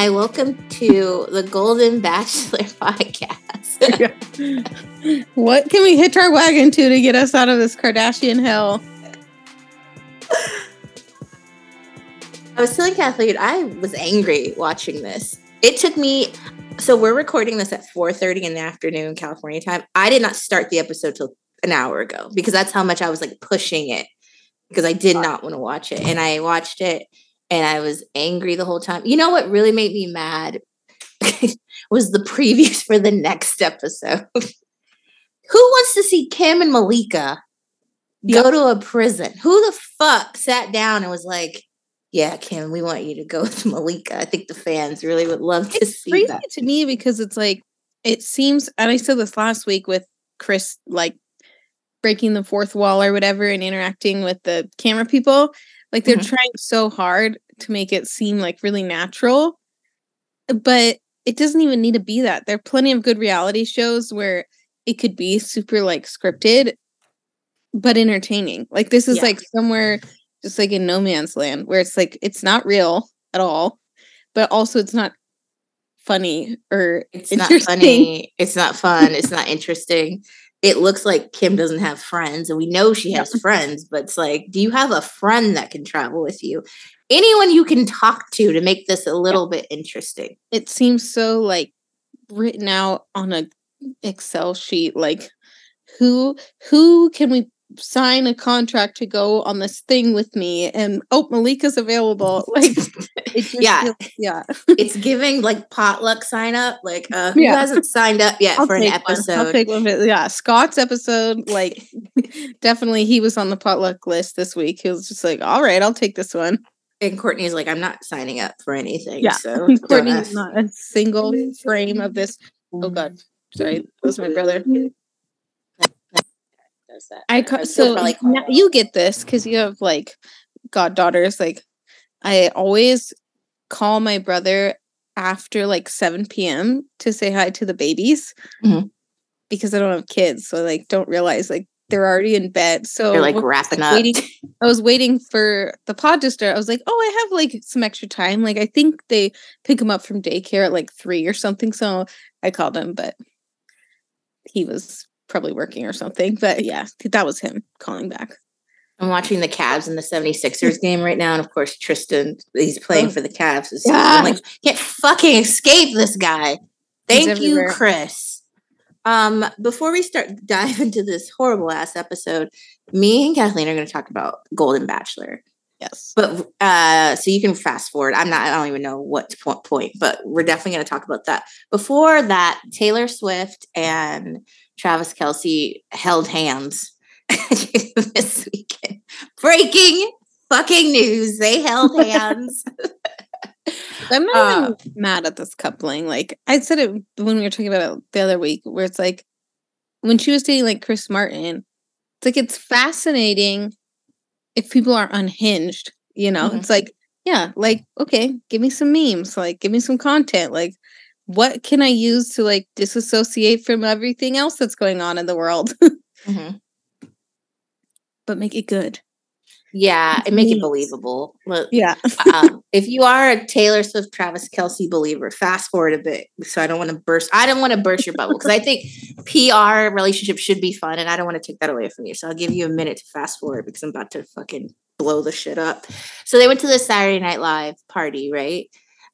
Hi, welcome to the Golden Bachelor podcast. what can we hitch our wagon to to get us out of this Kardashian hell? Oh, I was telling Kathleen I was angry watching this. It took me so we're recording this at 4:30 in the afternoon California time. I did not start the episode till an hour ago because that's how much I was like pushing it because I did uh, not want to watch it. And I watched it and I was angry the whole time. You know what really made me mad was the previews for the next episode. Who wants to see Kim and Malika yep. go to a prison? Who the fuck sat down and was like, "Yeah, Kim, we want you to go with Malika." I think the fans really would love to it's see crazy that. To me, because it's like it seems, and I said this last week with Chris, like breaking the fourth wall or whatever, and interacting with the camera people. Like they're mm-hmm. trying so hard to make it seem like really natural, but it doesn't even need to be that. There are plenty of good reality shows where it could be super like scripted, but entertaining. Like this is yeah. like somewhere just like in no man's land where it's like it's not real at all, but also it's not funny or it's not funny. It's not fun. It's not interesting it looks like Kim doesn't have friends, and we know she has friends, but it's like, do you have a friend that can travel with you? Anyone you can talk to to make this a little bit interesting. It seems so like written out on a Excel sheet. Like, who who can we sign a contract to go on this thing with me and oh malika's available like yeah feels, yeah it's giving like potluck sign up like uh who yeah. hasn't signed up yet I'll for an episode I'll take one yeah scott's episode like definitely he was on the potluck list this week he was just like all right i'll take this one and Kourtney's like, I'm not signing up for anything. Yeah. So Kourtney's not a single frame of this. Oh God. Sorry. That was my brother does that. I ca- so now you get this because you have like goddaughters. Like I always call my brother after like 7 p.m. to say hi to the babies mm-hmm. because I don't have kids. So like don't realize like they're already in bed. So they're like wrapping up. Waiting, I was waiting for the pod to start. I was like, oh, I have like some extra time. Like I think they pick them up from daycare at like three or something. So I called him, but he was probably working or something. But yeah, that was him calling back. I'm watching the Cavs and the 76ers game right now. And of course, Tristan, he's playing oh. for the Cavs. So yeah. I'm like, can't fucking escape this guy. Thank you, Chris. Um, before we start dive into this horrible ass episode, me and Kathleen are going to talk about Golden Bachelor. Yes. But uh so you can fast forward. I'm not I don't even know what point, but we're definitely going to talk about that. Before that, Taylor Swift and Travis Kelce held hands this weekend. Breaking fucking news. They held hands. I'm not even mad at this coupling. Like I said it when we were talking about it the other week, where it's like when she was dating like Chris Martin, it's like it's fascinating if people are unhinged, you know, mm-hmm. it's like, yeah, like, okay, give me some memes, like, give me some content. Like, what can I use to like disassociate from everything else that's going on in the world? mm-hmm. But make it good. Yeah, and make it believable. Yeah. um, if you are a Taylor Swift, Travis Kelce believer, fast forward a bit. So I don't want to burst. I don't want to burst your bubble because I think PR relationship should be fun, and I don't want to take that away from you. So I'll give you a minute to fast forward because I'm about to fucking blow the shit up. So they went to the Saturday Night Live party, right?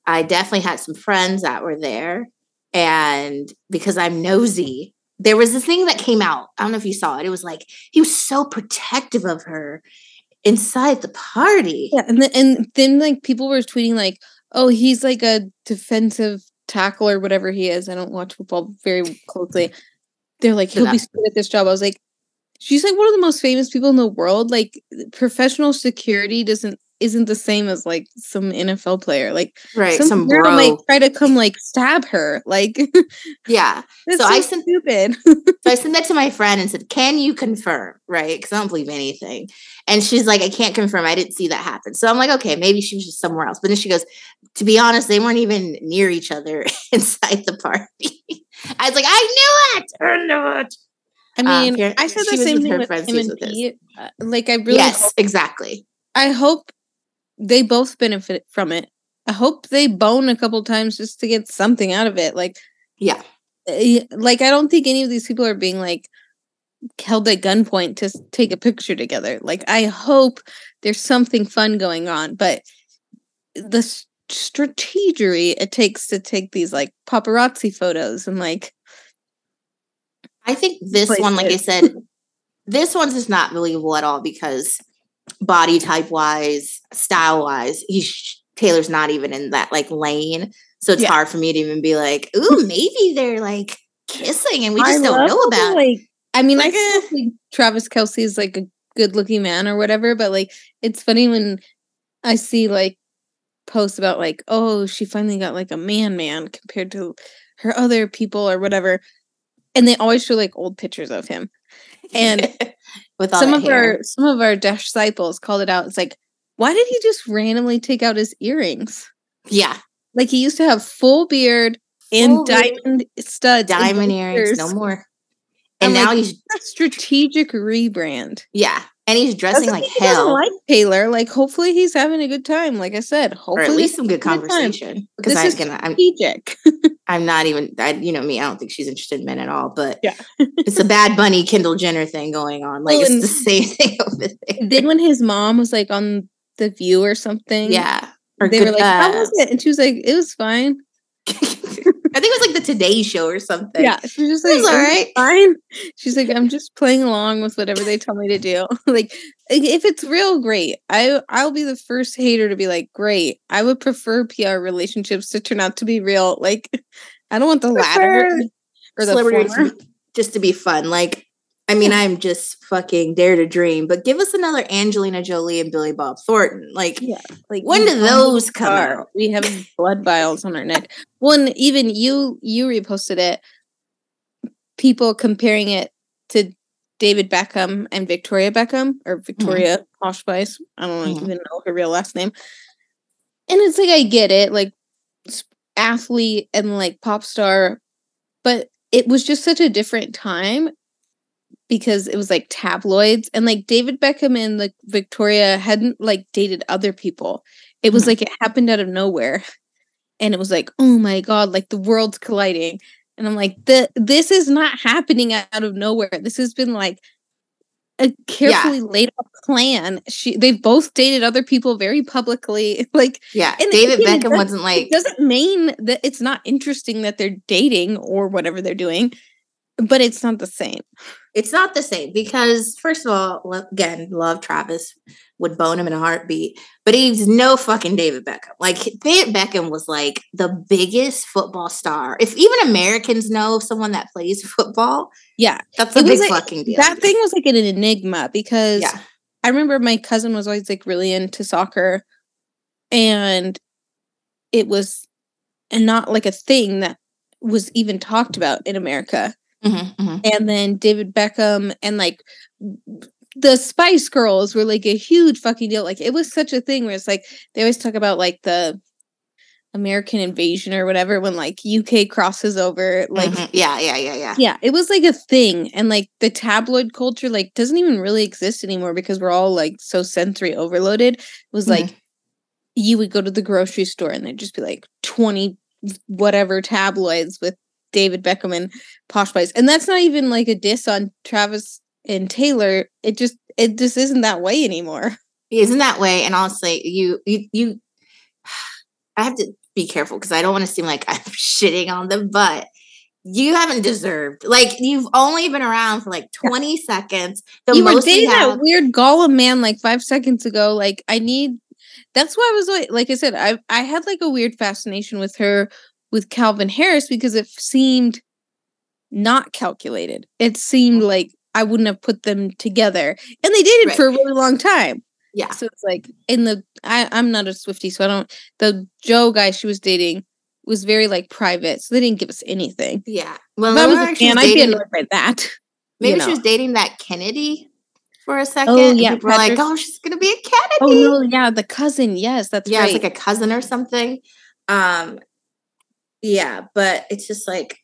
I definitely had some friends that were there, and because I'm nosy, there was this thing that came out. I don't know if you saw it. It was like he was so protective of her inside the party. Yeah, and then and then like people were tweeting like, "Oh, he's like a defensive tackle or whatever he is." I don't watch football very closely. They're like, "He'll be good at this job." I was like, "She's like one of the most famous people in the world. Like, professional security doesn't isn't the same as like some NFL player. Like right, some, some girl might try to come like stab her. Like yeah. so, so I sent stupid. so I sent that to my friend and said, "Can you confirm?" Right? Because I don't believe anything. And she's like, "I can't confirm. I didn't see that happen." So I'm like, "Okay, maybe she was just somewhere else." But then she goes, "To be honest, they weren't even near each other inside the party." I was like, "I knew it. I knew it." I mean, um, here, I said the same thing with him and Pete. Uh, like, I really yes, hope, exactly. I hope they both benefit from it I hope they bone a couple times just to get something out of it. Like, yeah, eh, like I don't think any of these people are being like held at gunpoint to take a picture together. Like, I hope there's something fun going on, but the strategery it takes to take these like paparazzi photos and like I think this places. one, like I said, this one's just not believable at all because body type wise, style wise, he's Taylor's not even in that like lane. So it's yeah. hard for me to even be like, ooh, maybe they're like kissing and we just I don't know about like I mean, like, I think eh. Travis Kelce is like a good looking man or whatever, but like it's funny when I see like posts about like, oh, she finally got like a man man compared to her other people or whatever. And they always show like old pictures of him. And with some of hair. our some of our disciples called it out. It's like, why did he just randomly take out his earrings? Yeah. Like he used to have full beard and full diamond beard. studs. Diamond earrings, no more. And, and now like, he's a strategic rebrand. Yeah and he's dressing like hell. like Taylor. Like, hopefully, he's having a good time. Like I said, hopefully, or at least some good conversation. Because this I'm gonna, I'm strategic. I'm not even. I, you know me. I don't think she's interested in men at all. But yeah, it's a Bad Bunny Kendall Jenner thing going on. Like well, it's the same thing over there. Then when his mom was like on the View or something, yeah, or they good, were like, "How was uh it?" And she was like, "It was fine." I think it was like the Today Show or something. Yeah, she's just like, all right, fine. She's like, I'm just playing along with whatever they tell me to do. like, if it's real, great. I I'll be the first hater to be like, great. I would prefer PR relationships to turn out to be real. Like, I don't want the latter or the former. just to be fun. Like, I mean, I'm just fucking dare to dream, but give us another Angelina Jolie and Billy Bob Thornton. Like, yeah, like when do those come out? We have blood vials on our neck. One, even you, you reposted it. People comparing it to David Beckham and Victoria Beckham or Victoria mm-hmm. I don't mm-hmm. even know her real last name. And it's like I get it, like athlete and like pop star, but it was just such a different time because it was like tabloids and like David Beckham and like Victoria hadn't like dated other people. It was mm-hmm. like it happened out of nowhere. And it was like, oh my God, like the world's colliding. And I'm like, the this is not happening out of nowhere. This has been like a carefully yeah. laid out plan. She they've both dated other people very publicly. Like yeah, and David Beckham wasn't like doesn't mean that it's not interesting that they're dating or whatever they're doing, but it's not the same. It's not the same because, first of all, again, love Travis, would bone him in a heartbeat, but he's no fucking David Beckham. Like David Beckham was like the biggest football star. If even Americans know someone that plays football, yeah, that's a big like, fucking deal. That thing was like an enigma because yeah. I remember my cousin was always like really into soccer, and it was and not like a thing that was even talked about in America. Mm-hmm, mm-hmm. And then David Beckham and like the Spice Girls were like a huge fucking deal. Like it was such a thing where it's like they always talk about like the American invasion or whatever when like UK crosses over like mm-hmm. yeah yeah yeah yeah yeah it was like a thing and like the tabloid culture like doesn't even really exist anymore because we're all like so sensory overloaded it was mm-hmm. like you would go to the grocery store and there'd just be like 20 whatever tabloids with David Beckham and Posh Spice. And that's not even like a diss on Travis and Taylor. It just it just isn't that way anymore. It isn't that way. And honestly, you you you I have to be careful because I don't want to seem like I'm shitting on them, but you haven't deserved. Like you've only been around for like 20 yeah. seconds. The you were dating that weird Gollum man like five seconds ago. Like I need. That's why I was like, like I said, I I had like a weird fascination with her with Calvin Harris because it seemed not calculated. It seemed mm. like I wouldn't have put them together. And they dated right. for a really long time. Yeah. So it's like in the I, I'm not a Swiftie, so I don't the Joe guy she was dating was very like private, so they didn't give us anything. Yeah. Well, I was a fan, I'd be annoyed by that. Maybe you know. she was dating that Kennedy for a second. Oh yeah, people were like, "Oh, she's gonna be a Kennedy." Oh no, yeah, the cousin. Yes, that's yeah, right. it's like a cousin or something. Um, yeah, but it's just like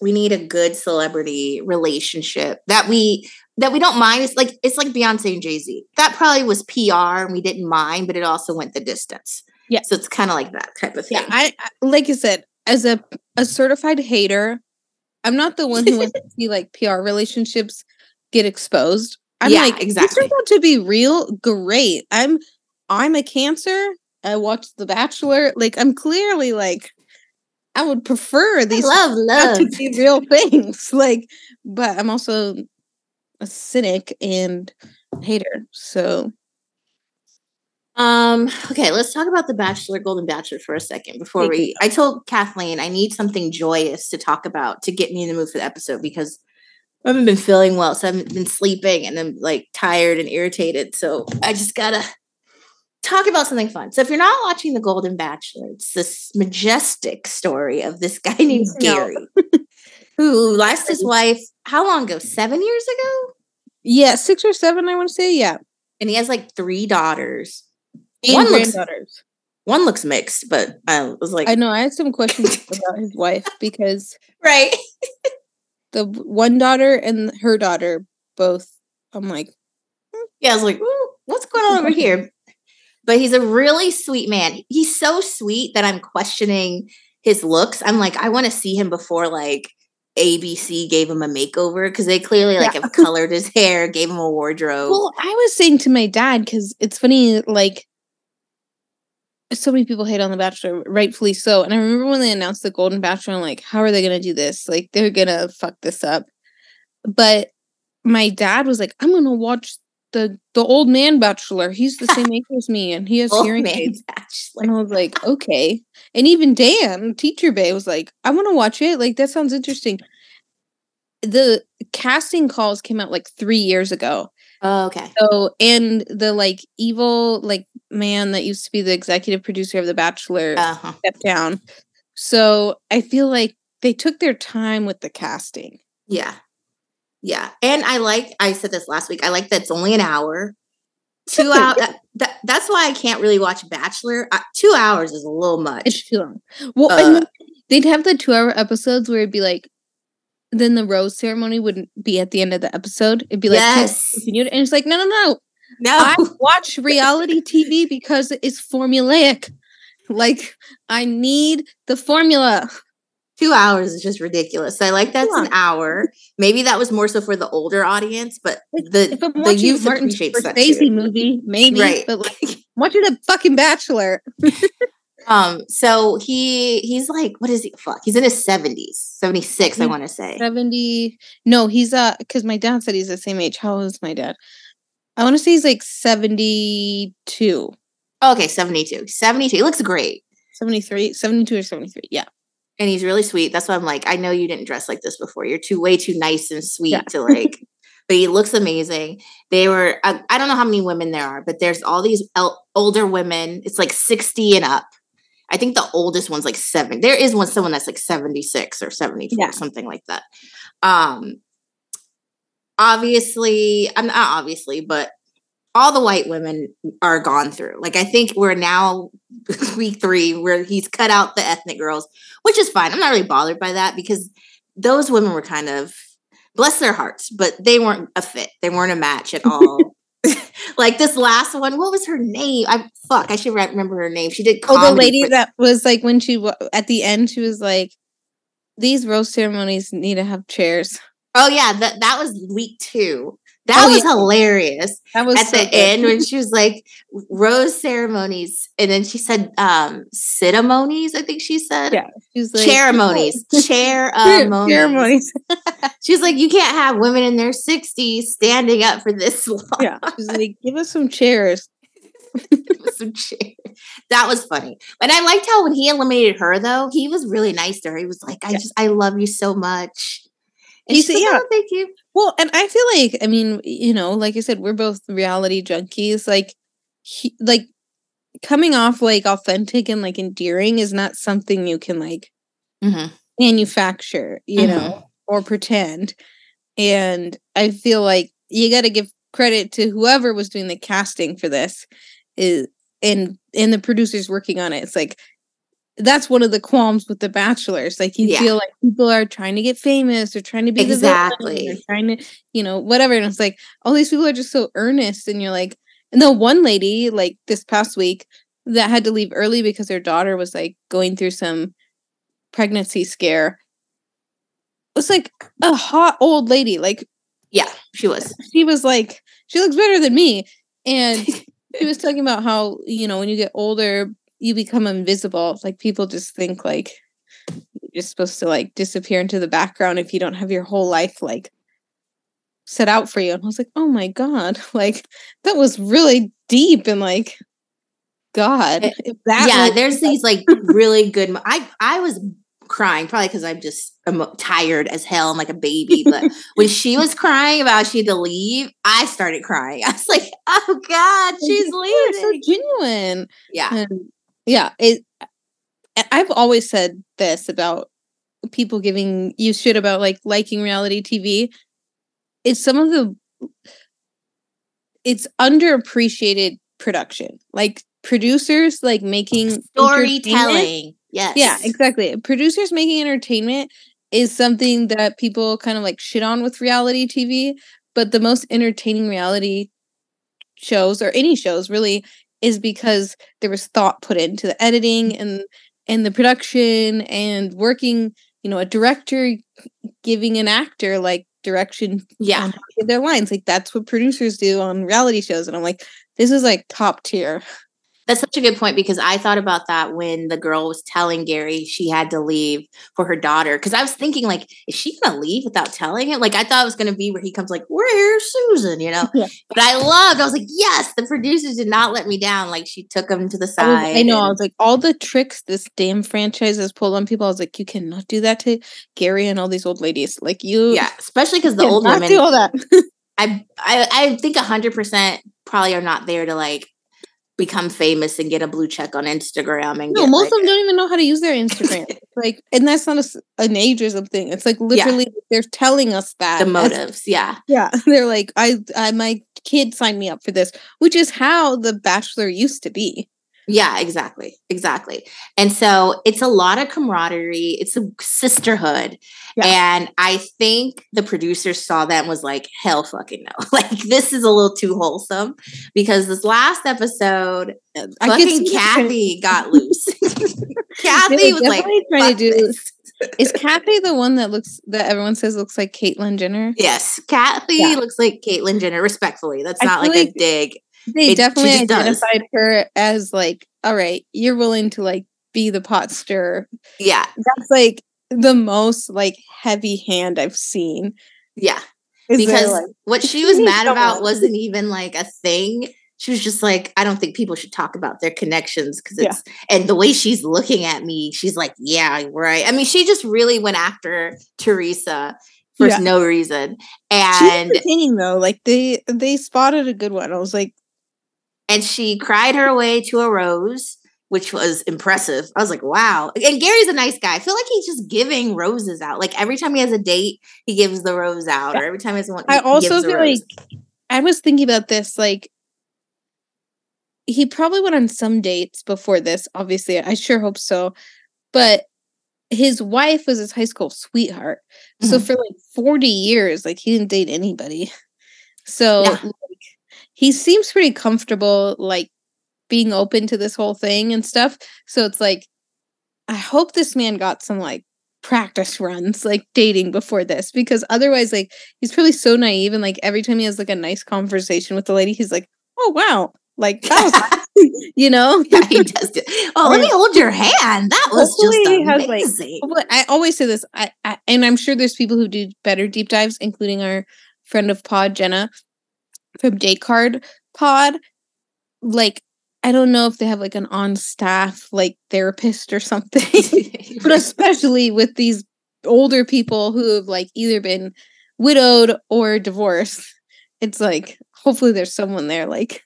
we need a good celebrity relationship that we that we don't mind. It's like it's like Beyonce and Jay Z. That probably was PR and we didn't mind, but it also went the distance. Yeah. So it's kind of like that type of thing. Yeah, I, I like I said, as a a certified hater, I'm not the one who wants to see like PR relationships get exposed. I'm Yeah, like, exactly. This turns out to be real. Great. I'm I'm a cancer. I watched The Bachelor. Like I'm clearly like I would prefer I these love love. to be real things. Like, but I'm also a cynic and hater. So Um, okay, let's talk about the Bachelor, Golden Bachelor for a second before Thank we I told Kathleen I need something joyous to talk about to get me in the mood for the episode because I haven't been feeling well, so I haven't been sleeping and I'm like tired and irritated. So I just gotta talk about something fun. So if you're not watching the Golden Bachelor, it's this majestic story of this guy named No. Gary who lost his wife how long ago? Seven years ago? yeah, six or seven, I want to say. Yeah. And he has like three daughters. And One looks- granddaughters. One looks mixed, but I was like, I know. I had some questions about his wife because right. the one daughter and her daughter both. I'm like, hmm. Yeah, I was like, what's going on over here? But he's a really sweet man. He's so sweet that I'm questioning his looks. I'm like, I want to see him before like ABC gave him a makeover because they clearly like Yeah. have colored his hair, gave him a wardrobe. well, I was saying to my dad because it's funny, like. So many people hate on The Bachelor, rightfully so. And I remember when they announced the Golden Bachelor, I'm like, how are they going to do this? Like, they're going to fuck this up. But my dad was like, I'm going to watch the the old man Bachelor. He's the same age as me, and he has Old hearing aids. Bachelor. And I was like, okay. And even Dan, Teacher Bay, was like, I want to watch it. Like, that sounds interesting. The casting calls came out like three years ago. Oh, okay. So, and the like evil, like man that used to be the executive producer of The Bachelor Uh-huh. stepped down. So I feel like they took their time with the casting. Yeah. Yeah. And I like, I said this last week, I like that it's only an hour. Two hours. That, that, that's why I can't really watch Bachelor. Uh, two hours is a little much. It's too long. Well, Uh, and they'd have the two hour episodes where it'd be like, then the rose ceremony wouldn't be at the end of the episode. It'd be like, yes. continued. And it's like, no, no, no. No. I watch reality TV because it's formulaic. Like, I need the formula. Two hours is just ridiculous. So I like that's an hour. Maybe that was more so for the older audience, but the the youth Martin appreciates that too. movie, maybe. Right. But like, watching a fucking Bachelor. Um, so he he's like, what is he? Fuck, he's in his seventies, seventy six. I want to say. 70. No, he's uh because my dad said he's the same age. How old is my dad? I want to say he's like 72, Okay, 72. 72. He looks great. 73, 72 or 73. Yeah. And he's really sweet. That's why I'm like, I know you didn't dress like this before. You're too way too nice and sweet Yeah. to like. but he looks amazing. They were. I, I don't know how many women there are, but there's all these el- older women. It's like 60 and up. I think the oldest one's like seven. There is one someone that's like 76 or 74, Yeah. something like that. Um obviously, I'm not obviously, but all the white women are gone through. Like I think we're now week three where he's cut out the ethnic girls, which is fine. I'm not really bothered by that because those women were kind of bless their hearts, but they weren't a fit. They weren't a match at all. like this last one, what was her name? I fuck, I should re- remember her name. She did Oh, the lady that was like when she at the end, she was like, "These rose ceremonies need to have chairs." Oh yeah, that that was week two. That Oh, was yeah. hilarious. That was At so the good. end when she was like rose ceremonies, and then she said um ceremonies, I think she said. Yeah, she was like ceremonies. Chair Cer- ceremonies. She was like, you can't have women in their 60s standing up for this long. yeah, she's like, "Give us some chairs." some chair. That was funny. And I liked how when he eliminated her, though, he was really nice to her. He was like, I Yeah. just, I love you so much. And He said, yeah. "Oh, thank you. Well, and I feel like, I mean, you know, like I said, we're both reality junkies. Like, he, like coming off like authentic and like endearing is not something you can like Mhm. manufacture, you know, or pretend. And I feel like you got to give credit to whoever was doing the casting for this, is and and the producers working on it. It's like that's one of the qualms with the bachelors. Like you Yeah. feel like people are trying to get famous or trying to be Exactly. trying to, you know, whatever. And it's like all these people are just so earnest, and you're like, and the one lady, like this past week, that had to leave early because her daughter was like going through some pregnancy scare. It was like a hot old lady. Like, yeah, she was. She was like, she looks better than me. And she was talking about how, you know, when you get older, you become invisible. Like, people just think like you're supposed to like disappear into the background if you don't have your whole life like set out for you. And I was like, oh my God, like that was really deep and like God. Eh, yeah, there's these like really good. I I was crying probably because I'm just I'm tired as hell. I'm like a baby. But when she was crying about she had to leave, I started crying. I was like, oh God, she's leaving. So genuine. Yeah. And yeah. It I've always said this about people giving you shit about like liking reality TV. It's some of the it's underappreciated production. Like producers like making storytelling. Yes. Yeah, exactly. Producers making entertainment is something that people kind of like shit on with reality TV, but the most entertaining reality shows or any shows really is because there was thought put into the editing mm-hmm. and and the production and working, you know, a director giving an actor like direction yeah. their lines. Like that's what producers do on reality shows. And i'm like this is like top tier that's such a good point because I thought about that when the girl was telling Gary she had to leave for her daughter. Because I was thinking, like, is she gonna leave without telling him? Like, I thought it was gonna be where he comes, like, "Where's Susan?" You know. Yeah. But I loved. I was like, yes, the producers did not let me down. Like, she took him to the side. I, was, I know. And- I was like, all the tricks this damn franchise has pulled on people. I was like, you cannot do that to Gary and all these old ladies. Like you, yeah, especially because the old women do all that. I, I I think hundred percent probably are not there to like become famous and get a blue check on Instagram. And no, most like, of them don't even know how to use their Instagram. like, and that's not a, an ageism thing. It's like literally yeah. they're telling us that the motives. yeah, yeah. They're like, I, I, my kid signed me up for this, which is how the Bachelor used to be. Yeah, exactly. Exactly. And so it's a lot of camaraderie, it's a sisterhood. Yeah. And I think the producers saw that and was like, hell fucking no. Like, this is a little too wholesome because this last episode, uh, I fucking Kathy got loose. Kathy was like, trying to do this. Is Kathy the one that looks that everyone says looks like Caitlyn Jenner? Yes, Kathy yeah. looks like Caitlyn Jenner. Respectfully, that's not like, like, a dig. They it, definitely identified does. her as like, all right, you're willing to like be the pot stir. Yeah. That's like the most like heavy hand I've seen. Yeah. Is because like, what she was mad about wasn't even like a thing. She was just like, I don't think people should talk about their connections because it's yeah. and the way she's looking at me, she's like, Yeah, right. I mean, she just really went after Teresa for yeah. no reason. And entertaining though, like they they spotted a good one. I was like, and she cried her way to a rose which was impressive. I was like, wow. And Gary's a nice guy. I feel like he's just giving roses out. Like every time he has a date, he gives the rose out, yeah. or every time he has one. I also feel like I was thinking about this. Like he probably went on some dates before this. Obviously, I sure hope so. But his wife was his high school sweetheart. Mm-hmm. So for like 40 years, like he didn't date anybody. So yeah. He seems pretty comfortable, like being open to this whole thing and stuff. So it's like, I hope this man got some like practice runs, like dating before this, because otherwise, like, he's probably so naive. And like every time he has like a nice conversation with the lady, he's like, oh, wow. Like, that was, you know? Yeah, he does. Do. Oh, let me hold your hand. That was Hopefully just amazing. Has, like, I always say this, I, I, and I'm sure there's people who do better deep dives, including our friend of pod, Jenna, from Date Card Pod, like I don't know if they have like an on staff like therapist or something, but especially with these older people who have like either been widowed or divorced, it's like hopefully there's someone there like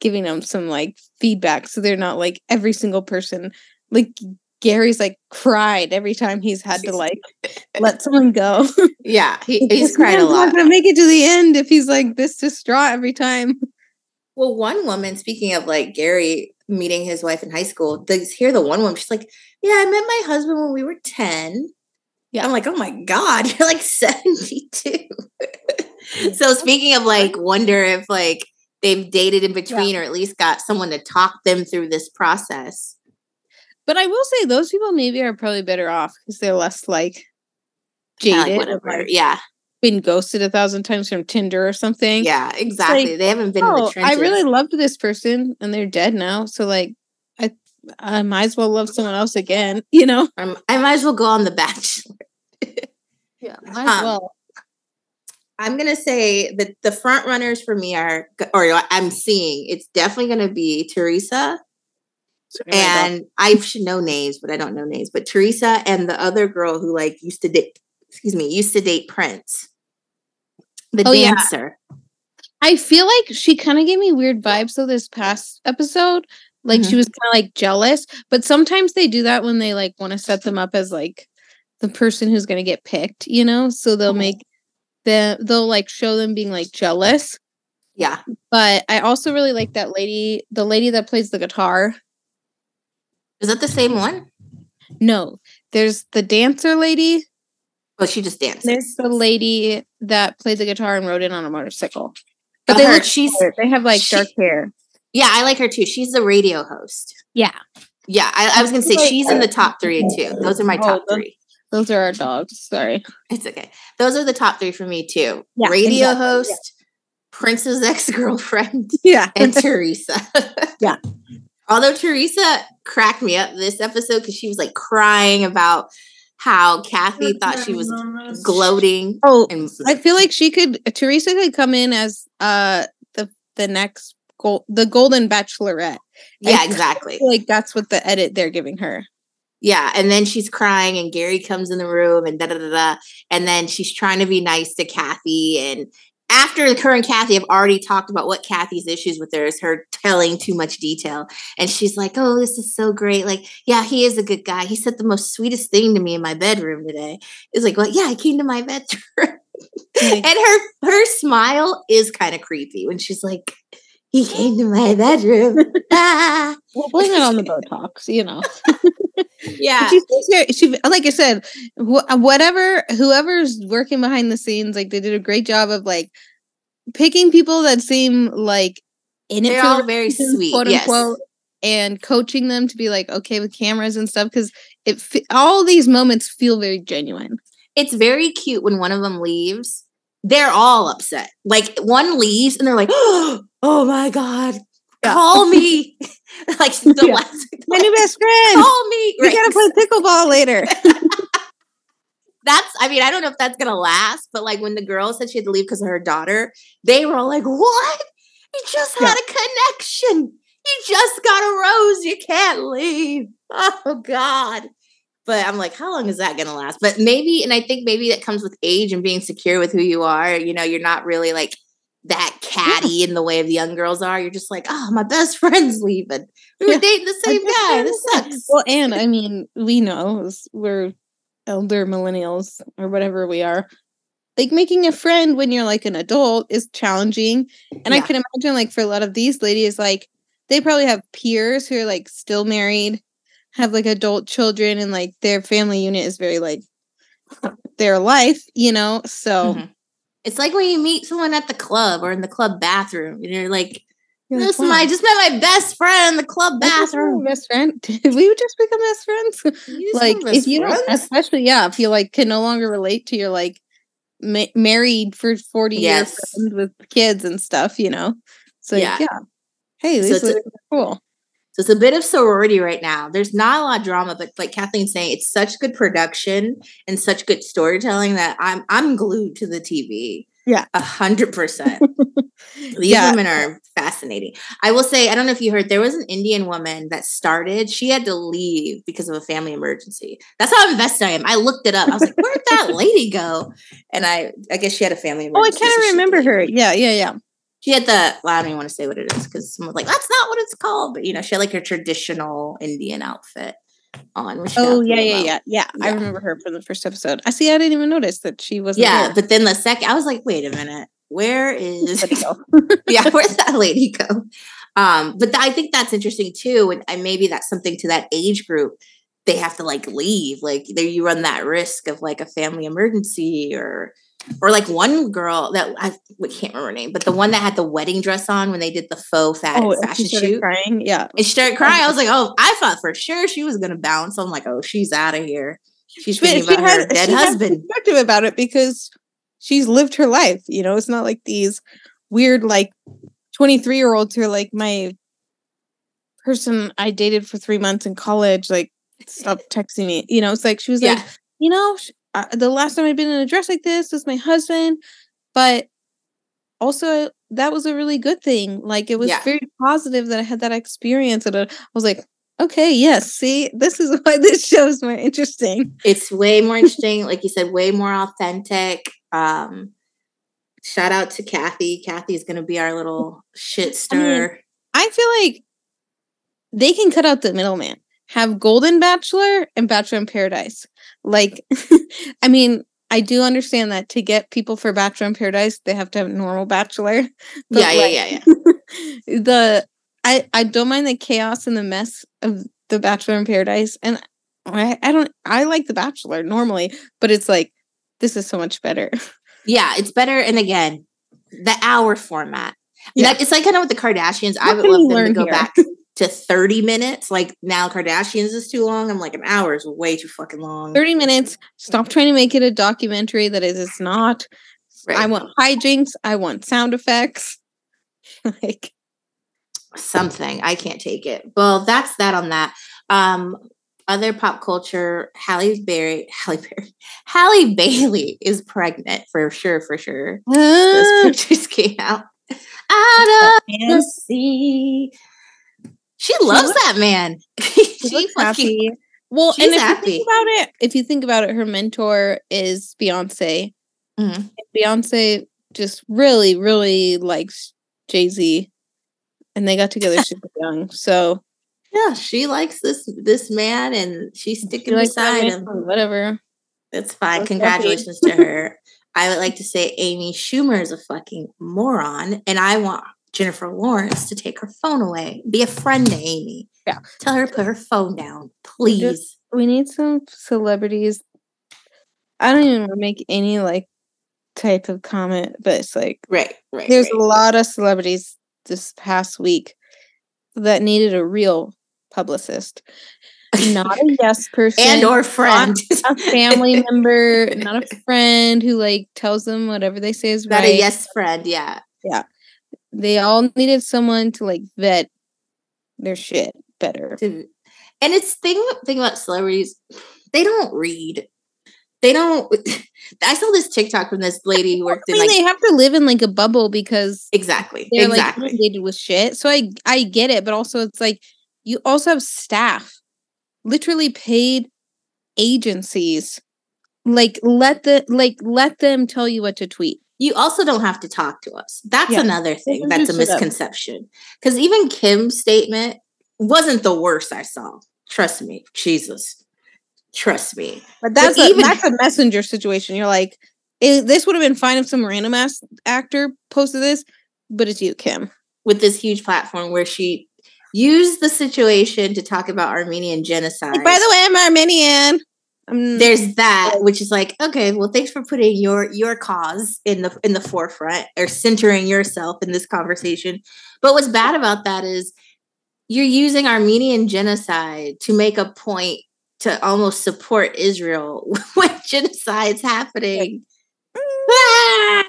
giving them some like feedback so they're not like every single person like Gary's like cried every time he's had to like let someone go. Yeah, he, he's cried a lot. Not gonna make it to the end if he's like this distraught every time. Well, one woman, speaking of like Gary meeting his wife in high school, this here the one woman, she's like, "Yeah, I met my husband when we were ten. Yeah, I'm like, "Oh my god, you're like 72." so speaking of like, wonder if like they've dated in between yeah. or at least got someone to talk them through this process. But I will say those people maybe are probably better off because they're less like jaded. Like like, yeah. Been ghosted a thousand times from Tinder or something. Yeah, exactly. Like, they haven't been in the trenches. oh, I really loved this person and they're dead now. So like I I might as well love someone else again, you know? I'm, I might as well go on the bachelor. yeah, might as um, well. I'm gonna say that the front runners for me are, or I'm seeing it's definitely gonna be Teresa, and I should know names, but I don't know names. But Teresa and the other girl who like used to date, excuse me, used to date Prince, the oh, dancer. Yeah. I feel like she kind of gave me weird vibes though this past episode. Like mm-hmm. she was kind of like jealous, but sometimes they do that when they like want to set them up as like the person who's going to get picked, you know? So they'll mm-hmm. make the they'll like show them being like jealous. Yeah. But I also really like that lady, the lady that plays the guitar. Is that the same one? No. There's the dancer lady. Oh, she just dances. There's the lady that played the guitar and rode in on a motorcycle. But oh, they her, look she's they have like she, dark hair. Yeah, I like her too. She's the radio host. Yeah. Yeah, I, I was gonna say she's in the top three too. Those are my top oh, three. Those are our dogs. Sorry. It's okay. Those are the top three for me too. Yeah, Radio exactly. host, yeah. Prince's ex girlfriend, yeah, and Teresa. yeah. Although Teresa cracked me up this episode because she was like crying about how Kathy thought she was gloating. Oh, and I feel like she could. Teresa could come in as uh the the next gold, the Golden Bachelorette. Yeah, exactly. like that's what the edit they're giving her. Yeah, and then she's crying, and Gary comes in the room, and da da da da, and then she's trying to be nice to Kathy, and after her and Kathy have already talked about what Kathy's issues with her is her telling too much detail. And she's like, Oh, this is so great. Like, yeah, he is a good guy. He said the most sweetest thing to me in my bedroom today. It's like, Well, yeah, I came to my bedroom. and her her smile is kind of creepy when she's like, he came to my bedroom. well, blame it on the Botox, you know. yeah. She, she, like I said, wh- whatever, whoever's working behind the scenes, like they did a great job of like picking people that seem like in it. They're all very sweet, quote unquote, and coaching them to be like okay with cameras and stuff because it all these moments feel very genuine. It's very cute when one of them leaves they're all upset. Like one leaves and they're like, oh my God, yeah. call me. like the yeah. last, my new best friend. Call me. We right. gotta play pickleball later. that's I mean, I don't know if that's gonna last, but like when the girl said she had to leave because of her daughter, they were all like, What? You just had a connection. You just got a rose. You can't leave. Oh God. But I'm like, how long is that going to last? But maybe, and I think maybe that comes with age and being secure with who you are. You know, you're not really like that catty yeah. in the way of the young girls are. You're just like, oh, my best friend's leaving. We were yeah. dating the same guy. This sucks. Well, and I mean, we know we're elder millennials or whatever we are. Like making a friend when you're like an adult is challenging. And yeah. I can imagine, like, for a lot of these ladies, like, they probably have peers who are like still married have like adult children and like their family unit is very like their life, you know? So mm-hmm. it's like when you meet someone at the club or in the club bathroom and you're like, this is my just met my best friend in the club bathroom. Best friend? Did we just become best friends? like if you friends? don't, especially yeah, if you like can no longer relate to your like ma- married for forty yes. years with kids and stuff, you know. So yeah, yeah. hey, these so are cool. So it's a bit of sorority right now. There's not a lot of drama, but like Kathleen's saying, it's such good production and such good storytelling that I'm I'm glued to the TV. Yeah. A hundred percent. These yeah. women are fascinating. I will say, I don't know if you heard, there was an Indian woman that started. She had to leave because of a family emergency. That's how invested I am. I looked it up. I was like, where'd that lady go? And I I guess she had a family emergency. Oh, I kind of so remember her. Yeah, yeah, yeah she had the well, I don't even want to say what it is because someone's like, that's not what it's called. But you know, she had like her traditional Indian outfit on. Oh yeah, yeah, yeah, yeah, I remember her from the first episode. I see. I didn't even notice that she was. Yeah, but then the second, I was like, wait a minute, where is? yeah, where's that lady go? Um, but th- I think that's interesting too, and, and maybe that's something to that age group. They have to like leave, like there you run that risk of like a family emergency or or like one girl that I, can't remember her name, but the one that had the wedding dress on when they did the faux fat Oh, fashion she shoot. crying. Yeah. And she started crying. I was like, oh, I thought for sure she was gonna bounce. I'm like, oh, she's out of here. She's thinking she about her had- dead she had husband. perspective about it because she's lived her life. You know, it's not like these weird like 23 year olds who are like my person I dated for three months in college, like stop texting me. You know, it's like she was like, you know, uh, the last time I've been in a dress like this was my husband, but also that was a really good thing. Like it was Yeah. very positive that I had that experience, and I was like, okay, yes, see, this is why this show is more interesting. It's way more interesting, like you said, way more authentic. Um, shout out to Kathy. Kathy's gonna be our little shit stir. I feel like they can cut out the middleman. Have Golden Bachelor and Bachelor in Paradise. Like, I mean, I do understand that to get people for Bachelor in Paradise, they have to have normal Bachelor. but, yeah, yeah, like, yeah, yeah. the I I don't mind the chaos and the mess of the Bachelor in Paradise, and I I don't I like the Bachelor normally, but it's like this is so much better. Yeah, it's better. And again, the hour format. Yeah. Like, it's like kind of with the Kardashians. I would love them to go here? back to 30 minutes. Like now Kardashians is too long. I'm like an hour is way too fucking long. 30 minutes. Stop trying to make it a documentary that is it is not. I want hijinks. I want sound effects. like something. I can't take it. Well, that's that on that. Um, other pop culture, Halle Berry, Halle Berry, Halle Bailey is pregnant for sure, for sure. Those pictures came out. Out of the sea. She loves that man. she she happy. Well, she's and if you think about it, if you think about it, her mentor is Beyonce. Mhm. Beyonce just really, really likes Jay Z, and they got together super young. So yeah, she likes this this man, and she's sticking that beside him. Whatever. That's fine. That's happy. Congratulations to her. I would like to say Amy Schumer is a fucking moron, and I want Jennifer Lawrence to take her phone away. Be a friend to Amy. Yeah. Tell her to put her phone down, please. We need some celebrities. I don't even make any like type of comment, but it's like Right, right. there's right. a lot of celebrities this past week that needed a real publicist, not a yes person and or friend. a family member, not a friend who like tells them whatever they say is Not right. a yes friend. Yeah yeah. They all needed someone to like vet their shit better. And it's thing thing about celebrities, they don't read. They don't. I saw this TikTok from this lady who worked I in like they have to live in like a bubble because exactly, they're exactly. like inundated with shit. So I I get it, but also it's like you also have staff, literally paid agencies. Like let the like let them tell you what to tweet. You also don't have to talk to us. That's Yeah. another thing that's a just shut up. misconception. Because even Kim's statement wasn't the worst I saw. Trust me, Jesus. Trust me. But that's a even- that's a messenger situation. You're like, this would have been fine if some random ass actor posted this, but it's you, Kim. With this huge platform where she used the situation to talk about Armenian genocide. Like, by the way, I'm Armenian. I'm there's that which is like okay well thanks for putting your your cause in the in the forefront or centering yourself in this conversation but what's bad about that is you're using armenian genocide to make a point to almost support israel when genocide's happening Ah!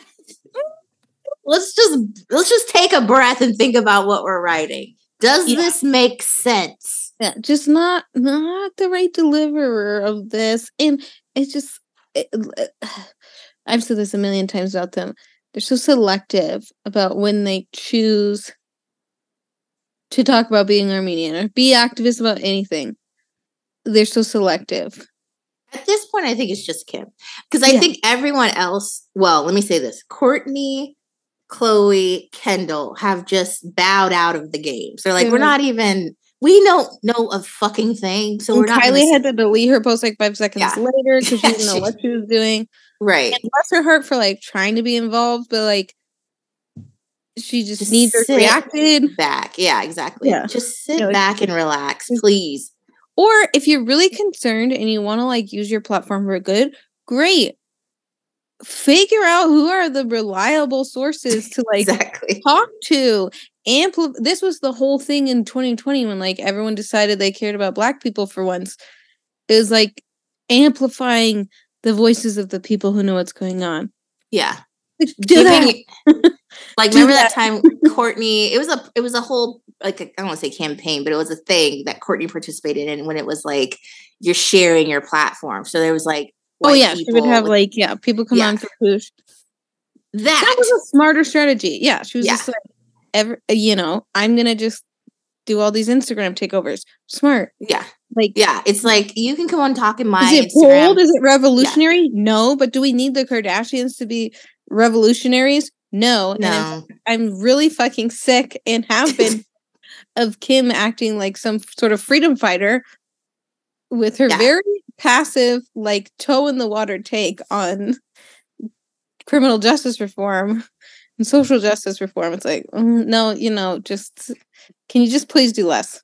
let's just let's just take a breath and think about what we're writing does Yeah. this make sense yeah, just not not the right deliverer of this, and it's just it, uh, I've said this a million times about them. They're so selective about when they choose to talk about being Armenian or be activist about anything. They're so selective. At this point, I think it's just Kim. Because I Yeah. think everyone else, well, let me say this Kourtney, Khloe, Kendall have just bowed out of the game. So, like, we're not even, we don't know a fucking thing. So, and we're not. Kylie had to delete her post like five seconds Yeah. later because she didn't know what she was doing. right. And bless her heart for like trying to be involved, but like she just, Just needs her reacted. Back. Yeah, exactly. Yeah. Just sit Yeah, like- back and relax, please. Or if you're really concerned and you want to like use your platform for good, great. Figure out who are the reliable sources to like exactly. talk to. Ampli- this was the whole thing in 2020 when like everyone decided they cared about black people for once. It was like amplifying the voices of the people who know what's going on. Yeah. Like, do that. Like Do remember that that. time Kourtney it was a it was a whole like I don't want to say campaign but it was a thing that Kourtney participated in when it was like you're sharing your platform so there was like Oh yeah, she would have with- like yeah, people come Yeah. on for push. that, That was a smarter strategy. Yeah, she was Yeah. just like, ever, you know, I'm gonna just do all these Instagram takeovers. Smart. yeah Like, yeah it's like you can come on talking my is it Instagram bold? Is it revolutionary? No, but do we need the Kardashians to be revolutionaries? No. In no I'm really fucking sick and have been of Kim acting like some sort of freedom fighter with her Yeah. very passive, like toe in the water take on criminal justice reform and social justice reform. It's like, mm, no, you know, just can you just please do less?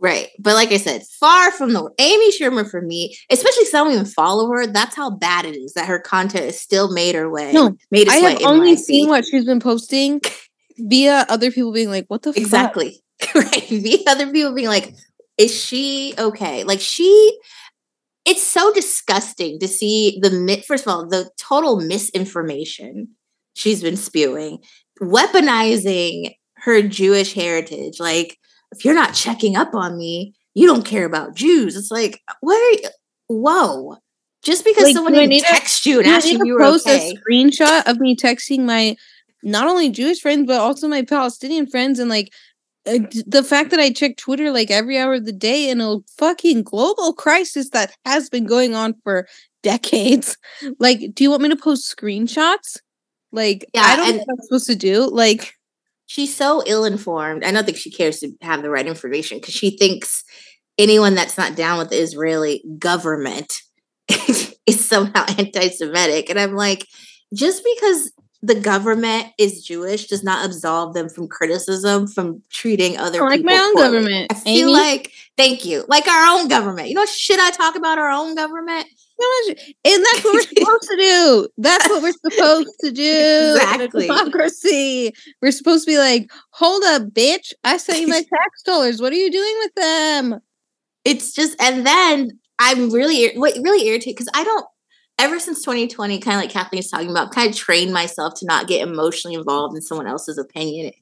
Right. But like I said, far from the Amy Schumer for me, especially I even follow her, that's how bad it is that her content is still made her way. No, made I have only seen what she's been posting via other people being like, what the fuck? Exactly. right. The other people being like, is she okay? Like she it's so disgusting to see the first of all, the total misinformation she's been spewing, weaponizing her Jewish heritage. Like, if you're not checking up on me, you don't care about Jews. It's like, what are you? Whoa. Just because Like, someone didn't text you and ask you to you were post okay. a screenshot of me texting my not only Jewish friends but also my Palestinian friends and like Uh, the fact that I check Twitter like every hour of the day in a fucking global crisis that has been going on for decades. Like, do you want me to post screenshots? Like, Yeah, I don't know what I'm supposed to do. Like, she's so ill-informed. I don't think she cares to have the right information because she thinks anyone that's not down with the Israeli government is somehow anti-Semitic. And I'm like, just because the government is Jewish does not absolve them from criticism from treating other like people my own poorly. government, I feel Amy. like, thank you, like our own government. You know, should I talk about our own government? and that's what we're supposed to do. That's what we're supposed to do. Exactly. Democracy. We're supposed to be like, hold up, bitch. I sent you my tax dollars. What are you doing with them? it's just and then i'm really what really irritated because i don't ever since 2020 kind of like kathleen's talking about kind of trained myself to not get emotionally involved in someone else's opinion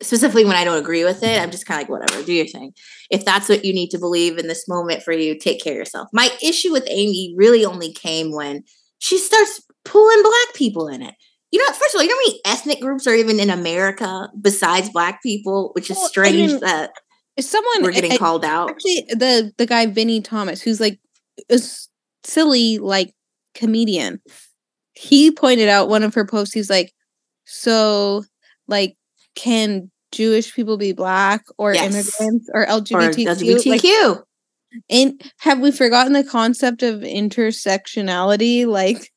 specifically when i don't agree with it i'm just kind of like whatever do your thing. If that's what you need to believe in this moment for you take care of yourself. My issue with amy really only came when she starts pulling black people in it. You know, first of all, you know how many ethnic groups are even in America besides black people, which is Well, I strange mean, that Is someone we're getting I- called out. actually the the guy Vinny Thomas, who's like a s- silly like comedian, he pointed out one of her posts. He's like, so like, can Jewish people be black or Yes. immigrants or Or LGBTQ? Like, and have we forgotten the concept of intersectionality? Like,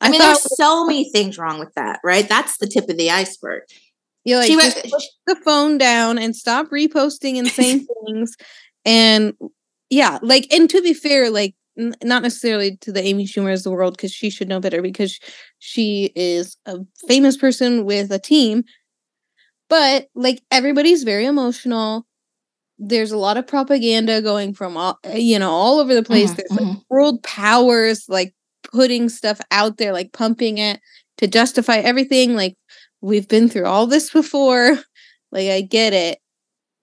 I, mean, thought there's so many things wrong with that, right? That's the tip of the iceberg. you like she went, put the phone down and stop reposting and saying things and yeah like and to be fair like n- not necessarily to the amy schumer of the world because she should know better because she is a famous person with a team but like everybody's very emotional there's a lot of propaganda going from all you know all over the place Mhm, there's like mhm. world powers like putting stuff out there like pumping it to justify everything like we've been through all this before like i get it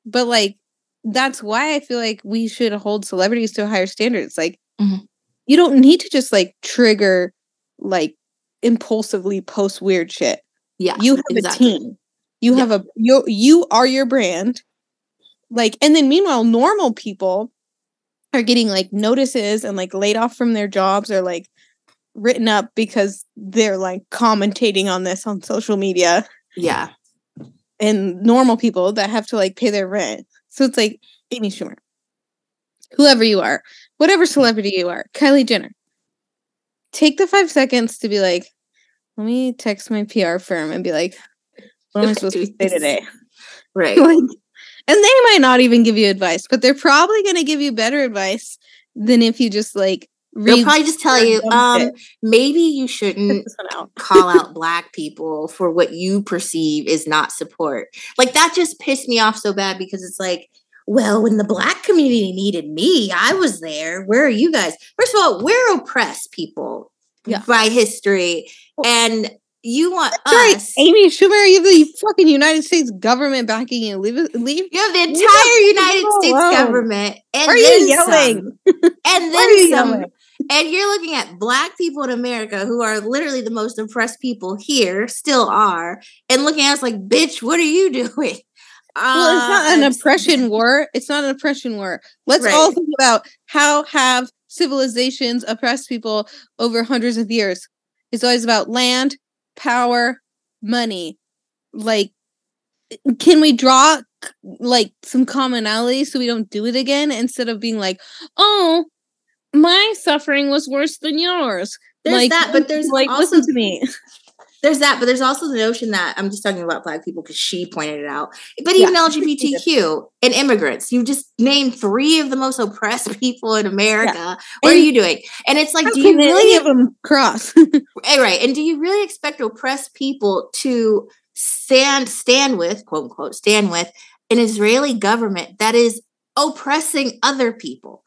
but like that's why i feel like we should hold celebrities to higher standards. like Mhm. you don't need to just like trigger like impulsively post weird shit. Yeah, you have exactly. a team. You Yeah. have a you you are your brand. Like and then meanwhile normal people are getting like notices and like laid off from their jobs or like written up because they're like commentating on this on social media. Yeah, and normal people that have to like pay their rent. So it's like amy schumer. Whoever you are whatever celebrity you are kylie jenner take the five seconds to be like let me text my pr firm and be like what am i supposed to say today right. like, and they might not even give you advice, but they're probably going to give you better advice than if you just like They'll probably just tell you, um, maybe you shouldn't out. call out black people for what you perceive is not support. Like that just pissed me off so bad because it's like, well, when the black community needed me, I was there. Where are you guys? First of all, we're oppressed people yeah. by history. And you want That's us. Right. Amy Schumer, you have the fucking United States government backing you. Leave leave. You have the entire United States alone. government. And Why are you yelling? Some. And then some. Yelling? And you're looking at black people in America who are literally the most oppressed people here, still are, and looking at us like, bitch, what are you doing? Well, it's not an uh, oppression war. It's not an oppression war. Let's right. all think about how have civilizations oppressed people over hundreds of years. It's always about land, power, money. Like, can we draw like some commonality so we don't do it again instead of being like, oh, my suffering was worse than yours. There's like, that, but there's like also, listen to me. There's that, but there's also the notion that I'm just talking about black people because she pointed it out. But even yeah. LGBTQ and immigrants, you just named three of the most oppressed people in America. Yeah. What and are you doing? And it's like, do you really have them cross? Eh, right. And do you really expect oppressed people to stand stand with, quote unquote, stand with an Israeli government that is oppressing other people?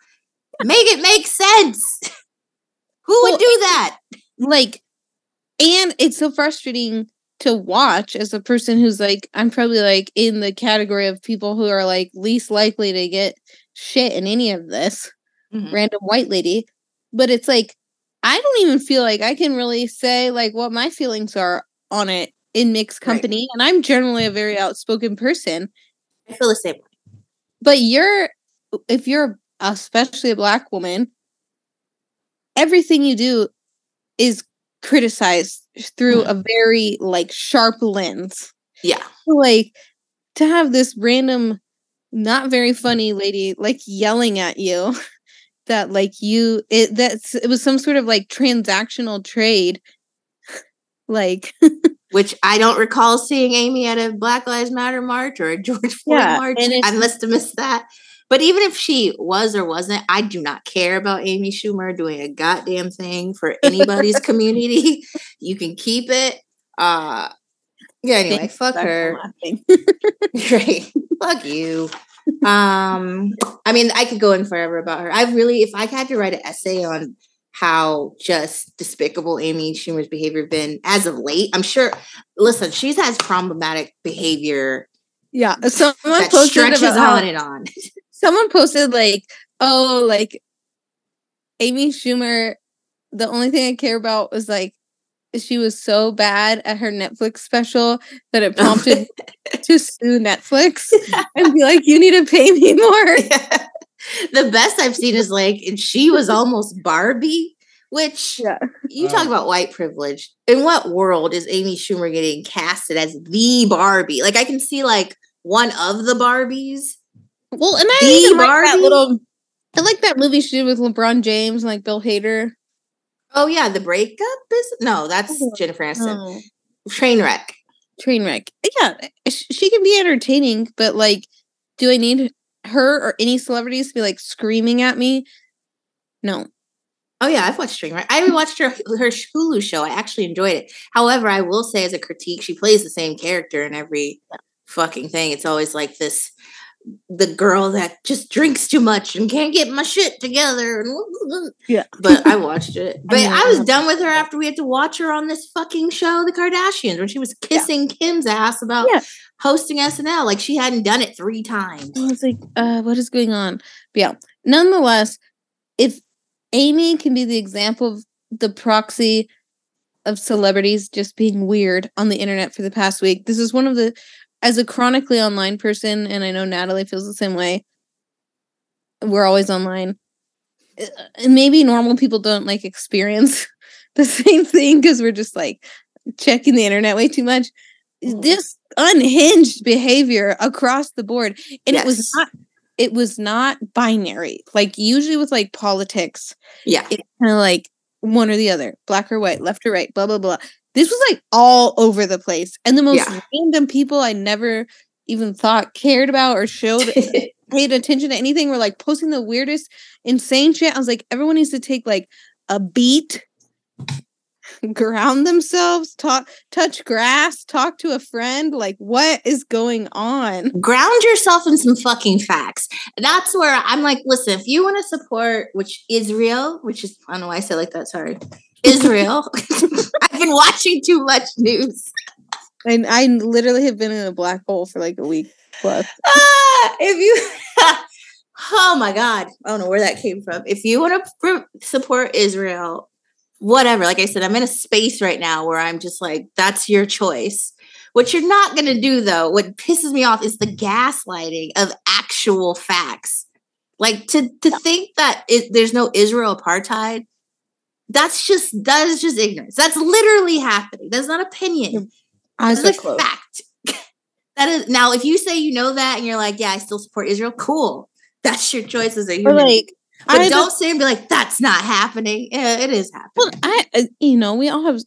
Make it make sense. Who well, would do that? Like, and it's so frustrating to watch as a person who's like, I'm probably like in the category of people who are like least likely to get shit in any of this mm-hmm. random white lady. But it's like, I don't even feel like I can really say like what my feelings are on it in mixed company. Right. And I'm generally a very outspoken person. I feel the same way. But you're, if you're especially a black woman, everything you do is criticized through mm-hmm. a very like sharp lens. Yeah. Like to have this random not very funny lady like yelling at you that like you it that's it was some sort of like transactional trade like which I don't recall seeing Amy at a Black Lives Matter march or a George Floyd yeah, march. I must have missed that. But even if she was or wasn't, I do not care about Amy Schumer doing a goddamn thing for anybody's community. You can keep it. Uh yeah, anyway, Thanks fuck her. Great. fuck you. Um, I mean, I could go in forever about her. I've really, if I had to write an essay on how just despicable Amy Schumer's behavior been as of late, I'm sure. Listen, she's has problematic behavior. Yeah, someone that stretches on and on someone posted like, oh, like Amy Schumer, the only thing I care about was like she was so bad at her Netflix special that it oh. prompted to sue Netflix and be like, you need to pay me more. Yeah. The best I've seen is like, and she was almost Barbie, which yeah. you talk about white privilege. In what world is Amy Schumer getting casted as the Barbie? Like, I can see like one of the Barbies well, and I the even like that little. I like that movie she did with LeBron James and like Bill Hader. Oh yeah, the breakup is no, that's oh, Jennifer Aniston. Oh. Trainwreck. Trainwreck. Yeah, she can be entertaining, but like, do I need her or any celebrities to be like screaming at me? No. Oh yeah, I've watched Trainwreck. I watched her her Hulu show. I actually enjoyed it. However, I will say as a critique, she plays the same character in every fucking thing. It's always like this the girl that just drinks too much and can't get my shit together. Yeah. But I watched it. But I, I was done with her after we had to watch her on this fucking show, The Kardashians, when she was kissing yeah. Kim's ass about yeah. hosting SNL. Like she hadn't done it three times. I was like, uh, what is going on? But yeah. Nonetheless, if Amy can be the example of the proxy of celebrities just being weird on the internet for the past week, this is one of the as a chronically online person, and I know Natalie feels the same way, we're always online. Uh, maybe normal people don't like experience the same thing because we're just like checking the internet way too much. Mm-hmm. This unhinged behavior across the board, and yes. it was not. It was not binary. Like usually with like politics, yeah, it's kind of like one or the other, black or white, left or right, blah blah blah. This was like all over the place. And the most yeah. random people I never even thought cared about or showed paid attention to anything were like posting the weirdest, insane shit. I was like, everyone needs to take like a beat, ground themselves, talk, touch grass, talk to a friend. Like, what is going on? Ground yourself in some fucking facts. That's where I'm like, listen, if you want to support which is real, which is I don't know why I say like that, sorry. Israel. I've been watching too much news. And I literally have been in a black hole for like a week plus. Ah, if you oh my god i don't know where that came from if you want to support israel whatever like i said i'm in a space right now where i'm just like that's your choice what you're not going to do though what pisses me off is the gaslighting of actual facts like to to think that it, there's no israel apartheid that's just that is just ignorance that's literally happening that's not opinion that's a closed. fact that is now if you say you know that and you're like yeah i still support israel cool that's your choice as a human like, but I don't just- say and be like, that's not happening. Yeah, it is well, happening. I, uh, you know, we all have.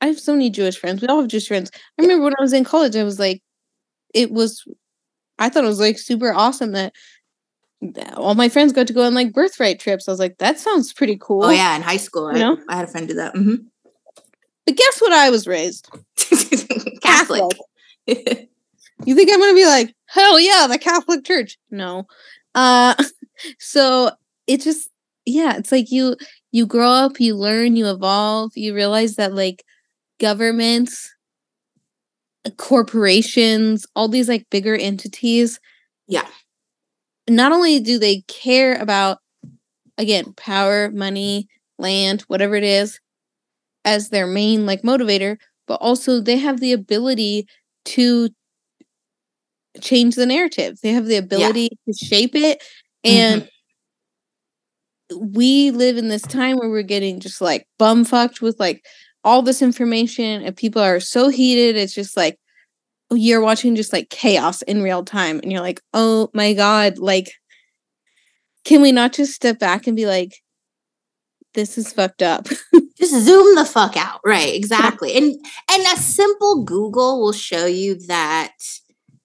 I have so many Jewish friends. We all have Jewish friends. I remember when I was in college, I was like, it was. I thought it was like super awesome that all my friends got to go on like birthright trips. I was like, that sounds pretty cool. oh yeah, in high school, You I, know? I had a friend do that. hmm But guess what? I was raised Catholic. You think I'm gonna be like, hell yeah, the Catholic Church? No. Uh so it just yeah, it's like you you grow up, you learn, you evolve, you realize that like governments, uh, corporations, all these like bigger entities, yeah, not only do they care about again, power, money, land, whatever it is, as their main like motivator, but also they have the ability to change the narrative. They have the ability to shape it. And mm-hmm. we live in this time where we're getting just like bumfucked with like all this information and people are so heated. It's just like you're watching just like chaos in real time and you're like, oh my God, like can we not just step back and be like, this is fucked up? just zoom the fuck out. Right, exactly. And and a simple Google will show you that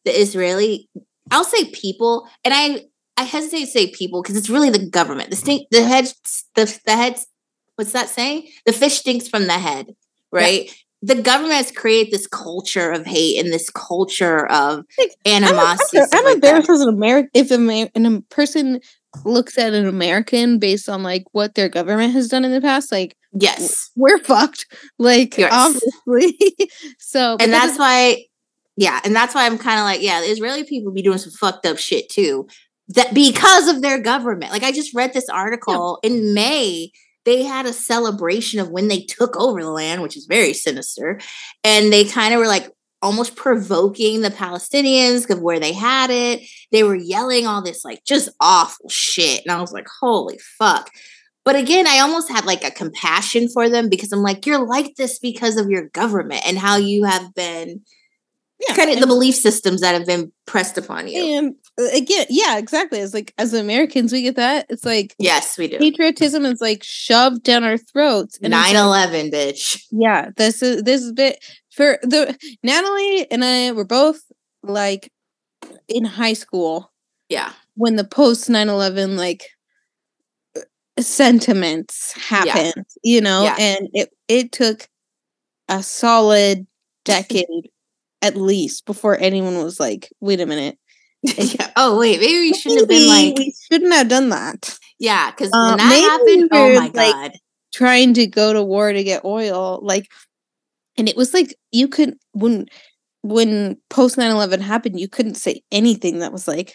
the Israeli, I'll say people, and I I hesitate to say people because it's really the government. The stink, the head, the the heads. What's that saying? The fish stinks from the head, right? The government has created this culture of hate and this culture of animosity. I'm, I'm, I'm like embarrassed as an American. If a, Amer- a person looks at an American based on like what their government has done in the past, like Yes. we're fucked. Like Yes. obviously. so, and that's why yeah and that's why i'm kind of like yeah the israeli people be doing some fucked up shit too that because of their government like i just read this article in may they had a celebration of when they took over the land which is very sinister and they kind of were like almost provoking the palestinians of where they had it they were yelling all this like just awful shit and i was like holy fuck but again, I almost had like a compassion for them because I'm like, you're like this because of your government and how you have been yeah, kind of the belief systems that have been pressed upon you. And again, yeah, exactly. It's like as Americans, we get that. It's like Yes, we do. patriotism is like shoved down our throats. and it's 9 like, 11, bitch. yeah, this is this is bit for the Natalie and I were both like in high school Yeah. when the post 9-11 like uh, sentiments happened, you know, Yeah. and it it took a solid decade at least before anyone was like, wait a minute. yeah. Oh, wait. Maybe we shouldn't have been like, we shouldn't have done that. yeah, because Uh, when that happened, we oh my like, God. trying to go to war to get oil like and it was like you could when when post 9-11 happened you couldn't say anything that was like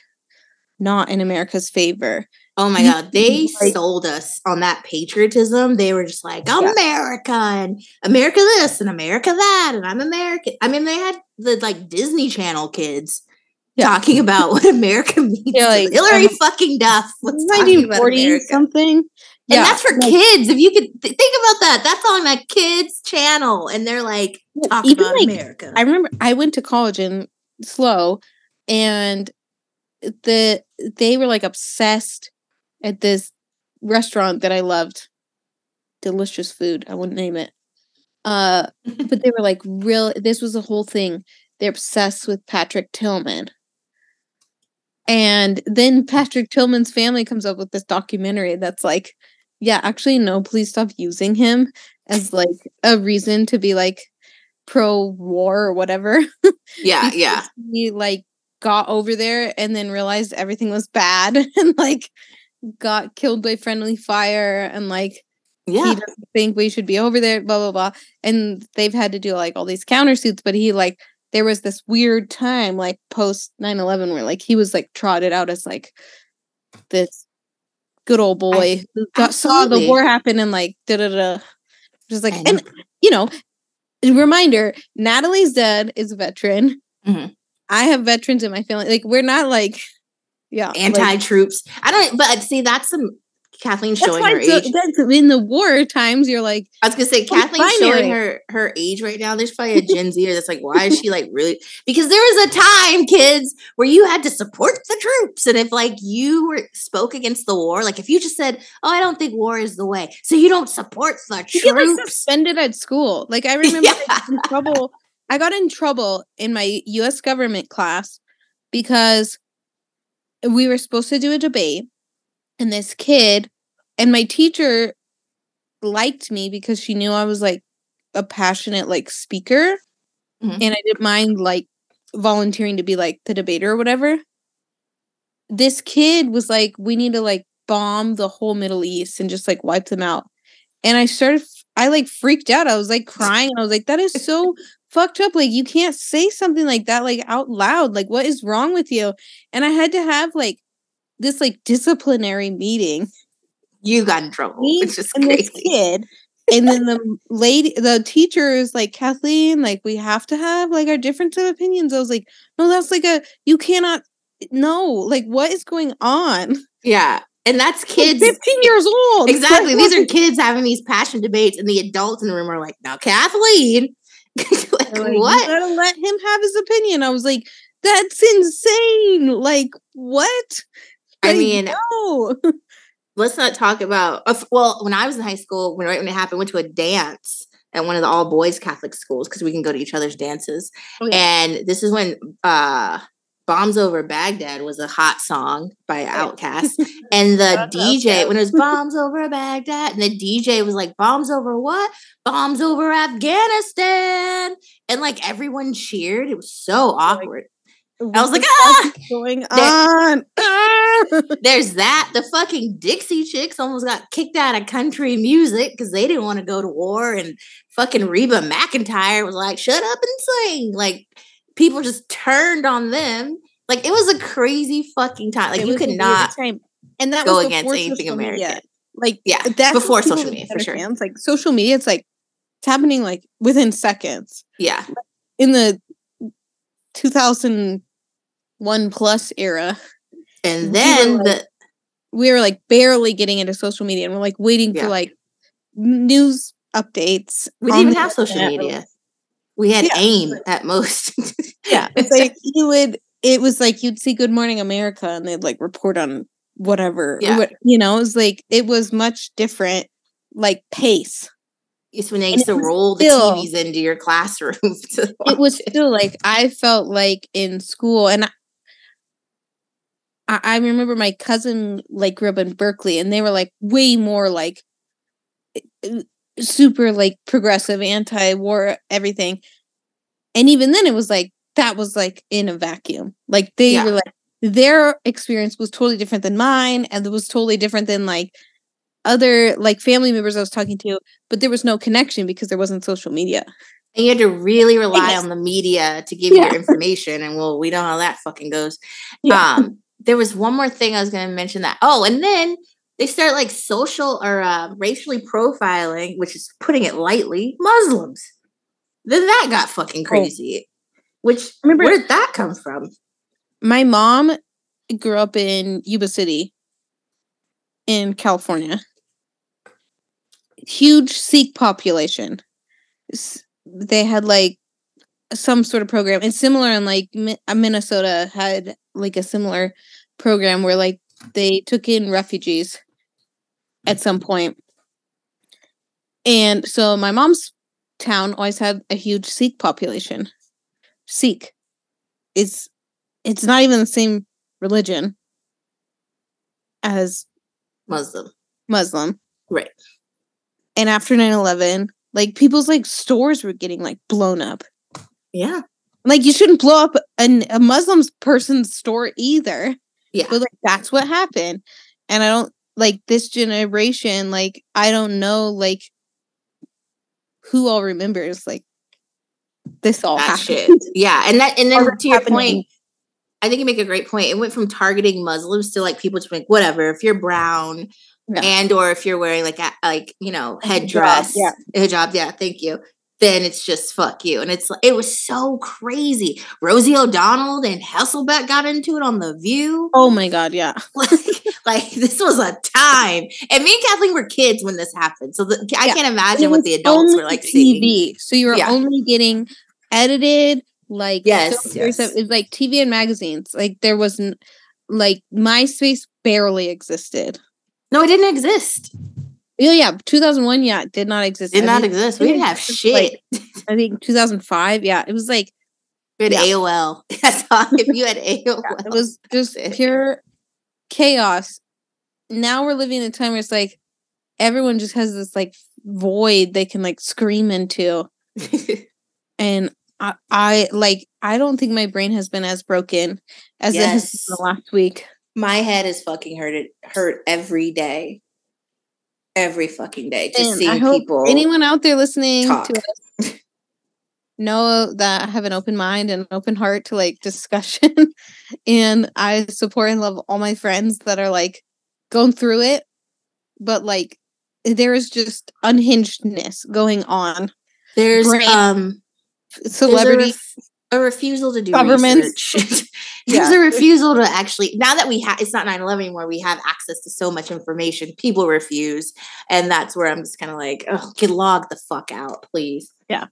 not in america's favor Oh my God. They like- sold us on that patriotism. They were just like, Yeah. America and America this and America that. And I'm American. I mean, they had the like Disney Channel kids Yeah. talking about what America means. Yeah, like. Hilary um, fucking Duff about 1940 America. something And yeah that's for like, kids. If you could th- think about that, that's on that kids channel, and they're like talking even about like America. i remember i went to college in SLO and the they were like obsessed at this restaurant that i loved delicious food i wouldn't name it uh but they were like real this was a whole thing they're obsessed with patrick tillman And then Patrick Tillman's family comes up with this documentary that's like, yeah, actually, no, please stop using him as like a reason to be like pro war or whatever. Yeah, yeah. He like got over there and then realized everything was bad and like got killed by friendly fire and like Yeah. he doesn't think we should be over there, blah blah blah. And they've had to do like all these countersuits, but he like there was this weird time like post 9-11 where like he was like trotted out as like this good old boy who got, saw the war happen and like da da da. Just like I and you know, reminder, Natalie's dad is a veteran. Mhm. I have veterans in my family. Like we're not like yeah, like- Anti troops. I don't but see that's some Kathleen showing her age. in the war times you're like I was gonna say Kathleen showing her her age right now. There's probably a Gen Zer that's like, why is she like really? Because there was a time, kids, where you had to support the troops, and if like you were spoke against the war, like if you just said, "Oh, I don't think war is the way," so you don't support the you get like troops. suspended at school. Like I remember I in trouble. I got in trouble in my U.S. government class because we were supposed to do a debate, and this kid and my teacher liked me because she knew I was like a passionate like speaker, Mhm. and I didn't mind like volunteering to be like the debater or whatever. This kid was like, "We need to like bomb the whole Middle East and just like wipe them out." and I started I like freaked out. I was like crying I was like, that is so fucked up. Like you can't say something like that like out loud. Like what is wrong with you? And I had to have like this like disciplinary meeting. You got in trouble, Me which is and this crazy. kid. And then the lady the teacher is like, Kathleen, like we have to have like our difference of opinions. I was like, no, that's like a you cannot no, like what is going on? Yeah, and that's kids. 15 years old. Exactly. These are kids having these passion debates, and the adults in the room are like, "Now, Kathleen, like, like, what?" You gotta let him have his opinion. I was like, that's insane. Like, what? I mean, no. let's not talk about well when i was in high school when right when it happened went to a dance at one of the all boys catholic schools because we can go to each other's dances. Oh, yeah. and this is when uh bombs over baghdad was a hot song by OutKast and the dj when it was bombs over baghdad and the dj was like bombs over what? Bombs over afghanistan. And like everyone cheered. It was so awkward I was like, ah! What's going on? Ah! There's that. The fucking Dixie Chicks almost got kicked out of country music because they didn't want to go to war. And fucking Reba McEntire was like, shut up and sing. Like, people just turned on them. Like, it was a crazy fucking time. Like, It you could not. time. And that go was against anything media. American. Like, Yeah, that's before social media, for sure. It's like social media, it's like it's happening like within seconds. Yeah. In the 2001 plus era, And We then were, the. we were like barely getting into social media and we're like waiting Yeah. for like news updates. We didn't even have social media. We had Yeah. AIM at most. Yeah. It's like you would it was like you'd see Good Morning America and they'd like report on whatever. Yeah. what- you know, it was like it was much different like pace. it's when they used to roll the TVs into your classroom. It was still like I felt like in school and I, I remember my cousin like grew up in Berkeley and they were like way more like uh, super like progressive anti-war everything. And even then it was like that was like in a vacuum. Like they Yeah. were like their experience was totally different than mine and it was totally different than like other like family members I was talking to, but there was no connection because there wasn't social media. And you had to really rely Yes. on the media to give you Yeah. your information. And well, we know how that fucking goes. Yeah. Um, there was one more thing I was going to mention that. Oh, and then they start like social or uh, racially profiling, which is putting it lightly, Muslims. Then that got fucking crazy. Which Remember- where did that come from? my mom grew up in Yuba City in California. Huge Sikh population. They had like some sort of program. It's similar in like uh, Minnesota had like a similar program where like they took in refugees at some point. And so my mom's town always had a huge Sikh population. Sikh is it's not even the same religion as Muslim. Muslim. Right. And after 9-11, like people's like stores were getting like blown up. Yeah. Like you shouldn't blow up an, a Muslim person's store either. Yeah. But like that's what happened. And I don't like this generation, like I don't know like who all remembers like this all that happened. shit. Yeah. And that and then to your happening. point, I think you make a great point. It went from targeting Muslims to like people just like whatever. If you're brown Yeah. and or if you're wearing like a, like you know hijab, headdress, yeah. hijab, yeah, thank you. Then it's just fuck you, and it's it was so crazy. Rosie O'Donnell and Hasselbeck got into it on the View. Oh my god, yeah. like, like this was a time, and me and Kathleen were kids when this happened, so the, I Yeah. can't imagine what the adults were like seeing. TV. So you were Yeah. only getting edited like Yes, so very stuff- yes. It was like TV and magazines. Like there wasn't like MySpace barely existed. No, it didn't exist. Yeah, yeah. 2001, yeah, did not exist. Did I not exist. We didn't have shit. like- I think 2005. Yeah, it was like we had yeah. AOL. That's all. If you had AOL, yeah, it was just pure chaos. Now we're living in a time where it's like everyone just has this like void they can like scream into. and I, I like I don't think my brain has been as broken as it has been the last week. my head is fucking hurt. It hurt every day, every fucking day. Just And hope people. anyone out there listening talk. to us know that I have an open mind and an open heart to like discussion, and I support and love all my friends that are like going through it, but like there is just unhingedness going on. there's brain um there's Celebrity ref- a, refusal to do Governments. research. there's Yeah. a refusal to actually now that we have it's not 9-11 anymore we have access to so much information people refuse and that's where i'm just kind of like oh get log the fuck out please Yeah.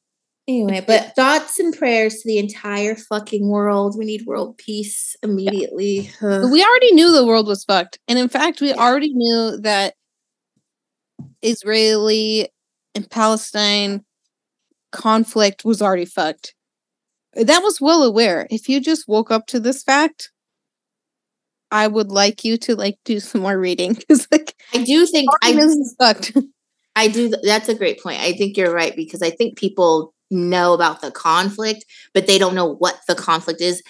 anyway but thoughts and prayers to the entire fucking world we need world peace immediately Ugh. we already knew the world was fucked. And in fact, we Yeah. already knew that Israeli and Palestine conflict was already fucked. That was well aware. If you just woke up to this fact, I would like you to like do some more reading because like i do think I, i is fucked. I do. That's a great point. I think you're right because I think people know about the conflict, but they don't know what the conflict is.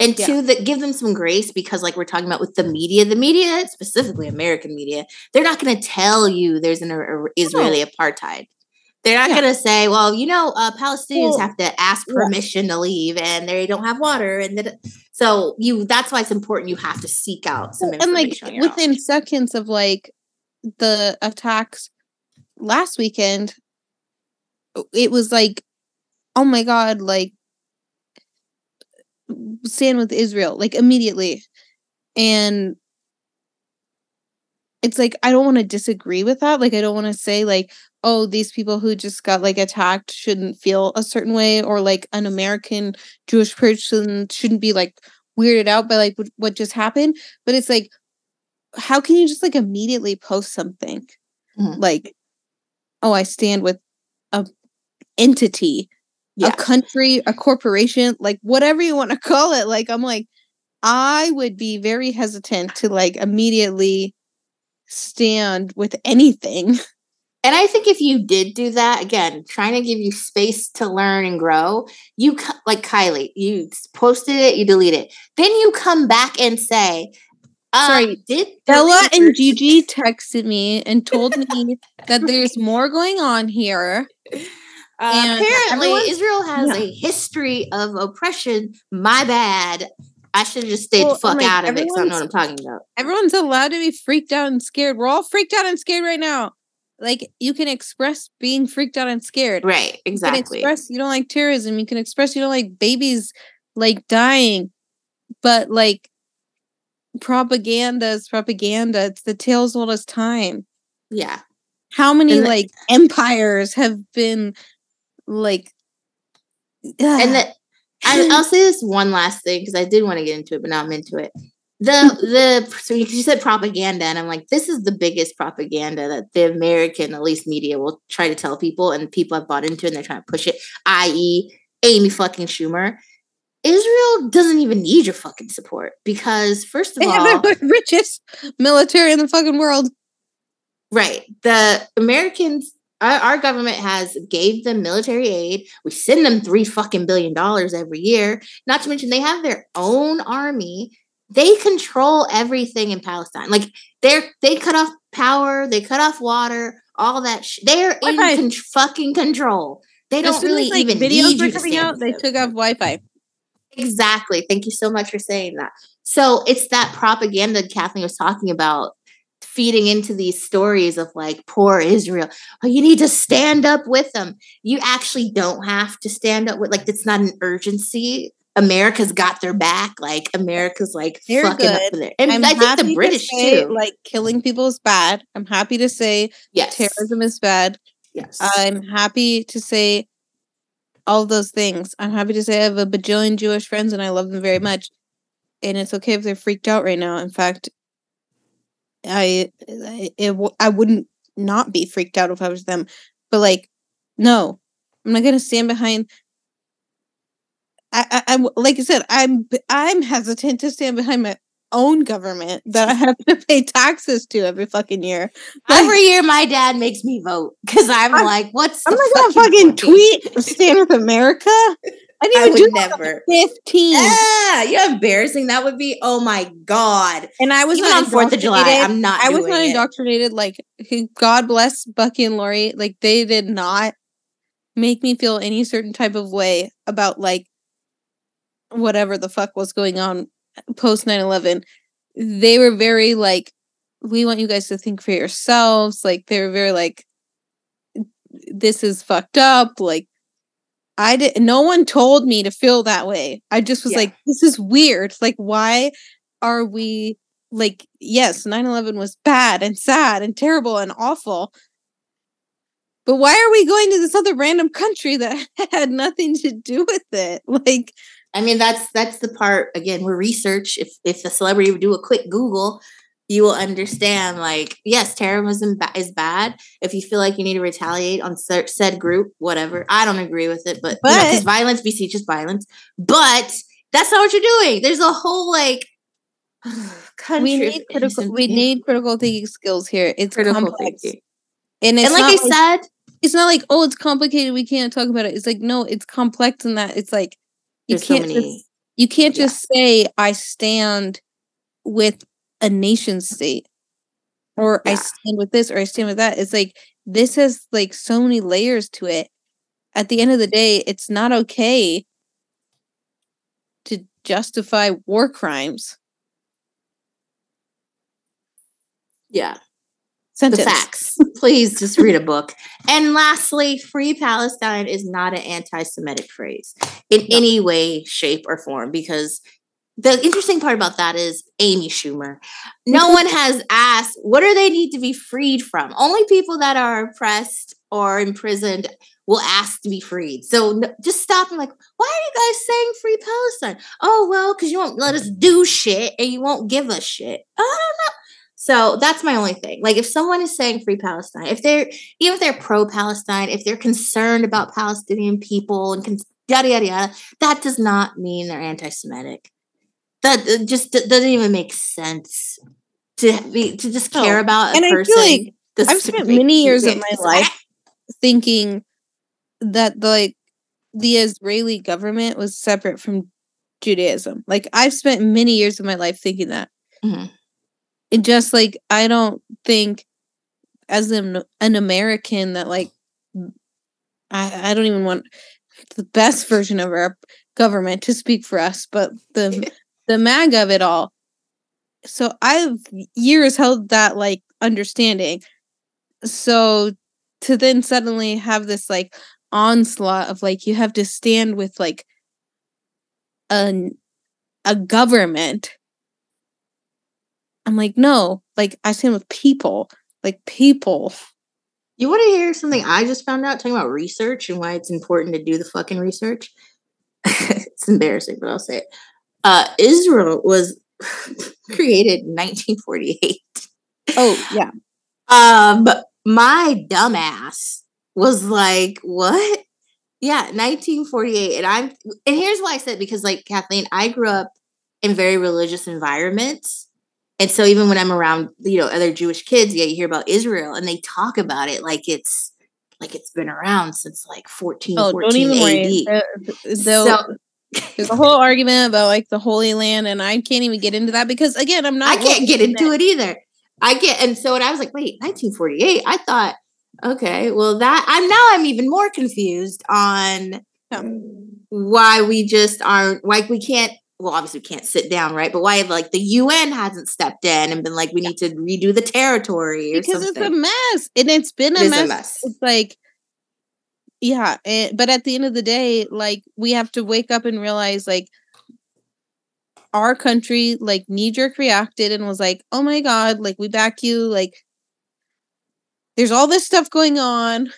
And Yeah. two, that give them some grace because, like we're talking about with the media, the media, specifically American media, they're not going to tell you there's an Ar- Israeli apartheid. They're not Yeah. going to say, "Well, you know, uh, Palestinians Well, have to ask yeah. permission to leave, and they don't have water." And that, so you, that's why it's important. You have to seek out some information. and like your own. within seconds of like the attacks last weekend it was like oh my god like stand with israel like immediately and it's like i don't want to disagree with that like i don't want to say like oh these people who just got like attacked shouldn't feel a certain way or like an american jewish person shouldn't be like weirded out by like what, what just happened but it's like how can you just like immediately post something Mhm. like oh i stand with a entity Yeah. a country a corporation like whatever you want to call it like i'm like i would be very hesitant to like immediately stand with anything And I think if you did do that, again, trying to give you space to learn and grow, you like Kylie, you posted it, you delete it. Then you come back and say, uh, Sorry, did Bella and Gigi texted me and told me that there's more going on here. Uh, apparently, Israel has Yeah. a history of oppression. My bad. I should have just stayed Well, the fuck like, out of it because I don't know what I'm talking about. Everyone's allowed to be freaked out and scared. We're all freaked out and scared right now. Like you can express being freaked out and scared. Right, You can exactly. express you don't like terrorism. You can express you don't like babies like dying. But like propaganda is propaganda. It's the tales old as time. yeah. How many the- like empires have been like and the, I, I'll say this one last thing because I did want to get into it, but now I'm into it. The the so you said propaganda, and I'm like, this is the biggest propaganda that the American, at least media, will try to tell people, and people have bought into, it and they're trying to push it. I.e., Amy fucking Schumer. Israel doesn't even need your fucking support because first of They all, the richest military in the fucking world. right, the Americans, our, our government has gave them military aid. We send them three fucking billion dollars every year. Not to mention they have their own army. They control everything in Palestine. Like they're they cut off power, they cut off water, all that. Sh- they're in con- fucking control. They As don't really as like even videos were coming out, they took off Wi-Fi. Exactly. Thank you so much for saying that. So it's that propaganda Kathleen was talking about feeding into these stories of like poor Israel. Oh, you need to stand up with them. You actually don't have to stand up with like it's not an urgency. America's got their back. Like America's like They're fucking up good. with it. And I'm I think the to British say, too. Like killing people is bad. I'm happy to say yes. terrorism is bad. Yes. I'm happy to say all those things. I'm happy to say I have a bajillion Jewish friends and I love them very much. And it's okay if they're freaked out right now. In fact, I I- it, I wouldn't not be freaked out if I was them. But like, no, I'm not gonna stand behind. I, I'm like I said, I'm I'm hesitant to stand behind my own government that I have to pay taxes to every fucking year. Every year my dad makes me vote because I'm, I'm- like, what's I'm not gonna fucking point? tweet stand with America. I didn't even do never. 15. Yeah, you're embarrassing that would be. Oh my god! And I was Even not on Fourth of July. I'm not. I was not it. indoctrinated. Like, God bless Bucky and Lori. Like, they did not make me feel any certain type of way about, like, whatever the fuck was going on post 9 11. They were very, like, we want you guys to think for yourselves. Like, they were very, like, this is fucked up. Like, I did. No one told me to feel that way. I just was Yeah. like, this is weird. Like, why are we like? Yes, 9-11 was bad and sad and terrible and awful. But why are we going to this other random country that had nothing to do with it? Like, I mean, that's that's the part. Again, we're research. If if a celebrity would do a quick Google, you will understand. Like, yes, terrorism is bad. If you feel like you need to retaliate on said group, whatever. I don't agree with it, but because But- violence beseeches violence. But that's not what you're doing. There's a whole like country. we need critical. We need critical thinking skills here. It's critical complex, thinking. and it's And like I like- said, it's not like oh it's complicated we can't talk about it it's like no it's complex in that it's like you there's can't many. just you can't yeah. just say i stand with a nation state or i stand with this or i stand with that it's like this has like so many layers to it at the end of the day it's not okay to justify war crimes yeah. Sentence the facts. Please just read a book. And lastly, free Palestine is not an anti Semitic phrase in No. any way, shape, or form because the interesting part about that is Amy Schumer. No one has asked, what do they need to be freed from? Only people that are oppressed or imprisoned will ask to be freed. So just stop and like, why are you guys saying free Palestine? Oh, well, because you won't let us do shit and you won't give us shit. Oh, I don't know. So that's my only thing. Like, if someone is saying free Palestine, if they're even if they're pro Palestine, if they're concerned about Palestinian people and cons- yada yada yada, that does not mean they're anti-Semitic. That just doesn't even make sense to be to just No. care about a And I feel person. like I've spent many years of my life thinking that the, like the Israeli government was separate from Judaism. Like I've spent many years of my life thinking that. Mhm. It just like I don't think as an an American that like I I don't even want the best version of our government to speak for us, but the the mag of it all. So I've years held that like understanding. So to then suddenly have this like onslaught of like you have to stand with like an a government. I'm like, no, like I stand with people, like people. You want to hear something I just found out talking about research and why it's important to do the fucking research? it's embarrassing, but I'll say it. Uh, Israel was created in 1948. Oh yeah, Um, my dumbass was like, "What? Yeah, 1948. And I'm and here's why I said because like Kathleen, I grew up in very religious environments. And so even when I'm around, you know, other Jewish kids, yeah, you hear about Israel and they talk about it like it's like it's been around since like 14, oh, 14 don't even AD. Worry. Uh, so, there's a whole argument about like the Holy Land, and I can't even get into that because again, I'm not. I can't get into it. it either. I get, and so when I was like, wait, 1948. I thought, okay, well that I'm now I'm even more confused on why we just aren't like we can't well, obviously we can't sit down, right? But why like the UN hasn't stepped in and been like, we need to redo the territory because something. it's a mess, and it's been a, it mess. a mess. It's like, yeah, it, but at the end of the day, like we have to wake up and realize, like, our country like knee jerk reacted and was like, oh my god, like we back you, like. There's all this stuff going on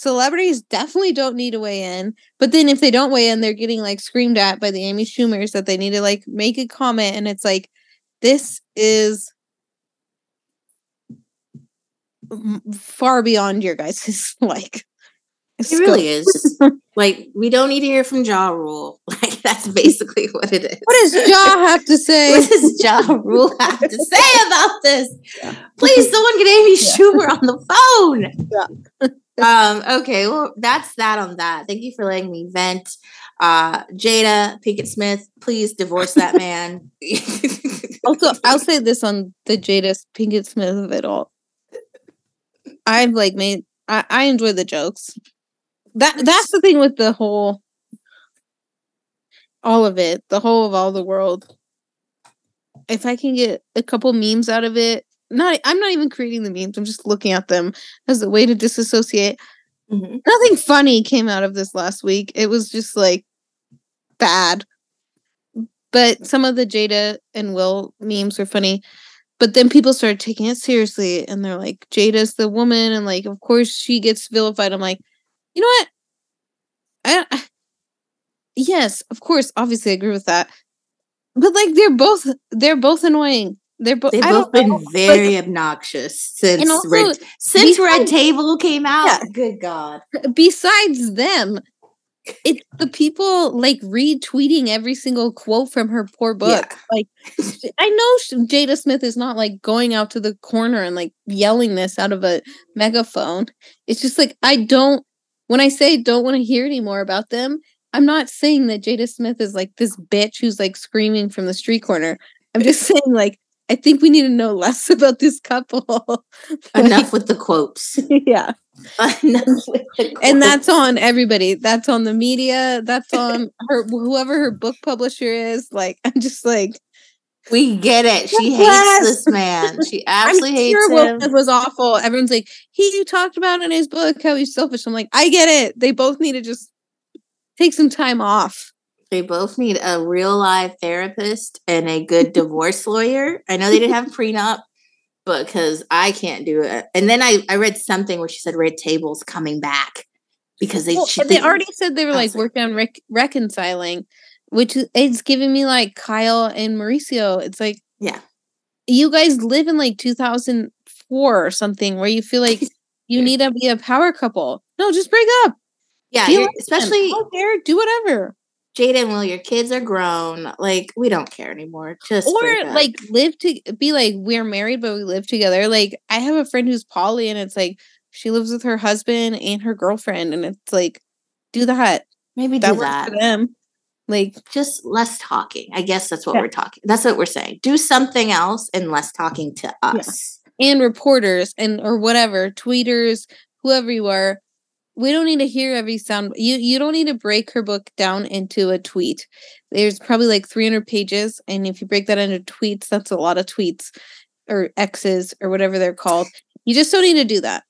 celebrities definitely don't need to weigh in. But then if they don't weigh in, they're getting like screamed at by the Amy Schumers that they need to like make a comment. And it's like, this is far beyond your guys' like. It really is. like we don't need to hear from Ja Rule. Like that's basically what it is. What does Ja have to say? what does Ja Rule have to say about this? Please, someone get Amy yeah. Schumer on the phone. Yeah um, okay, well, that's that on that. Thank you for letting me vent. Uh, Jada Pinkett Smith, please divorce that man. also, I'll say this on the Jada Pinkett Smith of it all. I've like made I, I enjoy the jokes. That that's the thing with the whole all of it, the whole of all the world. If I can get a couple memes out of it, not I'm not even creating the memes. I'm just looking at them as a way to disassociate. Mm-hmm. Nothing funny came out of this last week. It was just like bad. But some of the Jada and Will memes were funny. But then people started taking it seriously and they're like, Jada's the woman, and like, of course she gets vilified. I'm like, you know what? I, I yes, of course, obviously I agree with that. But like they're both they're both annoying. They're bo- They've both been know, very like, obnoxious since also, Red, since besides, Red Table came out. Yeah. Good God! Besides them, it's the people like retweeting every single quote from her poor book. Yeah. Like, I know Jada Smith is not like going out to the corner and like yelling this out of a megaphone. It's just like I don't. When I say don't want to hear anymore about them, I'm not saying that Jada Smith is like this bitch who's like screaming from the street corner. I'm just saying like I think we need to know less about this couple. like, Enough with the quotes. Yeah. And that's on everybody. That's on the media. That's on her whoever her book publisher is. Like I'm just like we get it. She hates this man. She absolutely hates sure him. It was awful. Everyone's like, he talked about in his book how he's selfish. I'm like, I get it. They both need to just take some time off. They both need a real live therapist and a good divorce lawyer. I know they didn't have a prenup, but because I can't do it. And then I, I read something where she said Red Table's coming back because they well, she, they already said they were oh, like working on rec- reconciling, which is giving me like Kyle and Mauricio. It's like yeah, you guys live in like 2004 or something where you feel like you need to be a power couple. No, just break up. Yeah, especially care, do whatever. Jaden, well, your kids are grown. Like, we don't care anymore. Just or like live to be like we're married, but we live together. Like, I have a friend who's poly, and it's like she lives with her husband and her girlfriend, and it's like do that. Maybe that do that for them. Like, just less talking. I guess that's what yeah. we're talking. That's what we're saying. Do something else and less talking to us yeah. and reporters and or whatever tweeters, whoever you are we don't need to hear every sound you you don't need to break her book down into a tweet. There's probably like 300 pages and if you break that into tweets that's a lot of tweets or x's or whatever they're called. You just don't need to do that.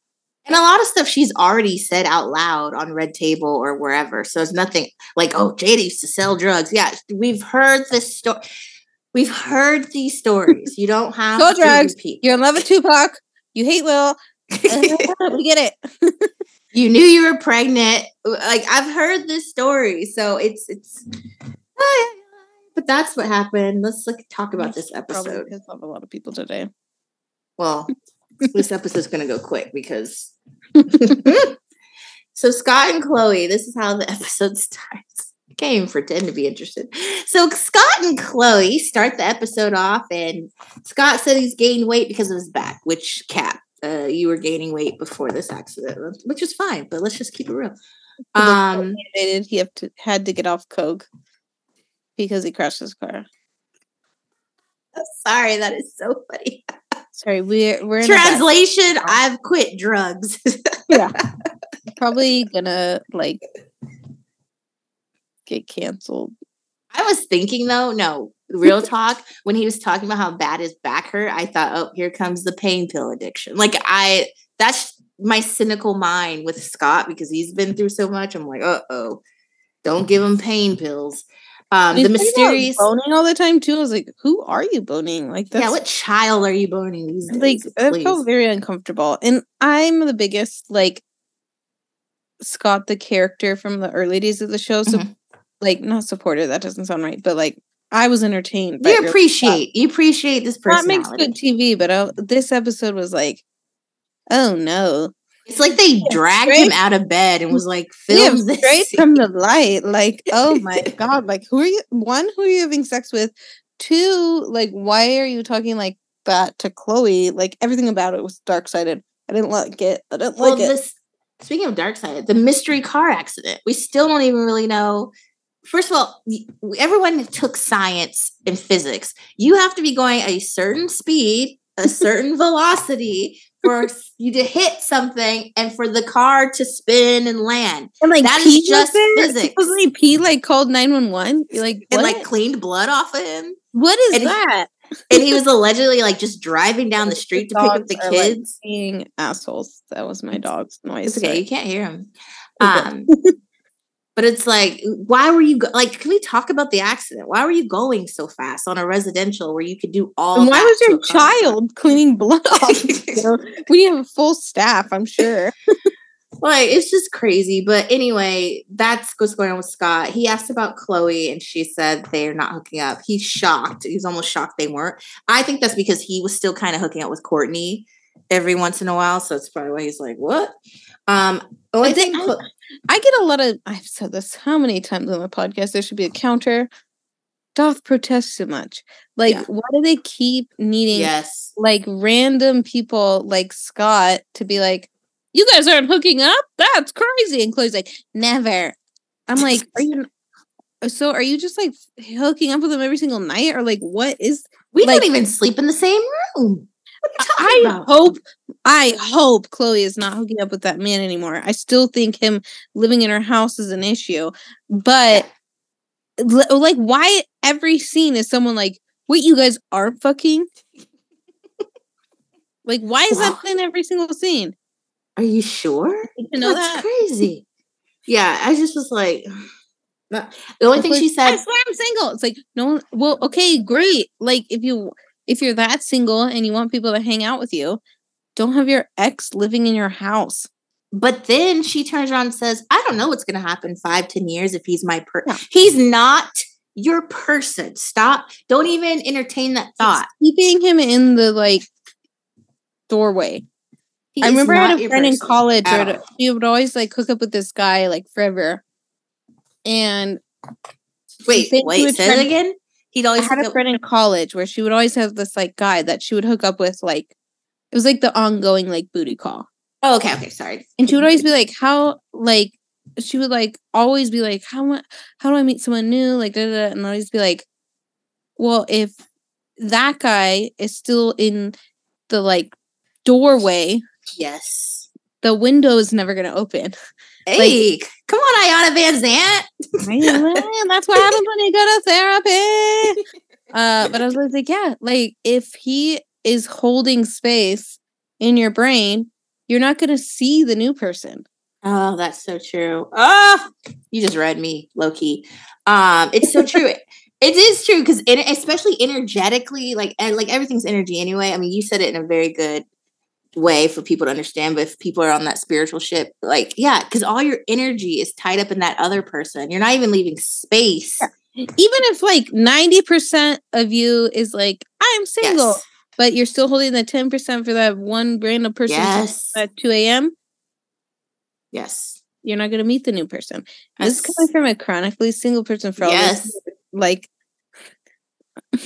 And a lot of stuff she's already said out loud on red table or wherever so it's nothing like oh jada used to sell drugs. Yeah we've heard this story we've heard these stories. You don't have Sell drugs. repeat. you're in love with tupac. You hate will we get it you knew you were pregnant. Like I've heard this story, so it's it's. Mm-hmm. But that's what happened. Let's like talk about this episode. Piss off a lot of people today. Well, this episode's gonna go quick because. So Scott and Khloe, this is how the episode starts. Can't even pretend to be interested. So Scott and Khloe start the episode off, and Scott said he's gained weight because of his back, which Cap, uh, you were gaining weight before this accident, which is fine, but let's just keep it real. Um, he have to had to get off coke because he crashed his car. Sorry, that is so funny. Sorry, we're we're translation. I've quit drugs. yeah, probably gonna like get canceled. I was thinking though, no, real talk. when he was talking about how bad his back hurt, I thought, oh, here comes the pain pill addiction. Like I, that's my cynical mind with Scott because he's been through so much. I'm like, uh oh, don't give him pain pills. Um, the mysterious boning all the time too. I was like, "Who are you boning?" Like, that's, yeah, what child are you boning these days? Like, I felt very uncomfortable, and I'm the biggest like Scott, the character from the early days of the show. So, mm-hmm. like, not supporter. That doesn't sound right, but like, I was entertained. You appreciate you appreciate this person. That makes good TV, but uh, this episode was like, oh no, it's like they dragged straight, him out of bed and was like, film yeah, this straight from the light. Like, oh my god! Like, who are you? One, who are you having sex with? Two, like, why are you talking like that to Khloe? Like, everything about it was dark sided. I didn't like it. I didn't well, like this, it. Speaking of dark side, the mystery car accident. We still don't even really know. First of all, everyone took science and physics. You have to be going a certain speed, a certain velocity for you to hit something and for the car to spin and land. And like that is just physics. Supposedly P like called 911. Like and like cleaned blood off of him. What is and that? He, and he was allegedly like just driving down the street to pick up the kids. Like being assholes. That was my dog's noise. It's okay, you can't hear him. Um But it's like, why were you go- like? Can we talk about the accident? Why were you going so fast on a residential where you could do all? And why was your child cleaning blood off? you know? We have a full staff, I'm sure. like it's just crazy. But anyway, that's what's going on with Scott. He asked about Khloe, and she said they're not hooking up. He's shocked. He's almost shocked they weren't. I think that's because he was still kind of hooking up with Kourtney every once in a while. So that's probably why he's like, "What?" Um, only thing. I get a lot of, I've said this how many times on the podcast, there should be a counter. Doth protest too much. Like, yeah. why do they keep needing yes. like random people like Scott to be like, you guys aren't hooking up? That's crazy. And Khloe's like, never. I'm like, are you so are you just like hooking up with them every single night? Or like what is we like, don't even sleep in the same room. I about? hope I hope Khloe is not hooking up with that man anymore. I still think him living in her house is an issue. But like why every scene is someone like, wait, you guys are fucking? like, why is that in every single scene? Are you sure? You know That's that? crazy. Yeah, I just was like the only thing she said I swear I'm single. It's like, no well, okay, great. Like if you if you're that single and you want people to hang out with you, don't have your ex living in your house. But then she turns around and says, I don't know what's going to happen five, ten years if he's my person. Yeah. He's not your person. Stop. Don't even entertain that thought. keeping him in the like doorway. He I remember I had a friend in college where she would always like hook up with this guy like forever. And wait, wait, say it again. He'd always I had a friend in college where she would always have this like guy that she would hook up with like it was like the ongoing like booty call. Oh, okay, okay, sorry. And she would always be like, "How like?" She would like always be like, "How how do I meet someone new?" Like, da, da, da. and always be like, "Well, if that guy is still in the like doorway, yes, the window is never gonna open." Hey, like, come on, Ayana Van Zant. that's what happens when you go to therapy. Uh, but I was like, yeah, like if he is holding space in your brain, you're not going to see the new person. Oh, that's so true. Oh, you just read me, low key. Um, it's so true. it is true because, especially energetically, like and like everything's energy anyway. I mean, you said it in a very good way for people to understand. But if people are on that spiritual ship, like yeah, because all your energy is tied up in that other person. You're not even leaving space. Even if like ninety percent of you is like, I'm single. Yes but you're still holding the 10% for that one random person yes. at 2 a.m. Yes. you're not going to meet the new person. This is coming from a chronically single person for all Yes. this. Like,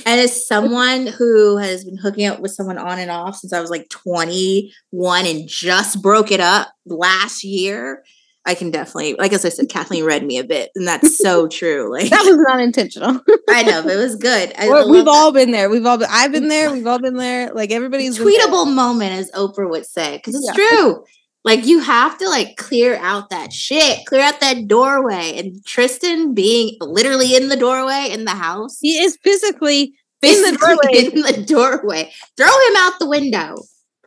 as someone who has been hooking up with someone on and off since I was like 21 and just broke it up last year, I can definitely, like as I said, Kathleen read me a bit, and that's so true. Like that was not intentional. I know, but it was good. We've that. all been there. We've all been. I've been there. We've all been there. Like everybody's tweetable moment, as Oprah would say, because it's Yeah. true. Like you have to like clear out that shit, clear out that doorway. And Tristan being literally in the doorway in the house, He is physically in the doorway. in the doorway. Throw him out the window,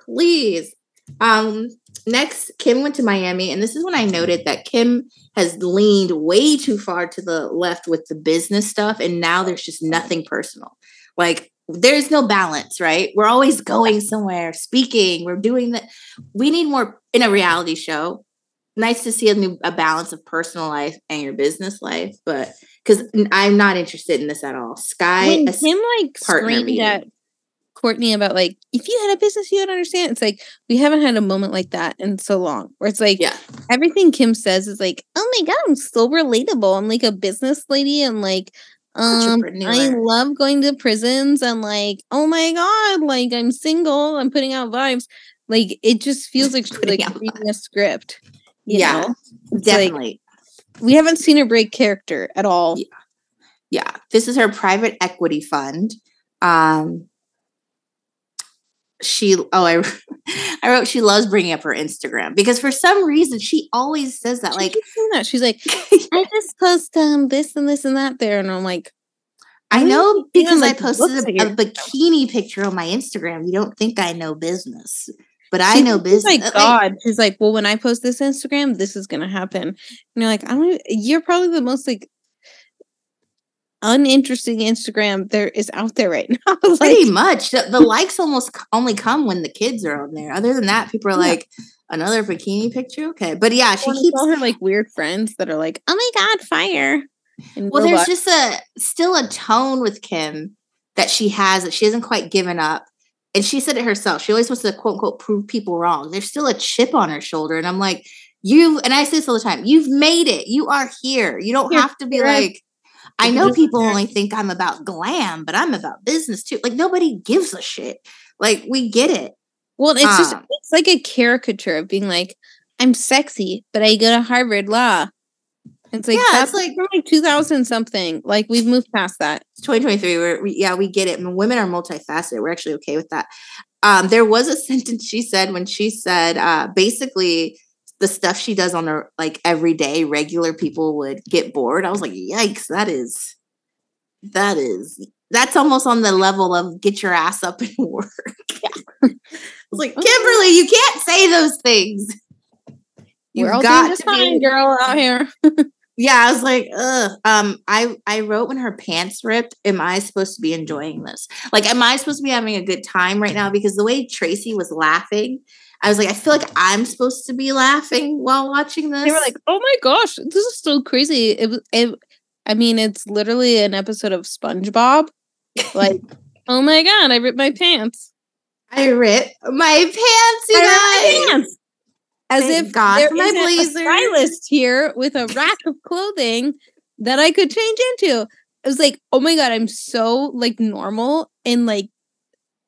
please. Um, next, Kim went to Miami, and this is when I noted that Kim has leaned way too far to the left with the business stuff, and now there's just nothing personal. Like there's no balance, right? We're always going somewhere, speaking, we're doing that. We need more in a reality show. Nice to see a new a balance of personal life and your business life, but because I'm not interested in this at all. Sky, when Kim like partner screamed meeting. at Kourtney about like if you had a business you would understand. It's like we haven't had a moment like that in so long. Where it's like yeah, everything Kim says is like, oh my god, I'm so relatable. I'm like a business lady and like um I love going to prisons and like, oh my god, like I'm single, I'm putting out vibes. Like it just feels like she's like reading a script. you Yeah, know? It's like, definitely. we haven't seen her break character at all. Yeah. yeah this is her private equity fund um she oh i i wrote she loves bringing up her instagram because for some reason she always says that She like that. She's like, I just post um this and this and that there, and I'm like, i know because i Like, looks posted a, a bikini picture on my instagram you don't think i know business but i She know thinks, business Like Like, God, she's like, well, when I post this Instagram, this is gonna happen. And you're like, I don't. even- You're probably the most like uninteresting Instagram there is out there right now. like, pretty much the, the likes almost only come when the kids are on there other than that people are Yeah. like another bikini picture okay but yeah she keeps all her like weird friends that are like, oh my God, fire. And Well, there's just a still a tone with Kim that she has that she hasn't quite given up. And she said it herself. She always wants to quote unquote prove people wrong. There's still a chip on her shoulder. And I'm like, you and I say this all the time, you've made it. You are here. You don't You're have to be like, I know people only think I'm about glam, but I'm about business too. Like nobody gives a shit. Like we get it. Well, it's just Um, it's like a caricature of being like, I'm sexy, but I go to Harvard Law. It's like Yeah, that's it's like- like 2000 something. Like we've moved past that. 2023. We're, we, yeah, we get it. And women are multifaceted. We're actually okay with that. Um, there was a sentence she said when she said uh, basically the stuff she does on a like everyday regular people would get bored. I was like, yikes, that is that is that's almost on the level of get your ass up and work. I was like, Kimberly, you can't say those things. We're You've all got to be- fine, girl, out here. yeah, I was like, ugh. Um, I I wrote when her pants ripped. Am I supposed to be enjoying this? Like, am I supposed to be having a good time right now? Because the way Tracy was laughing, I was like, I feel like I'm supposed to be laughing while watching this. They were like, "Oh my gosh, this is so crazy!" It was. It, I mean, it's literally an episode of SpongeBob. Like, oh my god, I ripped my pants. I ripped my pants, you I guys. ripped my pants. As Thank if God there my isn't a stylist here with a rack of clothing that I could change into. I was like, oh my god, I'm so like normal and like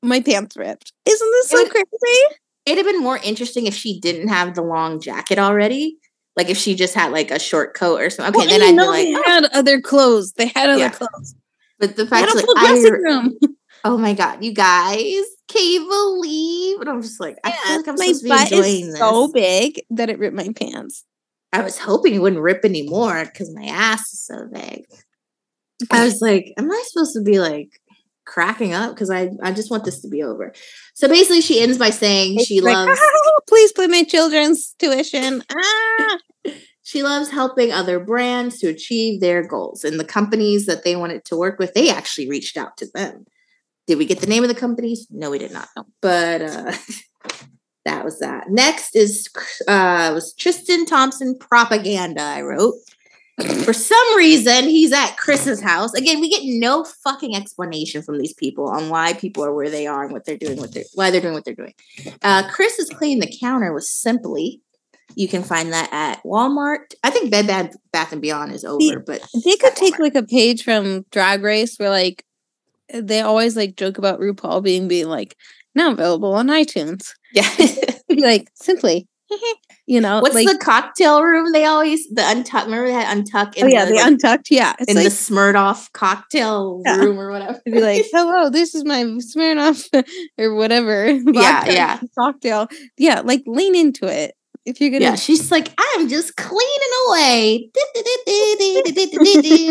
my pants ripped. Isn't this so crazy? It'd have been more interesting if she didn't have the long jacket already. Like if she just had like a short coat or something. Okay, Well, then I'd you be know like, they oh. had other clothes. They had other Yeah. clothes. but the fact a like I room. Oh my god, you guys! Can you believe? And I'm just like, I feel like I'm supposed to be enjoying is this. so big that it ripped my pants. I was hoping it wouldn't rip anymore because my ass is so big. I was like, am I supposed to be like cracking up? Because I, I just want this to be over. So basically, she ends by saying she like, loves "Oh, please put my children's tuition. Ah. she loves helping other brands to achieve their goals. And the companies that they wanted to work with, they actually reached out to them. Did we get the name of the companies? No, we did not. But uh, that was that. Next is uh, was Tristan Thompson propaganda. I wrote. For some reason, he's at Kris's house. Again, we get no fucking explanation from these people on why people are where they are and what they're doing, what they're why they're doing what they're doing. Uh, Kris is cleaning the counter with Simply. You can find that at Walmart. I think Bed Bath, Bath and Beyond is over, but They could take Walmart. like a page from Drag Race where like they always like joke about RuPaul being being like now available on iTunes. yeah. Like simply, you know, What's like the cocktail room? They always the untuck. Remember they had untuck in oh yeah, the, the like, untucked. Yeah, it's in like the Smirnoff cocktail Yeah. room or whatever. be like, hello, this is my Smirnoff or whatever. Yeah, yeah. Cocktail. Yeah, like lean into it. If you're gonna Yeah, she's like, I'm just cleaning away.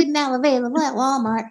now available at Walmart.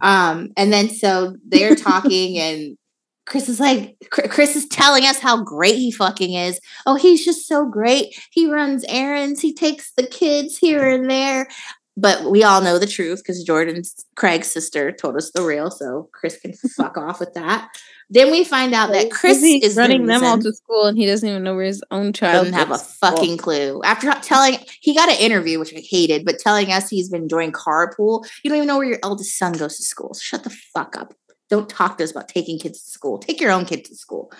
Um, and then so they're talking, and Kris is like, Kris is telling us how great he fucking is. Oh, he's just so great. He runs errands. He takes the kids here and there. But we all know the truth because Jordan's Craig's sister told us the real. So Kris can fuck off with that. Then we find out that Kris is the running them all to school and he doesn't even know where his own child doesn't have a fucking clue. After telling he got an interview, which I hated, but telling us he's been enjoying carpool, you don't even know where your eldest son goes to school. So shut the fuck up. Don't talk to us about taking kids to school. Take your own kid to school.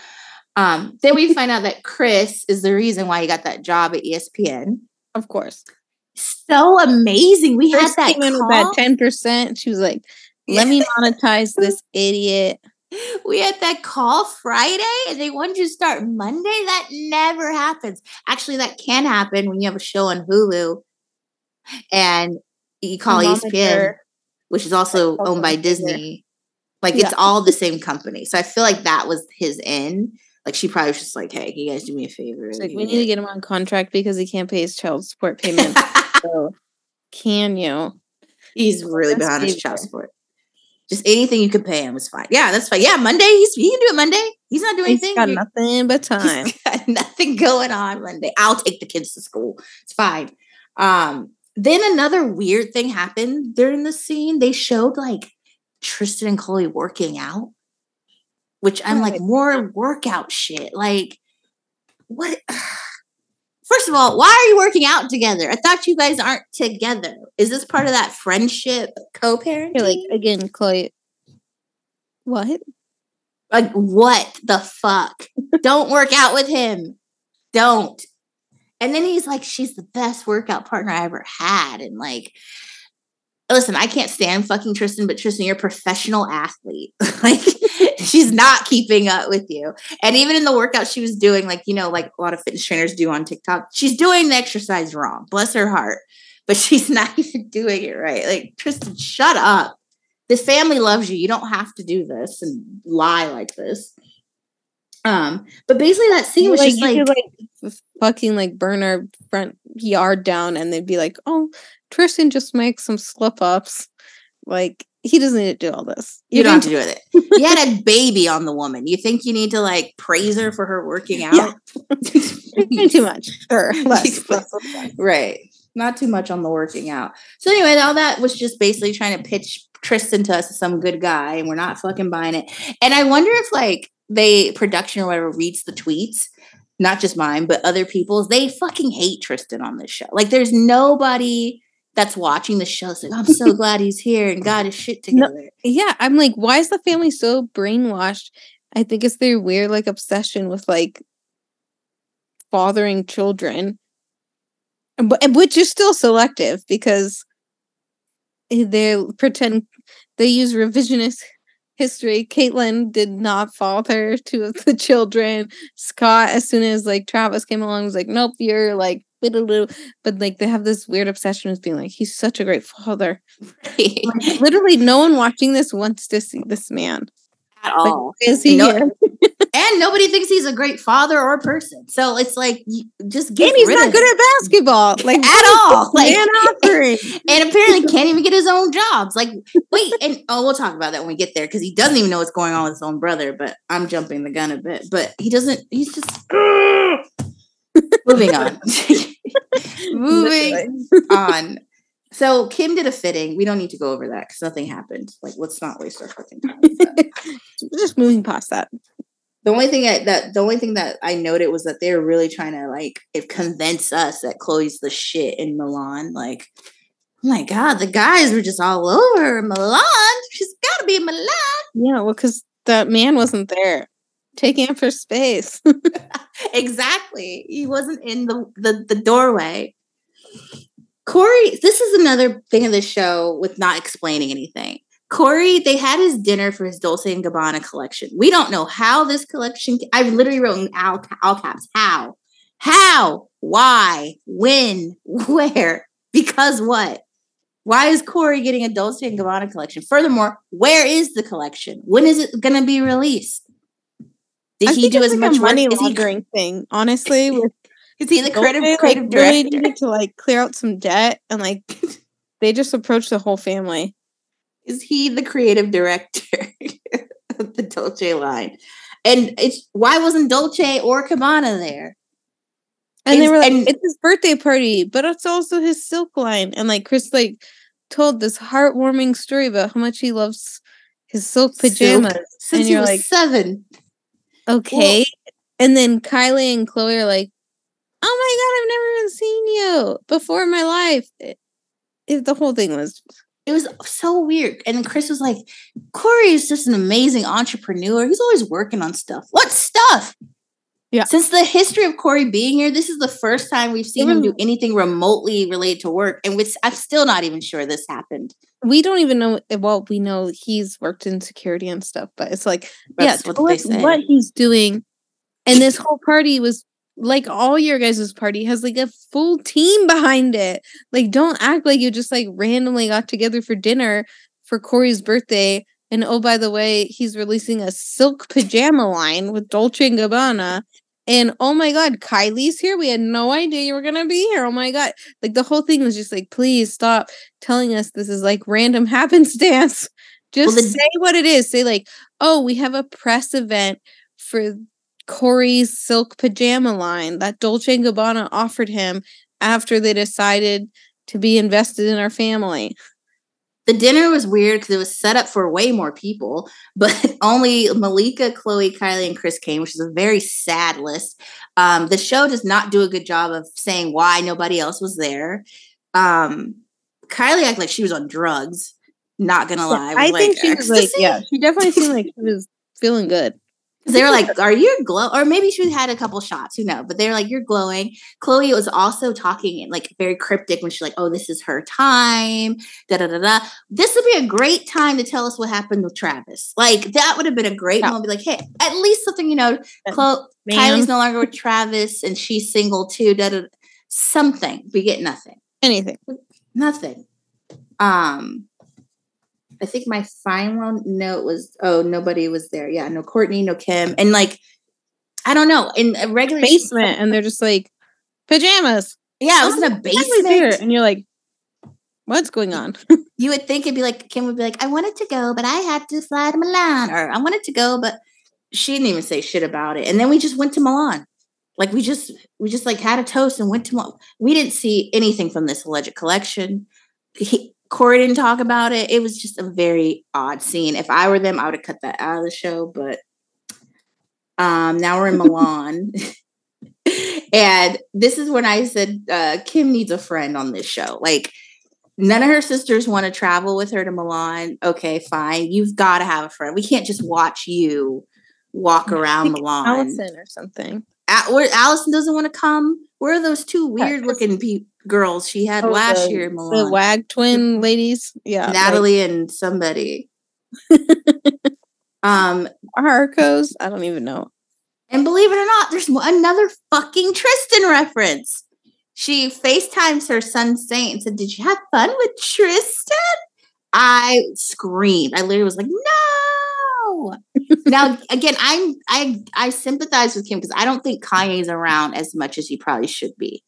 Um, then we find out that Kris is the reason why he got that job at ESPN. Of course. So amazing. We Kris had that came in with that ten percent. She was like, "Let me monetize this idiot." we had that call Friday and they wanted you to start Monday. That never happens. Actually, that can happen when you have a show on Hulu and you call ESPN, which is also owned by. Disney. Like Yeah. it's all the same company. So I feel like that was his in. Like she probably was just like, hey, can you guys do me a favor? It's like we need to get him on contract because he can't pay his child support payment. so, can you? He's really That's behind his child support. Just anything you could pay him is fine. Yeah, that's fine. Yeah, Monday. He's he can do it Monday. He's not doing He's anything. got nothing but time. Nothing going on Monday. I'll take the kids to school. It's fine. Um, then another weird thing happened during the scene. They showed like Tristan and Khloe working out, which I'm like, more workout shit. Like, what? First of all, why are you working out together? I thought you guys aren't together. Is this part of that friendship co-parenting? You're like again, Khloe. What? Like, what the fuck? Don't work out with him. Don't. And then he's like, she's the best workout partner I ever had. And like, listen, I can't stand fucking Tristan, but Tristan, you're a professional athlete. like, she's not keeping up with you. And even in the workout she was doing, like, you know, like a lot of fitness trainers do on TikTok, she's doing the exercise wrong. Bless her heart. But she's not even doing it right. Like, Tristan, shut up. The family loves you. You don't have to do this and lie like this. Um, but basically that scene was like, just like, could, like fucking like burn our front yard down, and they'd be like, "Oh, Tristan just makes some slip ups." Like he doesn't need to do all this. you don't have to do it. You had a baby on the woman. You think you need to like praise her for her working out? Yeah. Too much. Sure, less. less, less. right. Not too much on the working out. So anyway, all that was just basically trying to pitch Tristan to us as some good guy, and we're not fucking buying it. And I wonder if like they production or whatever reads the tweets, not just mine, but other people's. They fucking hate Tristan on this show. Like there's nobody that's watching the show. It's like, I'm so glad he's here and got his shit No. together. Yeah, I'm like, why is the family so brainwashed? I think it's their weird like obsession with like fathering children, but which is still selective because they pretend they use revisionist history. Caitlyn did not father two of the children. Scott, as soon as like Travis came along, was like, "Nope, you're like." Biddle-doo." But like they have this weird obsession with being like, he's such a great father. Like, literally, no one watching this wants to see this man. At Like, all. is he No- and nobody thinks he's a great father or person. So it's like just get And he's rid not of good him. at basketball, like at all. Like, man offering. and apparently can't even get his own jobs. Like, wait, and oh, we'll talk about that when we get there because he doesn't even know what's going on with his own brother. But I'm jumping the gun a bit. But he doesn't. He's just moving on. Moving on. So Kim did a fitting. We don't need to go over that because nothing happened. Like, let's not waste our fucking time. that. Just moving past that. The only thing I, that the only thing that I noted was that they were really trying to like it convince us that Khloe's the shit in Milan. Like, oh my god, the guys were just all over Milan. She's got to be in Milan. Yeah, well, because that man wasn't there. Taking it for space. exactly. He wasn't in the, the, the doorway. Corey, this is another thing of the show with not explaining anything. Corey, they had his dinner for his Dolce and Gabbana collection. We don't know how this collection. I've literally wrote in all, all caps. How? How? Why? When? Where? Because what? Why is Corey getting a Dolce and Gabbana collection? Furthermore, where is the collection? When is it going to be released? Did I he do as like much money work? laundering he, thing? Honestly, with is he the creative Dolce, creative like, director? Really needed to like clear out some debt and like they just approached the whole family. Is he the creative director of the Dolce line? And it's why wasn't Dolce or Gabbana there? And they were like, and, it's his birthday party, but it's also his silk line. And like Kris like told this heartwarming story about how much he loves his silk pajamas. Silk, since and you're like seven. Okay. Well, and then Kylie and Khloe are like, Oh my god, I've never even seen you before in my life. It, it, the whole thing was it was so weird. And Kris was like, Corey is just an amazing entrepreneur. He's always working on stuff. What stuff? Yeah. Since the history of Corey being here, this is the first time we've seen him do anything remotely related to work. And which I'm still not even sure this happened. We don't even know. Well, we know he's worked in security and stuff, but it's like, That's yeah, what, what he's doing. And this whole party was like all your guys' party has like a full team behind it. Like, don't act like you just like randomly got together for dinner for corey's birthday. And oh, by the way, he's releasing a silk pajama line with Dolce and Gabbana. And oh my God, Kylie's here. We had no idea you were going to be here. Oh my God. Like the whole thing was just like, please stop telling us this is like random happenstance. Just well, the- say what it is. Say, like, oh, we have a press event for Corey's silk pajama line that Dolce & Gabbana offered him after they decided to be invested in our family. The dinner was weird because it was set up for way more people, but only Malika, Khloe, Kylie, and Kris came, which is a very sad list. Um, the show does not do a good job of saying why nobody else was there. Um, Kylie acted like she was on drugs. Not gonna lie, I, I think she was like, yeah, she definitely seemed like she was feeling good they were like, "Are you glow?" Or maybe she had a couple shots. Who knows? But they were like, "You're glowing." Khloe was also talking like very cryptic when she's like, "Oh, this is her time." Da da da da. This would be a great time to tell us what happened with Travis. Like that would have been a great moment. Be like, "Hey, at least something you know." Khloe, Kylie's no longer with Travis, and she's single too. Da da. Something. We get nothing. Anything. Nothing. Um. I think my final note was, oh, nobody was there. Yeah, no Kourtney, no Kim, and like, I don't know, in a regular basement, and they're just like pajamas. Yeah, it was in a basement, and you're like, what's going on? you would think it'd be like Kim would be like, I wanted to go, but I had to fly to Milan, or I wanted to go, but she didn't even say shit about it. And then we just went to Milan. Like we just we just like had a toast and went to Milan. We didn't see anything from this alleged collection. He, Corey didn't talk about it. It was just a very odd scene. If I were them, I would have cut that out of the show. But um, now we're in Milan. and this is when I said uh, Kim needs a friend on this show. Like, none of her sisters want to travel with her to Milan. Okay, fine. You've got to have a friend. We can't just watch you walk around Milan. Allison or something. Allison doesn't want to come. Where are those two weird looking people? girls she had oh, last the, year. Milan. The WAG twin ladies, yeah, Natalie and somebody. um, Arcos, I don't even know. And believe it or not, there's another fucking Tristan reference. She FaceTimes her son Saint and said, Did you have fun with Tristan? I screamed. I literally was like, No. Now again, I'm I I sympathize with Kim because I don't think Kanye's around as much as he probably should be.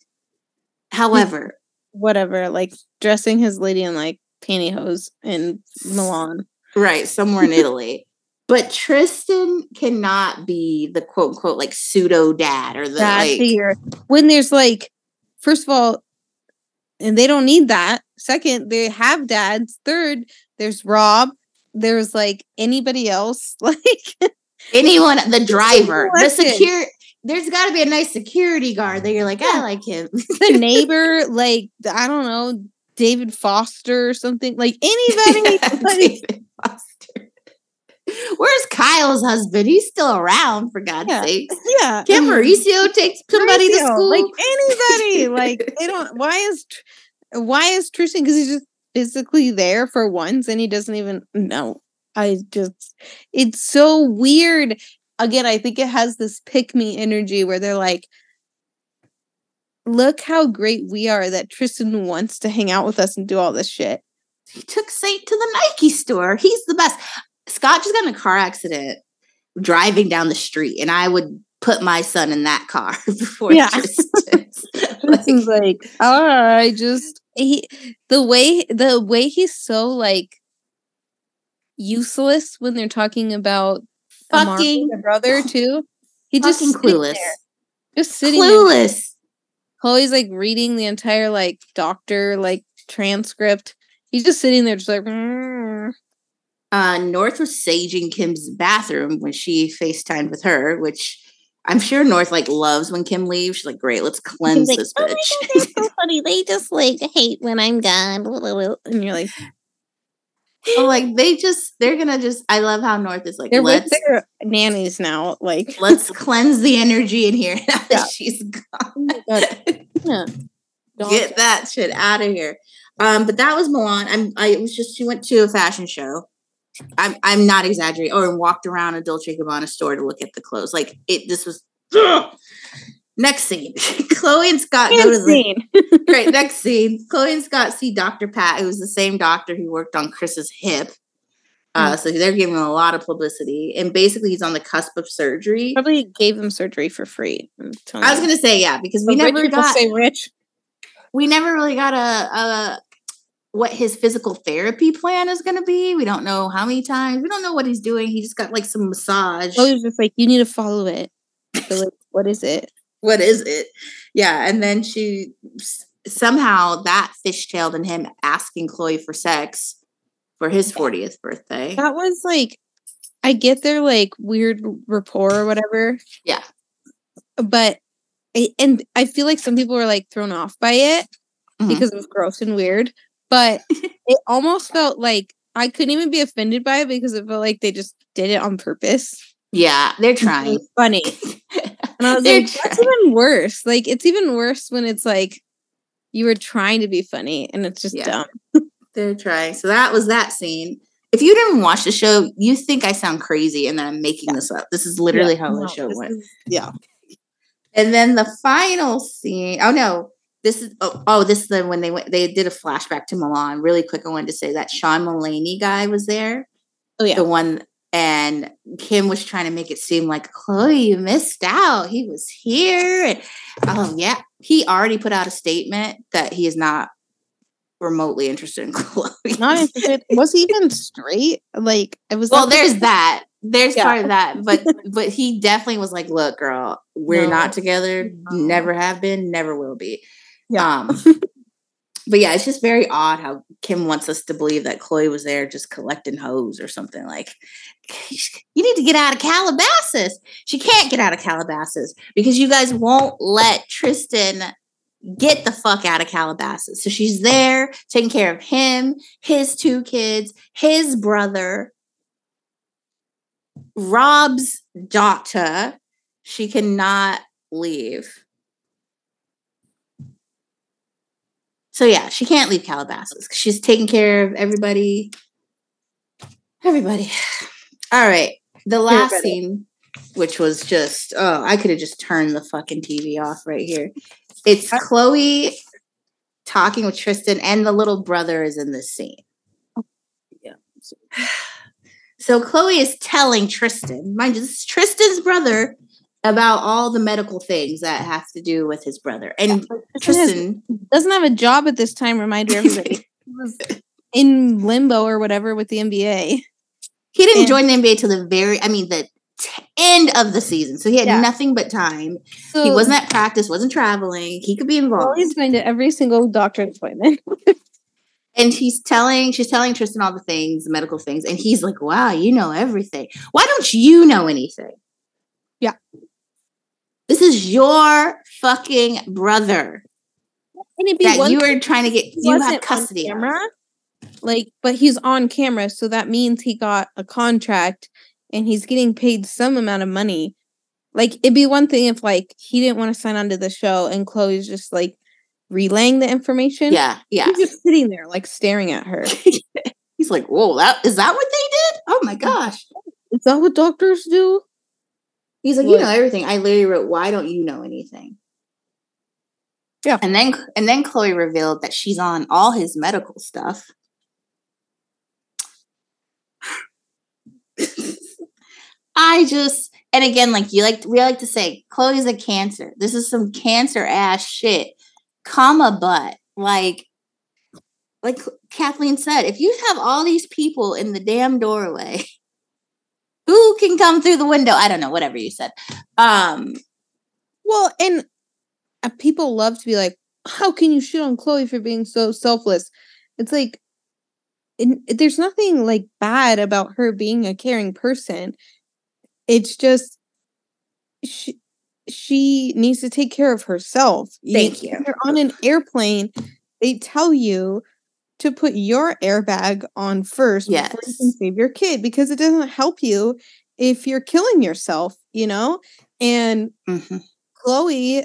However, whatever, like dressing his lady in like pantyhose in Milan. Right, somewhere in Italy. But Tristan cannot be the quote unquote like pseudo dad or the like, figure. When there's like, first of all, and they don't need that. Second, they have dads. Third, there's Rob. There's like anybody else, like anyone, the driver, the secure there's got to be a nice security guard that you're like, I like him. the neighbor, like I don't know, David Foster or something. Like anybody. Yeah, Foster. Where's Kyle's husband? He's still around, for God's Yeah. sake. Yeah. Can Mauricio take somebody to school? Like anybody. like they don't why is why is Tristan because he's just physically there for once and he doesn't even know. I just it's so weird. Again, I think it has this pick me energy where they're like, look how great we are that Tristan wants to hang out with us and do all this shit. he took Saint to the Nike store. He's the best. Scott just got in a car accident driving down the street, and I would put my son in that car before Yeah. Tristan's. Tristan's like, oh, I just he the way the way he's so like useless when they're talking about fucking the brother too. He just clueless. there, just sitting. Clueless. Chloe's like reading the entire like doctor like transcript. He's just sitting there, just like. "Mm." Uh, North was saging Kim's bathroom when she FaceTimed with her, which I'm sure North like loves when Kim leaves. She's like, "Great, let's cleanse like, this "Oh my bitch." God, they're so funny. They just like hate when I'm gone. And you're like, Oh, like they just they're gonna just. I love how North is like, they're with let's their nannies now. Like, let's cleanse the energy in here now that she's gone. oh. Yeah. Get that shit out of here. Um, but that was Milan. I'm. I it was just she went to a fashion show. I'm. I'm not exaggerating. Or walked around a Dolce Gabbana store to look at the clothes. Like it. This was. Next scene. Khloe and Scott go to the Insane. great next scene. Khloe and Scott see Dr. Pat, who was the same doctor who worked on Kris's hip. Uh, so they're giving him a lot of publicity, and basically he's on the cusp of surgery. Probably gave him surgery for free. I'm telling I was gonna say yeah, because we But rich never people got say rich. we never really got a, a what his physical therapy plan is going to be. We don't know how many times. We don't know what he's doing. He just got like some massage. Khloe was just like, you need to follow it. So like, what is it? What is it? Yeah, and then she somehow that fishtailed in him asking Khloe for sex for his 40th birthday. That was like, I get their like weird rapport or whatever. Yeah. But, I, and I feel like some people were like thrown off by it Mhm. because it was gross and weird. But it almost felt like I couldn't even be offended by it because it felt like they just did it on purpose. Yeah, they're trying. funny. And I was like, that's even worse. Like, it's even worse when it's like you were trying to be funny and it's just Yeah. dumb. They're trying. So that was that scene. If you didn't watch the show, you think I sound crazy and that I'm making this up. This is literally how No, the show went. is- yeah. And then the final scene. Oh no, this is oh, oh this is the when they went they did a flashback to Milan. Really quick, I wanted to say that Sean Mullaney guy was there. Oh, yeah. The one and Kim was trying to make it seem like Khloe, you missed out. He was here. And oh yeah. He already put out a statement that he is not remotely interested in Khloe. Not interested. Was he even straight? Like, it was well, there's that. There's Yeah. part of that, but but he definitely was like, "Look, girl, we're No. not together. No. Never have been. Never will be." Yeah. Um, but yeah, it's just very odd how Kim wants us to believe that Khloe was there just collecting hoes or something. Like, you need to get out of Calabasas. She can't get out of Calabasas because you guys won't let Tristan get the fuck out of Calabasas. So she's there taking care of him, his two kids, his brother, Rob's daughter. She cannot leave. So yeah, she can't leave Calabasas. She's taking care of everybody. Everybody. All right. The last Everybody. scene, which was just oh, I could have just turned the fucking TV off right here. It's Khloe talking with Tristan, and the little brother is in this scene. Yeah. So Khloe is telling Tristan, mind you, this is Tristan's brother, about all the medical things that have to do with his brother. And Tristan Tristan, doesn't have a job at this time. Reminder everybody. he was in limbo or whatever with the NBA. he didn't and- join the NBA till the very, I mean, the t- end of the season. So he had Yeah. nothing but time. So he wasn't at practice, wasn't traveling. He could be involved. Khloe's going to every single doctor's appointment. and she's telling she's telling Tristan all the things, the medical things, and he's like, "Wow, you know everything. Why don't you know anything?" This is your fucking brother And it'd be that you are trying to get. You have custody. camera, Like, but he's on camera, so that means he got a contract and he's getting paid some amount of money. Like, it'd be one thing if like he didn't want to sign on to the show and Khloe's just like relaying the information. Yeah, yeah. He's just sitting there, like staring at her. He's like, "Whoa, that is that what they did? Oh my gosh!" Is that what doctors do? He's like, What? "You know everything." I literally wrote, "Why don't you know anything?" Yeah. and then and then Khloe revealed that she's on all his medical stuff. I just and again, like you like we like to say, Khloe's a cancer. This is some cancer ass shit. Comma but like like Kathleen said, if you have all these people in the damn doorway, who can come through the window? I don't know, whatever you said. Um, Well, and uh, people love to be like, how can you shit on Khloe for being so selfless? It's like, there's nothing like bad about her being a caring person. It's just she she needs to take care of herself. Thank you. When You're on an airplane. They tell you to put your airbag on first before you can save your kid because it doesn't help you if you're killing yourself, you know? And mhm. Khloe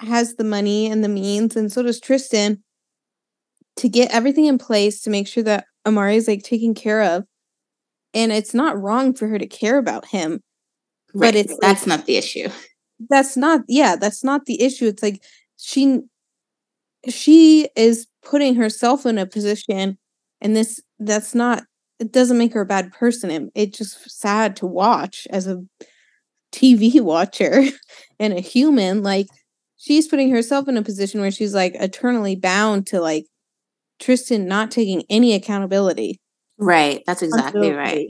has the money and the means, and so does Tristan, to get everything in place to make sure that Amari is like taken care of. And it's not wrong for her to care about him. Right, it's that's not the issue. That's not, yeah, that's not the issue. It's like she she is putting herself in a position, and this that's not it doesn't make her a bad person. It, it's just sad to watch as a TV watcher and a human. Like she's putting herself in a position where she's like eternally bound to like Tristan not taking any accountability Right, that's exactly right.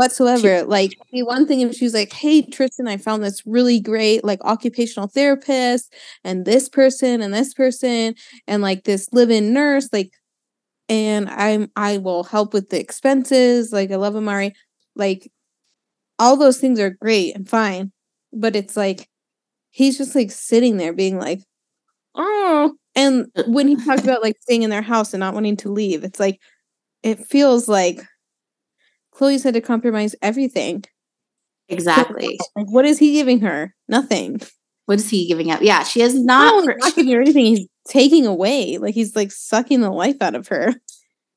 Absolutely. whatsoever. like the one thing if she's like, "Hey Tristan, I found this really great like occupational therapist and this person and this person and like this live-in nurse like and I'm I will help with the expenses. Like I love Amari. Like all those things are great and fine, but it's like he's just like sitting there being like, "Oh." And uh, when he uh, talked uh. about like staying in their house and not wanting to leave, it's like it feels like Khloe's had to compromise everything. Exactly. Like, what is he giving her? Nothing. What is he giving up? Yeah, she has Not only not giving her anything, he's taking away. Like he's like sucking the life out of her.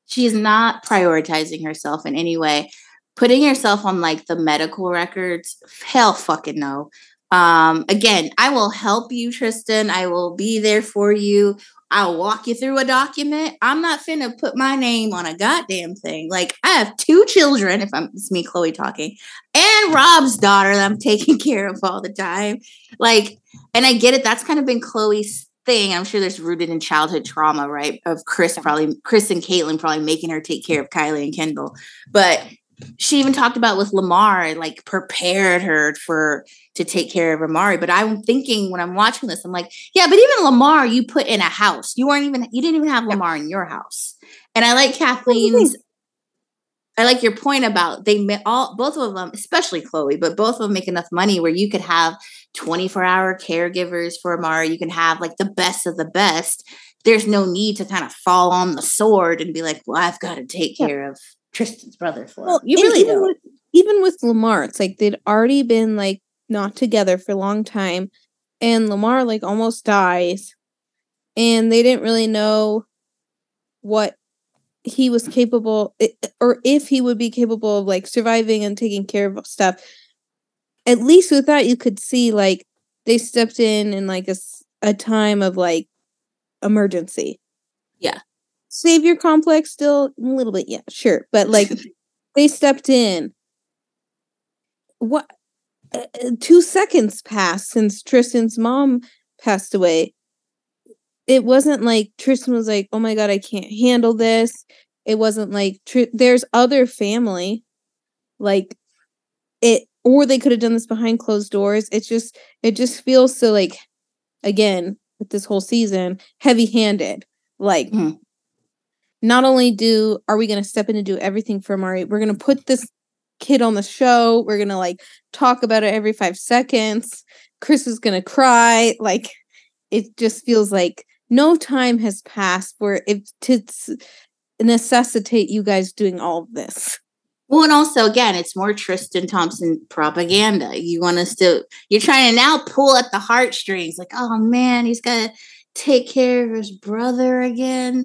she is not prioritizing herself in any way. Putting herself on like the medical records, hell fucking no. Um, again, I will help you, Tristan. I will be there for you. I'll walk you through a document. I'm not finna put my name on a goddamn thing. Like I have two children, if I'm it's me, Khloe talking, and Rob's daughter that I'm taking care of all the time. Like, and I get it. That's kind of been Khloe's thing. I'm sure there's rooted in childhood trauma, right? Of Kris probably Kris and Caitlyn probably making her take care of Kylie and Kendall. But she even talked about with Lamar, like prepared her for to take care of Amari. But I'm thinking when I'm watching this, I'm like, yeah, but even Lamar, you put in a house. You weren't even you didn't even have Lamar in your house. And I like Kathleen's. I like your point about they all both of them, especially Khloe, but both of them make enough money where you could have 24 hour caregivers for Amari. You can have like the best of the best. There's no need to kind of fall on the sword and be like, well, I've got to take Yeah. care of Tristan's brother for Well. You really even don't. With, even with Lamar, it's like they'd already been like not together for a long time, and Lamar like almost dies, and they didn't really know what he was capable or if he would be capable of like surviving and taking care of stuff. At least with that, you could see like they stepped in in like a, a time of like emergency. Yeah. Savior complex still a little bit, yeah, sure. But like they stepped in. What uh, uh, two seconds passed since Tristan's mom passed away. It wasn't like Tristan was like, "Oh my god, I can't handle this." It wasn't like Tr- there's other family, like it, or they could have done this behind closed doors. It's just, it just feels so like, again, with this whole season, heavy-handed. Like, Mhm. Not only do are we going to step in and do everything for Mari, we're going to put this kid on the show. We're going to like talk about it every five seconds. Kris is going to cry. Like, it just feels like no time has passed where if to necessitate you guys doing all of this. Well, and also again, it's more Tristan Thompson propaganda. You want us to you're trying to now pull at the heartstrings, like, oh man, he's gotta take care of his brother again.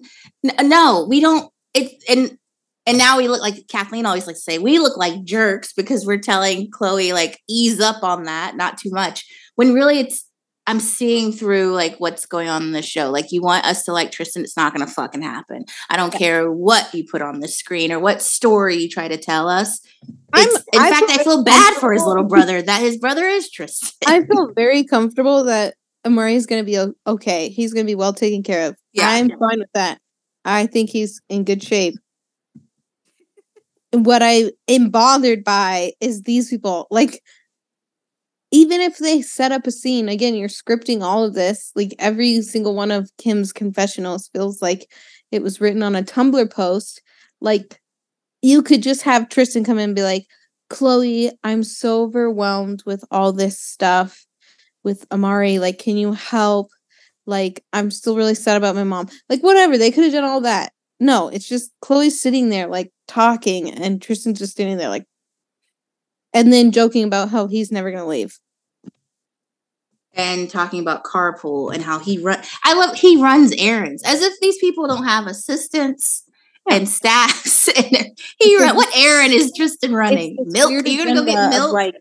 No, we don't it and and now we look like Kathleen always likes to say, we look like jerks because we're telling Khloe like ease up on that, not too much. When really it's I'm seeing through like what's going on in the show. Like you want us to like Tristan, it's not gonna fucking happen. I don't care what you put on the screen or what story you try to tell us. in I fact, I feel bad for his little brother that his brother is Tristan. I feel very comfortable that Amari is gonna be okay. He's gonna be well taken care of. Yeah. I'm fine with that. I think he's in good shape. what I am bothered by is these people. Like even if they set up a scene again you're scripting all of this like every single one of kim's confessionals feels like it was written on a tumblr post like you could just have tristan come in and be like khloe i'm so overwhelmed with all this stuff with amari like can you help? Like i'm still really sad about my mom. Like whatever they could have done all that. No it's just khloe's sitting there like talking and tristan's just standing there like and then joking about how he's never going to leave. And talking about carpool and how he run I love he runs errands as if these people don't have assistants and staffs and he run, what errand is Tristan running? milk you're gonna go get milk? like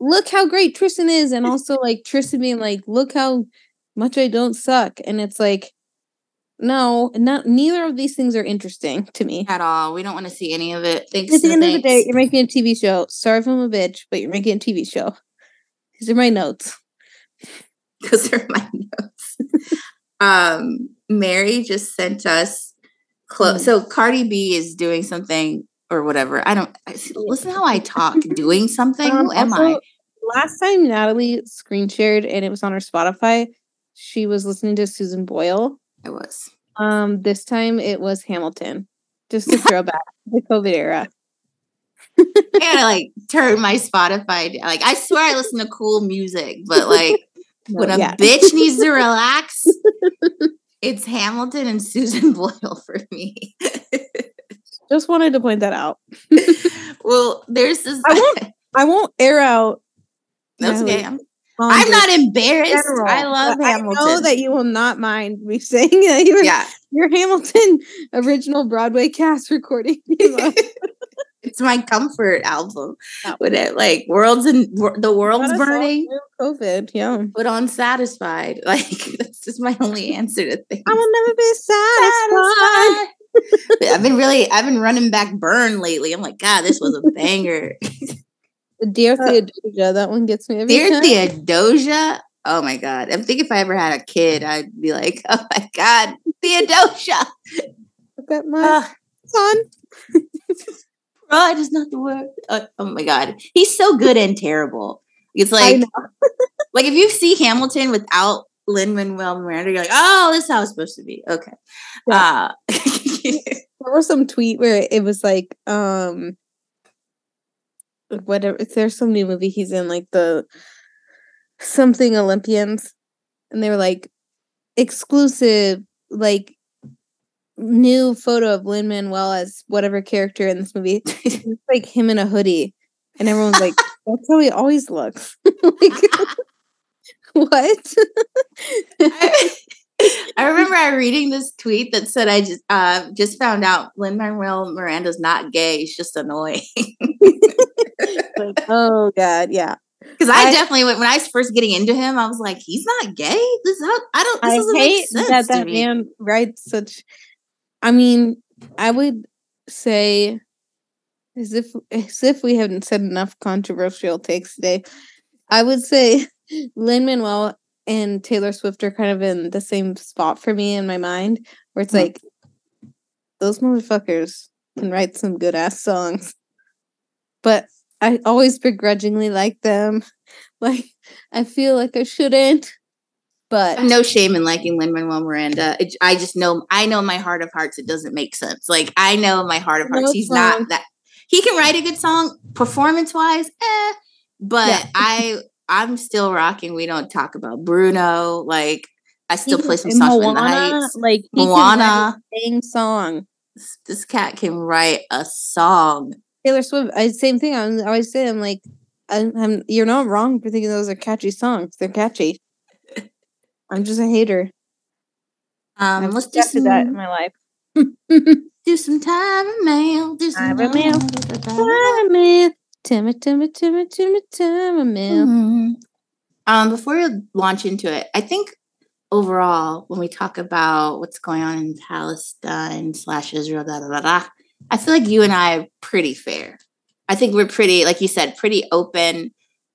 look how great Tristan is and also like Tristan being like look how much I don't suck and it's like no, not neither of these things are interesting to me at all. We don't want to see any of it. Thanks. At the end thanks. of the day, you're making a TV show. Sorry if I'm a bitch, but you're making a TV show. These are my notes. Those are my notes. um, Mary just sent us close. Mm. So Cardi B is doing something or whatever. I don't listen how I talk. doing something. Um, Who am also, I? Last time Natalie screen shared and it was on her Spotify, she was listening to Susan Boyle I was. Um, this time it was Hamilton. Just to throw back the COVID era. I gotta like turn my Spotify. Like I swear I listen to cool music, but like no, when a yeah. bitch needs to relax, it's Hamilton and Susan Boyle for me. Just wanted to point that out. well, there's this. I won't. I won't air out. That's okay. I'm, I'm not embarrassed. General, I love Hamilton. I know that you will not mind me saying that you're, yeah. your Hamilton original Broadway cast recording. it's my comfort album. With it, like worlds and the world's burning. COVID, yeah. But unsatisfied, like that's just my only answer to things. I will never be satisfied. satisfied. I've been really, I've been running back burn lately. I'm like, God, this was a banger. Dear uh, Theodosia, that one gets me every Dear time. Theodosia. Oh my god! I think if I ever had a kid, I'd be like, "Oh my god, Theodosia!" Look at my uh, son. Pride is not the word. Uh, oh my god, he's so good and terrible. It's like, like if you see Hamilton without Lin Manuel Miranda, you're like, "Oh, this is how it's supposed to be." Okay. Yeah. Uh, there was some tweet where it was like, um, whatever there's some new movie he's in like the something olympians and they were like exclusive like new photo of Lin Manuel as whatever character in this movie. it's like him in a hoodie, and everyone's like, "That's how he always looks." like, what? I, I, remember I reading this tweet that said, "I just uh, just found out Lin Manuel Miranda's not gay; he's just annoying." like, oh god, yeah. Because I, I, definitely when I was first getting into him, I was like, he's not gay. This how, I don't. This I hate that that man writes such. I mean, I would say, as if as if we haven't said enough controversial takes today. I would say Lin Manuel and Taylor Swift are kind of in the same spot for me in my mind, where it's mm-hmm. like those motherfuckers can write some good ass songs, but I always begrudgingly like them. Like I feel like I shouldn't, but no shame in liking Lin Manuel Miranda. It, I just know I know my heart of hearts it doesn't make sense. Like I know my heart of hearts no he's not that he can write a good song performance wise, eh. But yeah. I I'm still rocking. We don't talk about Bruno. Like I still play some songs from the Heights. Like Moana, sing song. This, this cat can write a song. Taylor Swift. I same thing. I'm, I always say I'm like, I'm, I'm. You're not wrong for thinking those are catchy songs. They're catchy. I'm just a hater. Um, I've let's do some that in my life. do some time and mail. Do some Time and mail. Time man, Timmy, Timmy, Timmy, Timmy, Timmy, man. Mhm. Um, before we launch into it, I think overall, when we talk about what's going on in Palestine slash Israel, da, da, da, da, I feel like you and I are pretty fair. I think we're pretty, like you said, pretty open,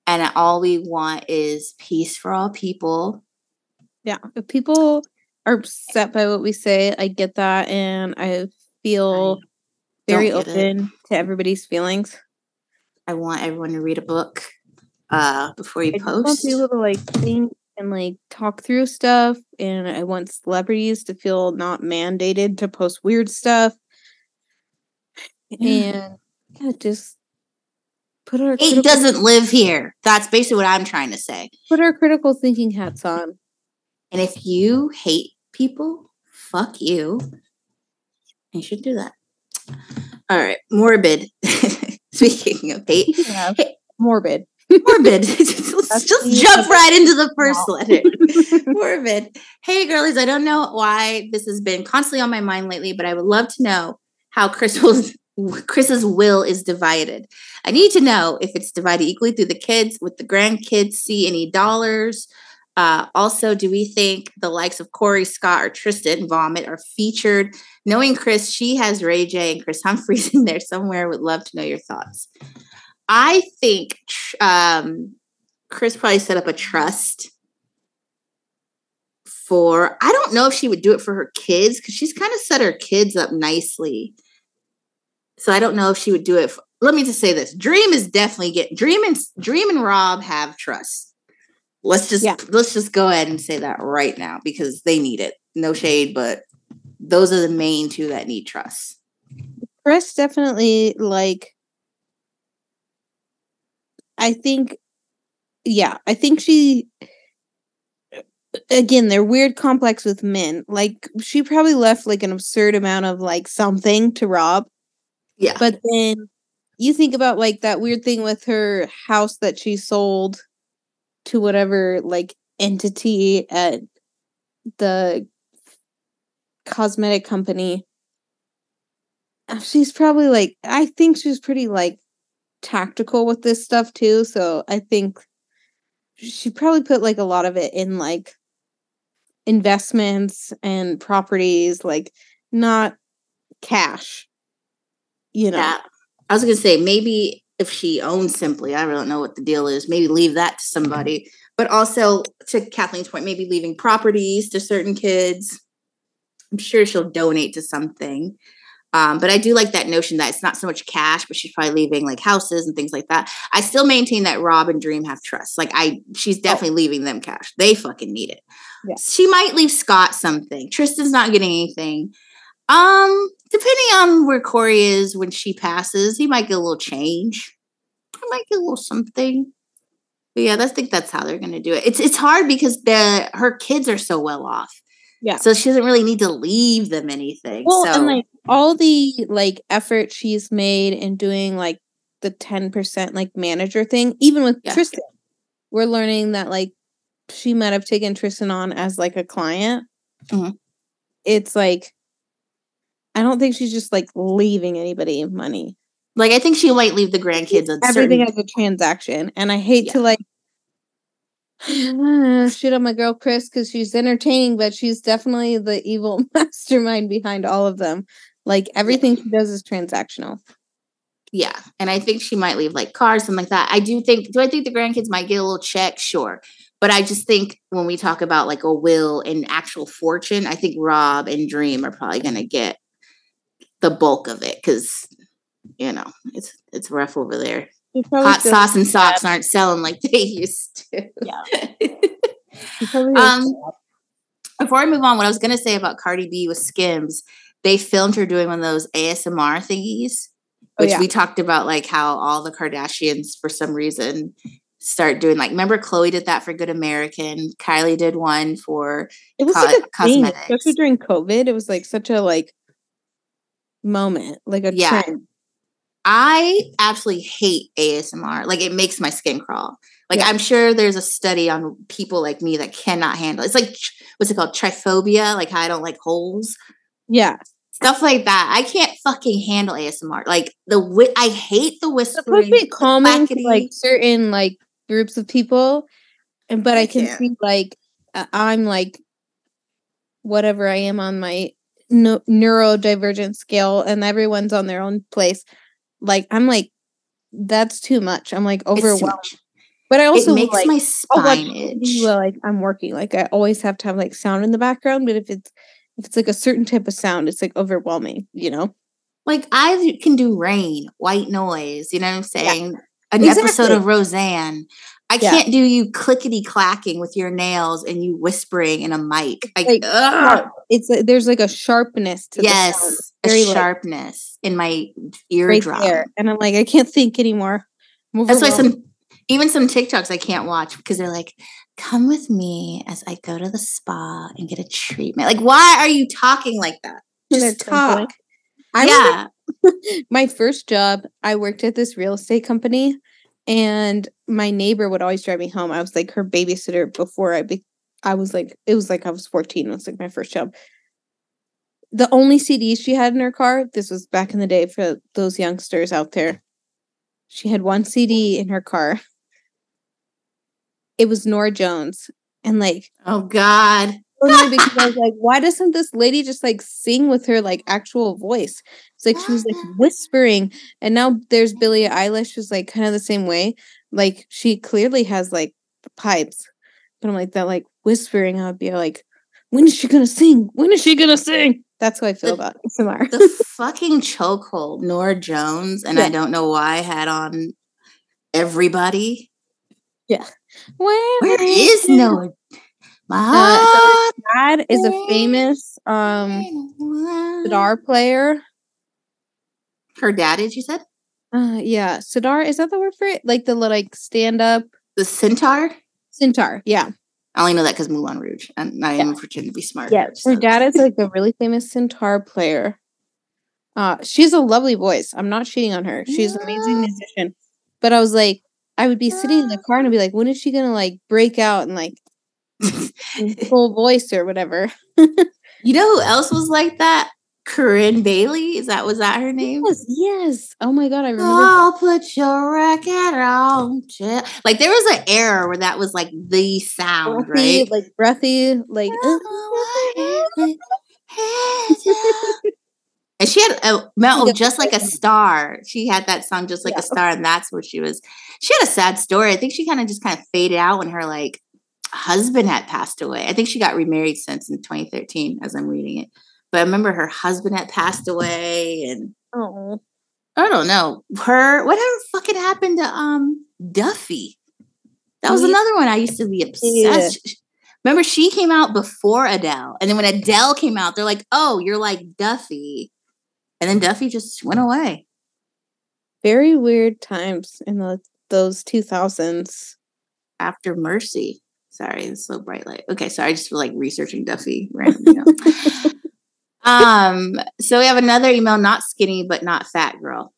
and all we want is peace for all people. Yeah, if people are upset by what we say, I get that, and I feel very don't it. open to everybody's feelings. I want everyone to read a book uh, before you post. I want post. people to like think and like talk through stuff, and I want celebrities to feel not mandated to post weird stuff, and yeah, just put our Hate critical, doesn't live here. That's basically what I'm trying to say. put our critical thinking hats on. And if you hate people, fuck you. You should do that. All right, morbid. Speaking of hate, Yeah, morbid. morbid. Let's just jump right into the first letter. morbid. Hey, girlies, I don't know why this has been constantly on my mind lately, but I would love to know how Kris was, Kris's will is divided. I need to know if it's divided equally through the kids, with the grandkids see any dollars. Uh, also, do we think the likes of Corey Scott or Tristan Vomit are featured? Knowing Kris, she has Ray J and Kris Humphries in there somewhere. Would love to know your thoughts. I think um, Kris probably set up a trust for. I don't know if she would do it for her kids because she's kind of set her kids up nicely. So I don't know if she would do it. For, let me just say this: Dream is definitely get Dream and Dream and Rob have trust. Let's just Yeah. let's just go ahead and say that right now because they need it. No shade, but those are the main two that need trust. Kris definitely like I think yeah, I think she again, they're weird complex with men. Like she probably left like an absurd amount of like something to Rob, Yeah, but then you think about like that weird thing with her house that she sold to whatever like entity at the cosmetic company. Uh, She's probably like I think she's pretty like tactical with this stuff too, so I think she probably put like a lot of it in like investments and properties like not cash. You know. Yeah. I was gonna say maybe if she owns Simply, I don't know what the deal is. Maybe leave that to somebody. But also to Kathleen's point, maybe leaving properties to certain kids. I'm sure she'll donate to something. Um, but I do like that notion that it's not so much cash, but she's probably leaving like houses and things like that. I still maintain that Rob and Dream have trust. Like I, she's definitely leaving them cash. They fucking need it. Yeah. She might leave Scott something. Tristan's not getting anything. Um, depending on where Corey is when she passes, he might get a little change. He might get a little something. But yeah, I think that's how they're gonna do it. It's it's hard because the her kids are so well off. Yeah. So she doesn't really need to leave them anything. Well, so and like all the like effort she's made in doing like the 10% like manager thing, even with Yeah. Tristan, we're learning that like she might have taken Tristan on as like a client. Mhm. It's like I don't think she's just like leaving anybody money. like I think she might leave the grandkids Everything certain as a transaction. And I hate Yeah. to like shit on my girl Kris because she's entertaining, but she's definitely the evil mastermind behind all of them. Like everything she does is transactional. Yeah. And I think she might leave like cars, something like that. I do think, do I think the grandkids might get a little check? Sure. But I just think when we talk about like a will and actual fortune, I think Rob and Dream are probably going to get the bulk of it because, you know, it's it's rough over there. Hot sauce and socks aren't selling like they used to. Yeah. She probably feels Um. Before I move on, what I was going to say about Cardi B with Skims, they filmed her doing one of those ASMR thingies, Oh, which yeah. we talked about, like how all the Kardashians, for some reason, start doing. Like, remember Khloe did that for Good American. Kylie did one for It was co- like a thing, especially during COVID. It was like such a like moment, like a Yeah. trend. I absolutely hate ASMR. Like it makes my skin crawl. Like Yeah. I'm sure there's a study on people like me that cannot handle. It's like what's it called? Triphobia. Like how I don't like holes. Yeah. Stuff like that. I can't fucking handle ASMR. Like the whi- I hate the It's whispering. be calming to like certain like groups of people. And but I, I can see like uh, I'm like whatever I am on my no- neurodivergent scale and everyone's on their own place. Like I'm like that's too much. I'm like overwhelmed. But I also it makes like my spine TV itch. while like I'm working. Like I always have to have like sound in the background, but if it's if it's like a certain type of sound, it's like overwhelming, you know? Like I can do rain, white noise. You know what I'm saying? An episode of Roseanne. I Yeah. can't do you clickety clacking with your nails and you whispering in a mic. Like, Like, ugh. It's like, there's like a sharpness to yes, a very, like, sharpness in my right eardrum. there. And I'm like, I can't think anymore. I'm That's why some even some TikToks I can't watch because they're like, "Come with me as I go to the spa and get a treatment." Like, why are you talking like that? Just talk. I yeah, remember my first job, I worked at this real estate company, and my neighbor would always drive me home. I was like her babysitter before I be I was like it was like I was 14. It was like my first job. The only CD she had in her car, this was back in the day for those youngsters out there. She had one CD in her car. It was Norah Jones. And like Oh God. Because I was like, why doesn't this lady just like sing with her like actual voice? It's like she was like whispering, and now there's Billie Eilish who's like kind of the same way. Like she clearly has like pipes, but I'm like that like whispering. I'd be like, when is she gonna sing? When is she gonna sing? That's how I feel The- about ASMR. the fucking chokehold, Norah Jones, and I don't know why had on everybody. Yeah. Where is Noah? My Uh. Dad is a famous um sitar player. Her dad is, you said Uh, yeah, sitar is that the word for it? Like the like stand up the centaur. centaur. Yeah. I only know that because Moulin Rouge. and I'm Yeah. even pretending to be smart. Yeah, Just her dad is like a really famous centaur player. Uh, she's a lovely voice. I'm not cheating on her. She's an amazing musician. But I was like, I would be sitting in the car and I'd be like, when is she gonna like break out and like full voice or whatever? you know who else was like that? Corinne Bailey. Is that was that her name? Yes, yes. Oh my god, I remember. I'll put your record on. chill. Like there was an era where that was like the sound, breathy, right? like breathy, like and she had a metal just like a star. She had that song just like Yeah. a star, and that's where she was. She had a sad story. I think she kind of just kind of faded out when her like husband had passed away. I think she got remarried since in 2013, as I'm reading it. But I remember her husband had passed away, and oh, I don't know her. Whatever fucking happened to um Duffy? That was another one I used to be obsessed. Remember, she came out before Adele, and then when Adele came out, they're like, "Oh, you're like Duffy," and then Duffy just went away. very weird times in the those two thousands. after Mercy. Sorry, it's so bright light. Okay, sorry, I just feel like researching Duffy. You um, so we have another email, not skinny but not fat girl.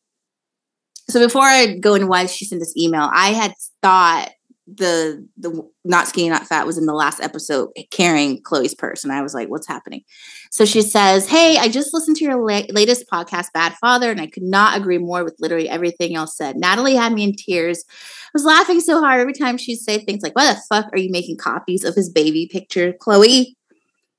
So before I go into why she sent this email, I had thought the the not skinny not fat was in the last episode carrying Khloe's purse, and I was like, "What's happening?" So she says, "Hey, I just listened to your la- latest podcast, Bad Father, and I could not agree more with literally everything y'all said. Natalie had me in tears. I was laughing so hard every time she'd say things like, "Why the fuck are you making copies of his baby picture, Khloe?"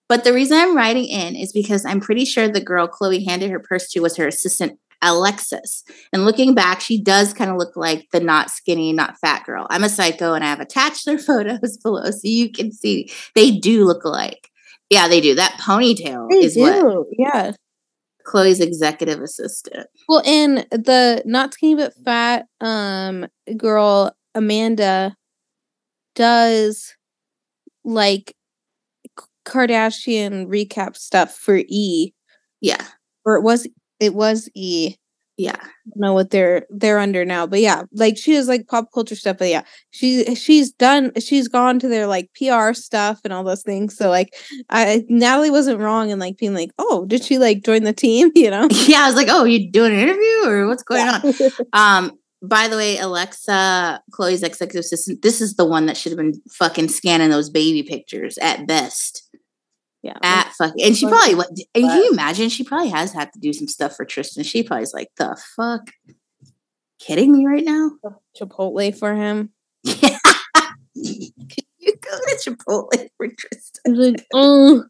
But the reason I'm writing in is because I'm pretty sure the girl Khloe handed her purse to was her assistant Alexis. And looking back, she does kind of look like the not skinny, not fat girl. I'm a psycho and I have attached their photos below so you can see they do look alike. Yeah, they do. That ponytail They is what yeah. Khloe's executive assistant. Well, and the not skinny but fat um girl Amanda does like Kardashian recap stuff for E, Yeah. or it was it was E. Yeah. i know what they're they're under now. But yeah, like she is like pop culture stuff. But yeah, she she's done she's gone to their like PR stuff and all those things. So like I Natalie wasn't wrong in like being like, oh, did she like join the team? You know? Yeah, I was like, oh, you doing an interview or what's going on? Um, by the way, Alexa, Khloe's executive assistant, this is the one that should have been fucking scanning those baby pictures at best. Yeah. At fucking, and she probably what? And can you imagine? She probably has had to do some stuff for Tristan. She probably is like, the fuck, kidding me right now? Chipotle for him. Yeah. Can you go to Chipotle for Tristan? Like, oh,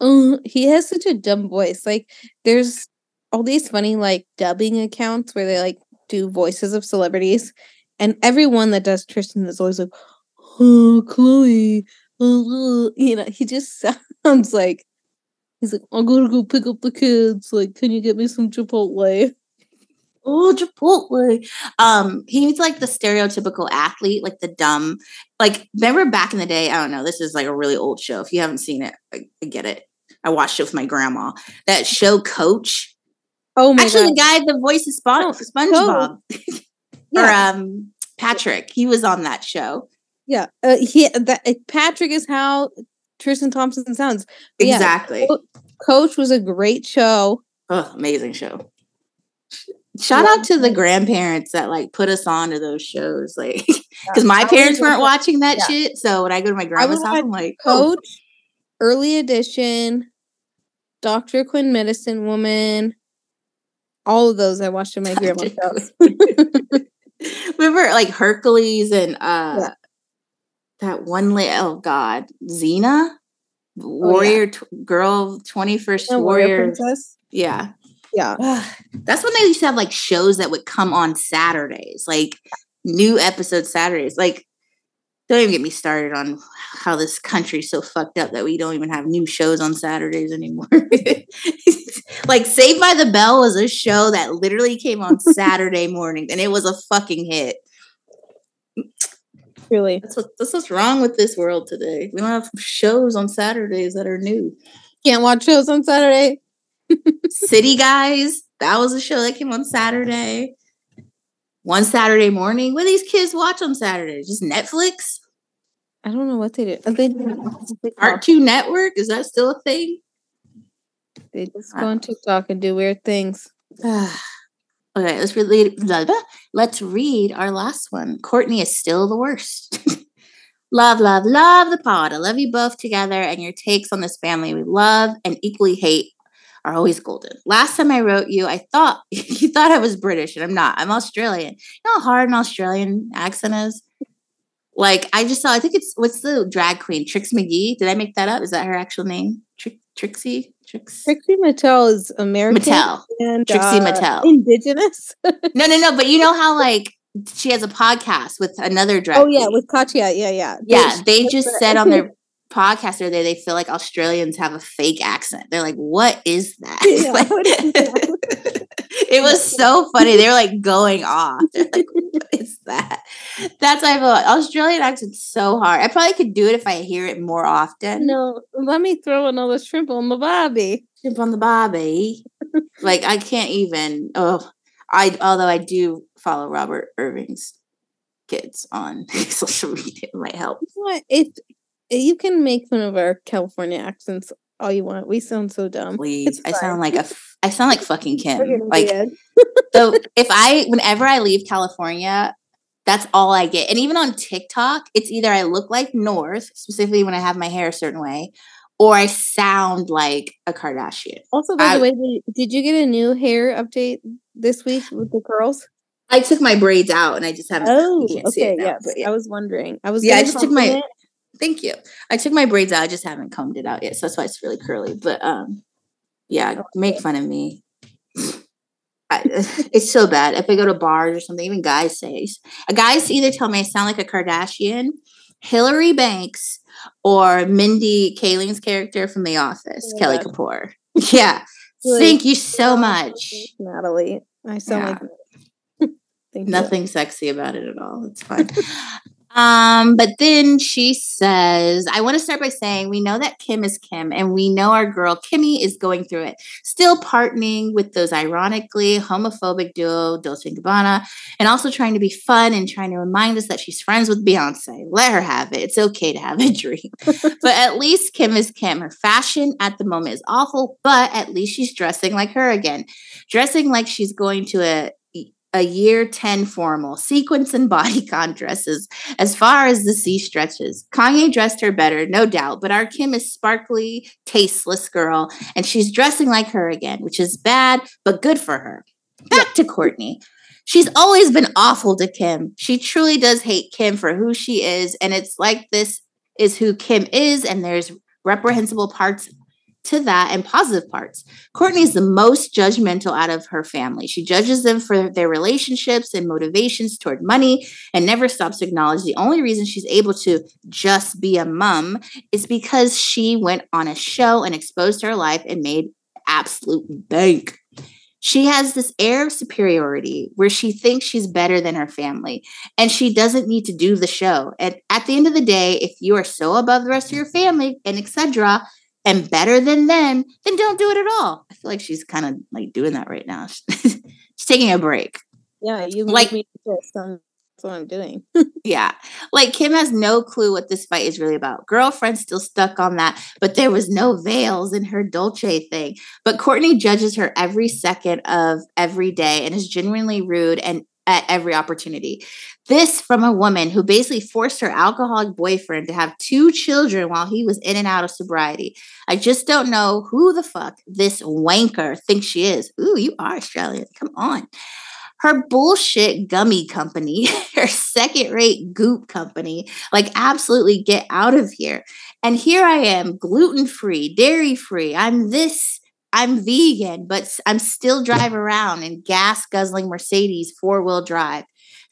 oh, he has such a dumb voice. Like, there's all these funny like dubbing accounts where they like do voices of celebrities, and everyone that does Tristan is always like, oh, Khloe, you know, he just sounds like he's like, I'm gonna go pick up the kids. Like, can you get me some Chipotle? Oh, Chipotle. Um, he's like the stereotypical athlete, like the dumb. Like, remember back in the day? I don't know. This is like a really old show. If you haven't seen it, I, I get it. I watched it with my grandma. That show, Coach. Oh my Actually, god! the guy, the voice of Spon- Oh, SpongeBob, Yeah. or um, Patrick. He was on that show. Yeah, uh, he that Patrick is how Tristan Thompson sounds. But yeah, Exactly. Co- Coach was a great show. Oh, amazing show. Shout out to the grandparents that like put us on to those shows, like because my parents weren't watching that yeah. shit. So when I go to my grandma's house, I'm like, oh, Coach, Early Edition, Doctor Quinn, Medicine Woman. All of those I watched in my grandma's house. remember like Hercules and uh Yeah. That one la- oh god, Xena, oh, warrior t- girl, twenty first And Warrior warrior. Princess. Yeah, Yeah. that's when they used to have like shows that would come on Saturdays, like new episodes Saturdays. Like, don't even get me started on how this country's so fucked up that we don't even have new shows on Saturdays anymore. like, Saved by the Bell was a show that literally came on Saturday mornings, and it was a fucking hit. Really. That's what that's what's wrong with this world today. We don't have shows on Saturdays that are new. Can't watch shows on Saturday. City Guys, that was a show that came on Saturday. One Saturday morning. What do these kids watch on Saturdays? Just Netflix? I don't know what they do. Are They, they, Art 2 Network? Is that still a thing? they just go on TikTok and do weird things. Ah. Okay, let's read let's read our last one. Kourtney is still the worst. love, love, love the pod. I love you both together and your takes on this family we love and equally hate are always golden. Last time I wrote you, I thought you thought I was British, and I'm not. I'm Australian. You know how hard an Australian accent is? Like I just saw, I think it's what's the drag queen? Trix McGee. Did I make that up? Is that her actual name? Trick Trixie? Trix Trixie Mattel is American Mattel. and Trixie uh, Mattel. Indigenous. No, no, no. But you know how like she has a podcast with another drag. oh yeah, with Katya. Yeah, yeah. yeah. They- They just said on their podcast the other day they feel like Australians have a fake accent. They're like, "What is that?" Yeah, Like- what is that? It was so funny. They were like going off. They're like, "What is that?" That's why I feel Australian accent's so hard. I probably could do it if I hear it more often. no, let me throw another shrimp on the bobby. Shrimp on the bobby. like I can't even. Oh, I although I do follow Robert Irwin's kids on social media. It might help. What if you can make fun of our California accents all you want? We sound so dumb. Please, I sound like a. f- I sound like fucking Kim. Like so, if I whenever I leave California. That's all I get. And even on TikTok, it's either I look like North, specifically when I have my hair a certain way, or I sound like a Kardashian. Also, by I- the way, did, did you get a new hair update this week with the curls? I took my braids out and I just haven't. Oh, you can't see okay, it now, yeah. but yeah. I was wondering. I was Yeah, I just took my- compliment- Thank you. I took my braids out. I just haven't combed it out yet, so that's why it's really curly. But um, yeah, oh, make fun of me. I, it's so bad. If I go to bars or something, even guys say, guys either tell me I sound like a Kardashian, Hilary Banks, or Mindy Kaling's character from The Office, Oh my Kelly. Kapoor. Yeah. Like, Thank you so much. Natalie. I sound Yeah. like Thank you. Nothing sexy about it at all. It's fine. Um, but then she says, I want to start by saying we know that Kim is Kim, and we know our girl Kimmy is going through it, still partnering with those ironically homophobic duo Dolce and Gabbana, and also trying to be fun and trying to remind us that she's friends with Beyonce. Let her have it. It's okay to have a dream. but at least Kim is Kim. Her fashion at the moment is awful, but at least she's dressing like her again, dressing like she's going to a a year 10 formal, sequence and bodycon dresses as far as the sea stretches. Kanye dressed her better, no doubt, but our Kim is sparkly, tasteless girl, and she's dressing like her again, which is bad, but good for her. Back to Kourtney. She's always been awful to Kim. She truly does hate Kim for who she is, and it's like this is who Kim is, and there's reprehensible parts to that and positive parts. Kourtney is the most judgmental out of her family. She judges them for their relationships and motivations toward money and never stops to acknowledge the only reason she's able to just be a mom is because she went on a show and exposed her life and made absolute bank. She has this air of superiority where she thinks she's better than her family and she doesn't need to do the show. And at the end of the day, if you are so above the rest of your family and etc., and better than them, then don't do it at all. I feel like she's kind of like doing that right now. she's taking a break. Yeah, you like me That's what I'm doing. yeah. Like Kim has no clue what this fight is really about. Girlfriend's still stuck on that, but there was no veils in her Dolce thing. But Kourtney judges her every second of every day and is genuinely rude and at every opportunity. This from a woman who basically forced her alcoholic boyfriend to have two children while he was in and out of sobriety. I just don't know who the fuck this wanker thinks she is. Ooh, you are Australian. Come on. Her bullshit gummy company, her second rate goop company, like, absolutely get out of here. And here I am, gluten free, dairy free. I'm this I'm vegan, but I'm still drive around in gas guzzling Mercedes four wheel drive.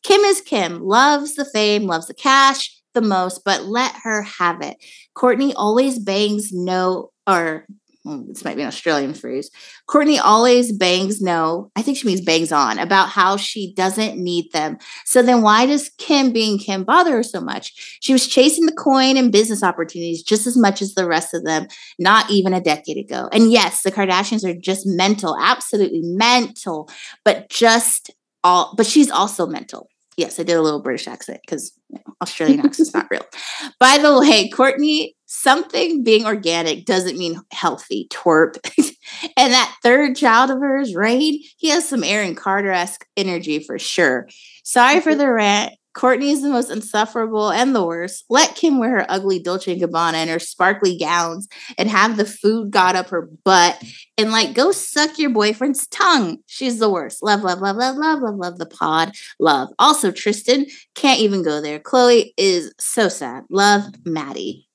Kim is Kim, loves the fame, loves the cash the most, but let her have it. Kourtney always bangs no, or well, this might be an Australian phrase. Kourtney always bangs no, I think she means bangs on about how she doesn't need them. So then why does Kim being Kim bother her so much? She was chasing the coin and business opportunities just as much as the rest of them, not even a decade ago. And yes, the Kardashians are just mental, absolutely mental, but just all, but she's also mental. Yes, I did a little British accent because you know, Australian accent is not real. By the way, Kourtney, something being organic doesn't mean healthy, twerp. and that third child of hers, Reign, he has some Aaron Carter esque energy for sure. Sorry for the rant. Kourtney is the most insufferable and the worst. Let Kim wear her ugly Dolce & Gabbana and her sparkly gowns and have the food got up her butt and like go suck your boyfriend's tongue. She's the worst. Love, love, love, love, love, love, love the pod. Love. Also, Tristan can't even go there. Khloe is so sad. Love, Maddie.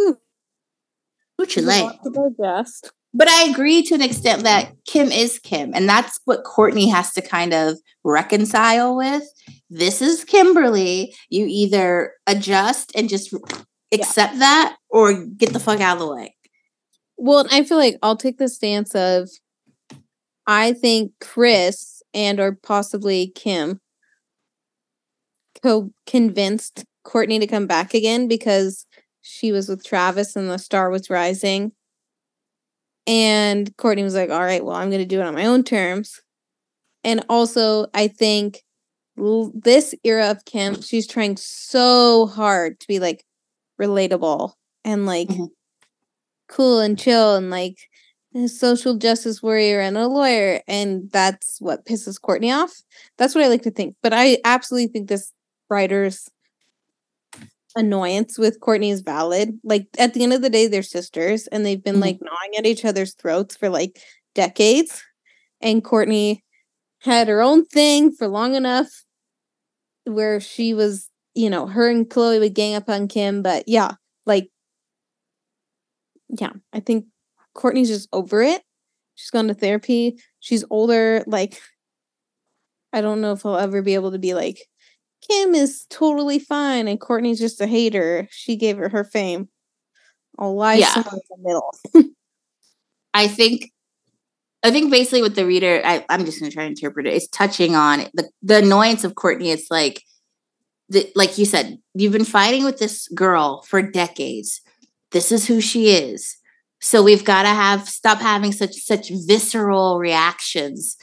Ooh. What you like? But I agree to an extent that Kim is Kim, and that's what Kourtney has to kind of reconcile with. This is Kimberly. You either adjust and just accept yeah. that or get the fuck out of the way. Well, I feel like I'll take the stance of I think Kris and or possibly Kim co convinced Kourtney to come back again because she was with Travis and the star was rising and Kourtney was like, all right, well, I'm going to do it on my own terms. And also, I think l- this era of Kim, she's trying so hard to be like relatable and like mm-hmm. cool and chill and like a social justice warrior and a lawyer. And that's what pisses Kourtney off. That's what I like to think. But I absolutely think this writer's annoyance with Kourtney is valid. Like at the end of the day, they're sisters and they've been mm-hmm. like gnawing at each other's throats for like decades. And Kourtney had her own thing for long enough where she was, you know, her and Khloe would gang up on Kim. But yeah, like, yeah, I think Kourtney's just over it. She's gone to therapy. She's older. Like, I don't know if I'll ever be able to be like, Kim is totally fine and Kourtney's just a hater. She gave her her fame. I'll lie yeah. somewhere in the middle. I think I think basically what the reader I, am just gonna try to interpret it is touching on the the annoyance of Kourtney. It's like the, like you said, you've been fighting with this girl for decades. This is who she is. So we've got to have stop having such such visceral reactions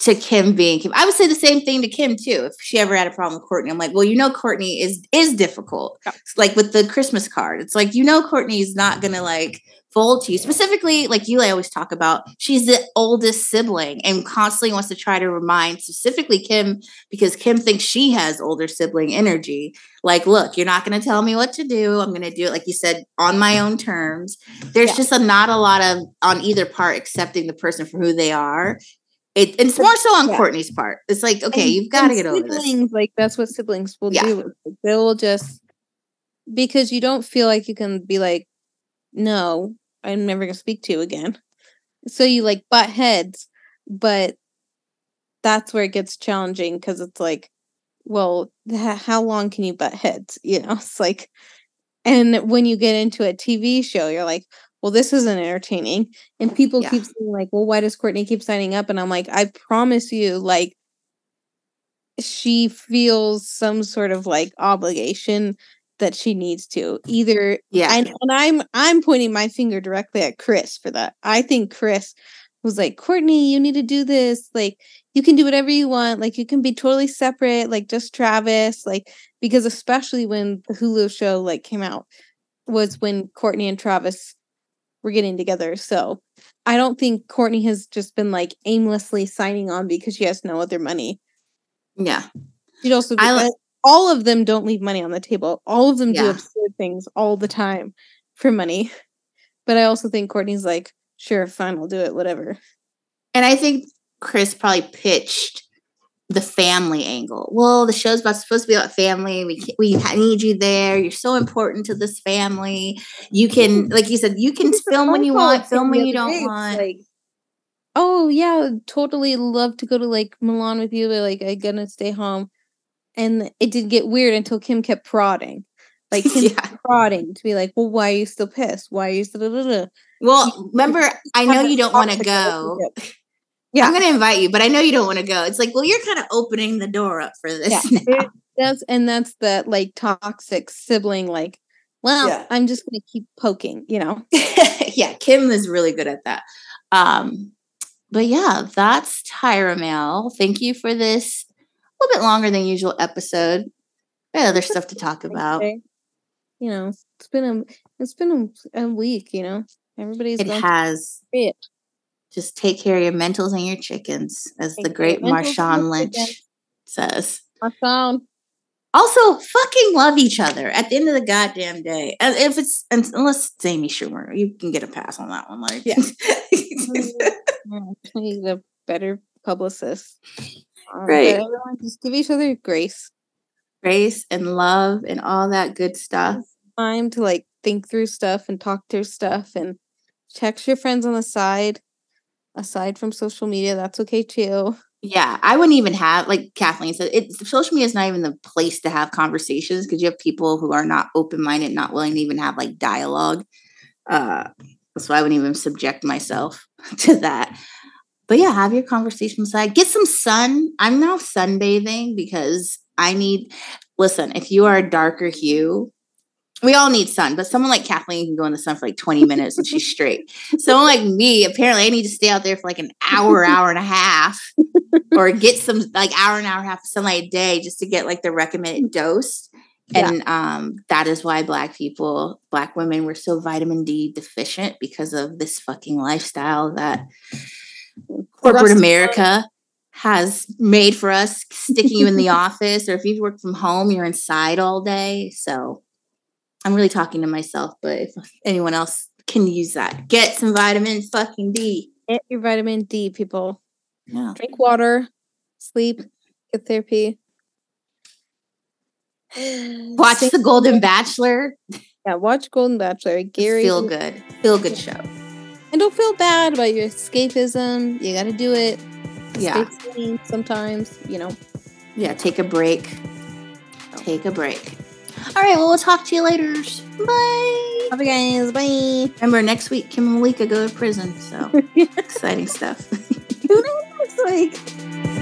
to Kim being Kim. I would say the same thing to Kim too. If she ever had a problem with Kourtney, I'm like, well, you know, Kourtney is is difficult. Yeah. Like with the Christmas card, it's like you know, Kourtney is not gonna like fold to you. Specifically, like you I always talk about, she's the oldest sibling and constantly wants to try to remind specifically Kim because Kim thinks she has older sibling energy. Like, look, you're not going to tell me what to do. I'm going to do it, like you said, on my own terms. There's yeah. just a, not a lot of on either part accepting the person for who they are. It, it's more so on yeah. Kourtney's part. It's like, okay, and, you've got to get over this. Like that's what siblings will yeah. do. They'll just because you don't feel like you can be like, no, I'm never gonna speak to you again. So you like butt heads, but that's where it gets challenging because it's like, well, how long can you butt heads? You know, it's like, and when you get into a TV show, you're like, well, this isn't entertaining. And people yeah. keep saying, like, well, why does Kourtney keep signing up? And I'm like, I promise you, like, she feels some sort of like obligation that she needs to either yeah and, and i'm i'm pointing my finger directly at kris for that i think kris was like kourtney you need to do this like you can do whatever you want like you can be totally separate like just travis like because especially when the hulu show like came out was when kourtney and travis were getting together so i don't think Kourtney has just been like aimlessly signing on because she has no other money yeah she'd also be, I, all of them don't leave money on the table. All of them yeah. do absurd things all the time for money. But I also think Kourtney's like, sure, fine, I'll do it, whatever. And I think Kris probably pitched the family angle. Well, the show's about supposed to be about family. We we need you there. You're so important to this family. You can, like you said, you can film when you want, film when you don't want. Like, oh yeah, totally love to go to like Milan with you, but like I'm gonna stay home and it did get weird until Kim kept prodding. Like Kim yeah. prodding to be like, well, why are you still pissed? Why are you still? Well, remember, I know you don't want to go. Yeah. I'm gonna invite you, but I know you don't want to go. It's like, well, you're kind of opening the door up for this. Yeah. Now. That's and that's that like toxic sibling, like, well, yeah. I'm just gonna keep poking, you know. yeah, Kim is really good at that. Um, but yeah, that's Tyra Mail. Thank you for this a little bit longer than usual episode. We had other stuff to talk about. You know, it's been a it's been a, a week. You know, everybody's it has it. Just take care of your mentals and your chickens, as take the great Marshawn Lynch says. Marshawn. Also, fucking love each other at the end of the goddamn day. And if it's unless it's Amy Schumer, you can get a pass on that one. Like, yeah, he's a better publicist. Um, right. Everyone just give each other grace. Grace and love and all that good stuff. Time to like think through stuff and talk through stuff and text your friends on the side. Aside from social media, that's okay too. Yeah, I wouldn't even have like Kathleen said. It social media is not even the place to have conversations because you have people who are not open minded, not willing to even have like dialogue. Uh, so I wouldn't even subject myself to that but yeah, have your conversation side. Get some sun. I'm now sunbathing because I need. Listen, if you are a darker hue, we all need sun, but someone like Kathleen can go in the sun for like 20 minutes and she's straight. Someone like me, apparently, I need to stay out there for like an hour, hour and a half, or get some like hour and hour and a half of sunlight a day just to get like the recommended dose. Yeah. And um, that is why Black people, Black women, were so vitamin D deficient because of this fucking lifestyle that corporate America has made for us, sticking you in the office, or if you work from home, you're inside all day. So I'm really talking to myself, but if anyone else can use that, get some vitamin fucking D. Get your vitamin D, people. Yeah. Drink water, sleep, get therapy. Watch The Golden Bachelor. Yeah, watch Golden Bachelor. Gary. Feel good. Feel good show. And don't feel bad about your escapism. You got to do it. Yeah. sometimes, you know. Yeah, take a break. Take a break. All right, well, we'll talk to you later. Bye. Bye, guys. Bye. Remember, next week, Kim and Malika go to prison. So exciting stuff. Who knows next week?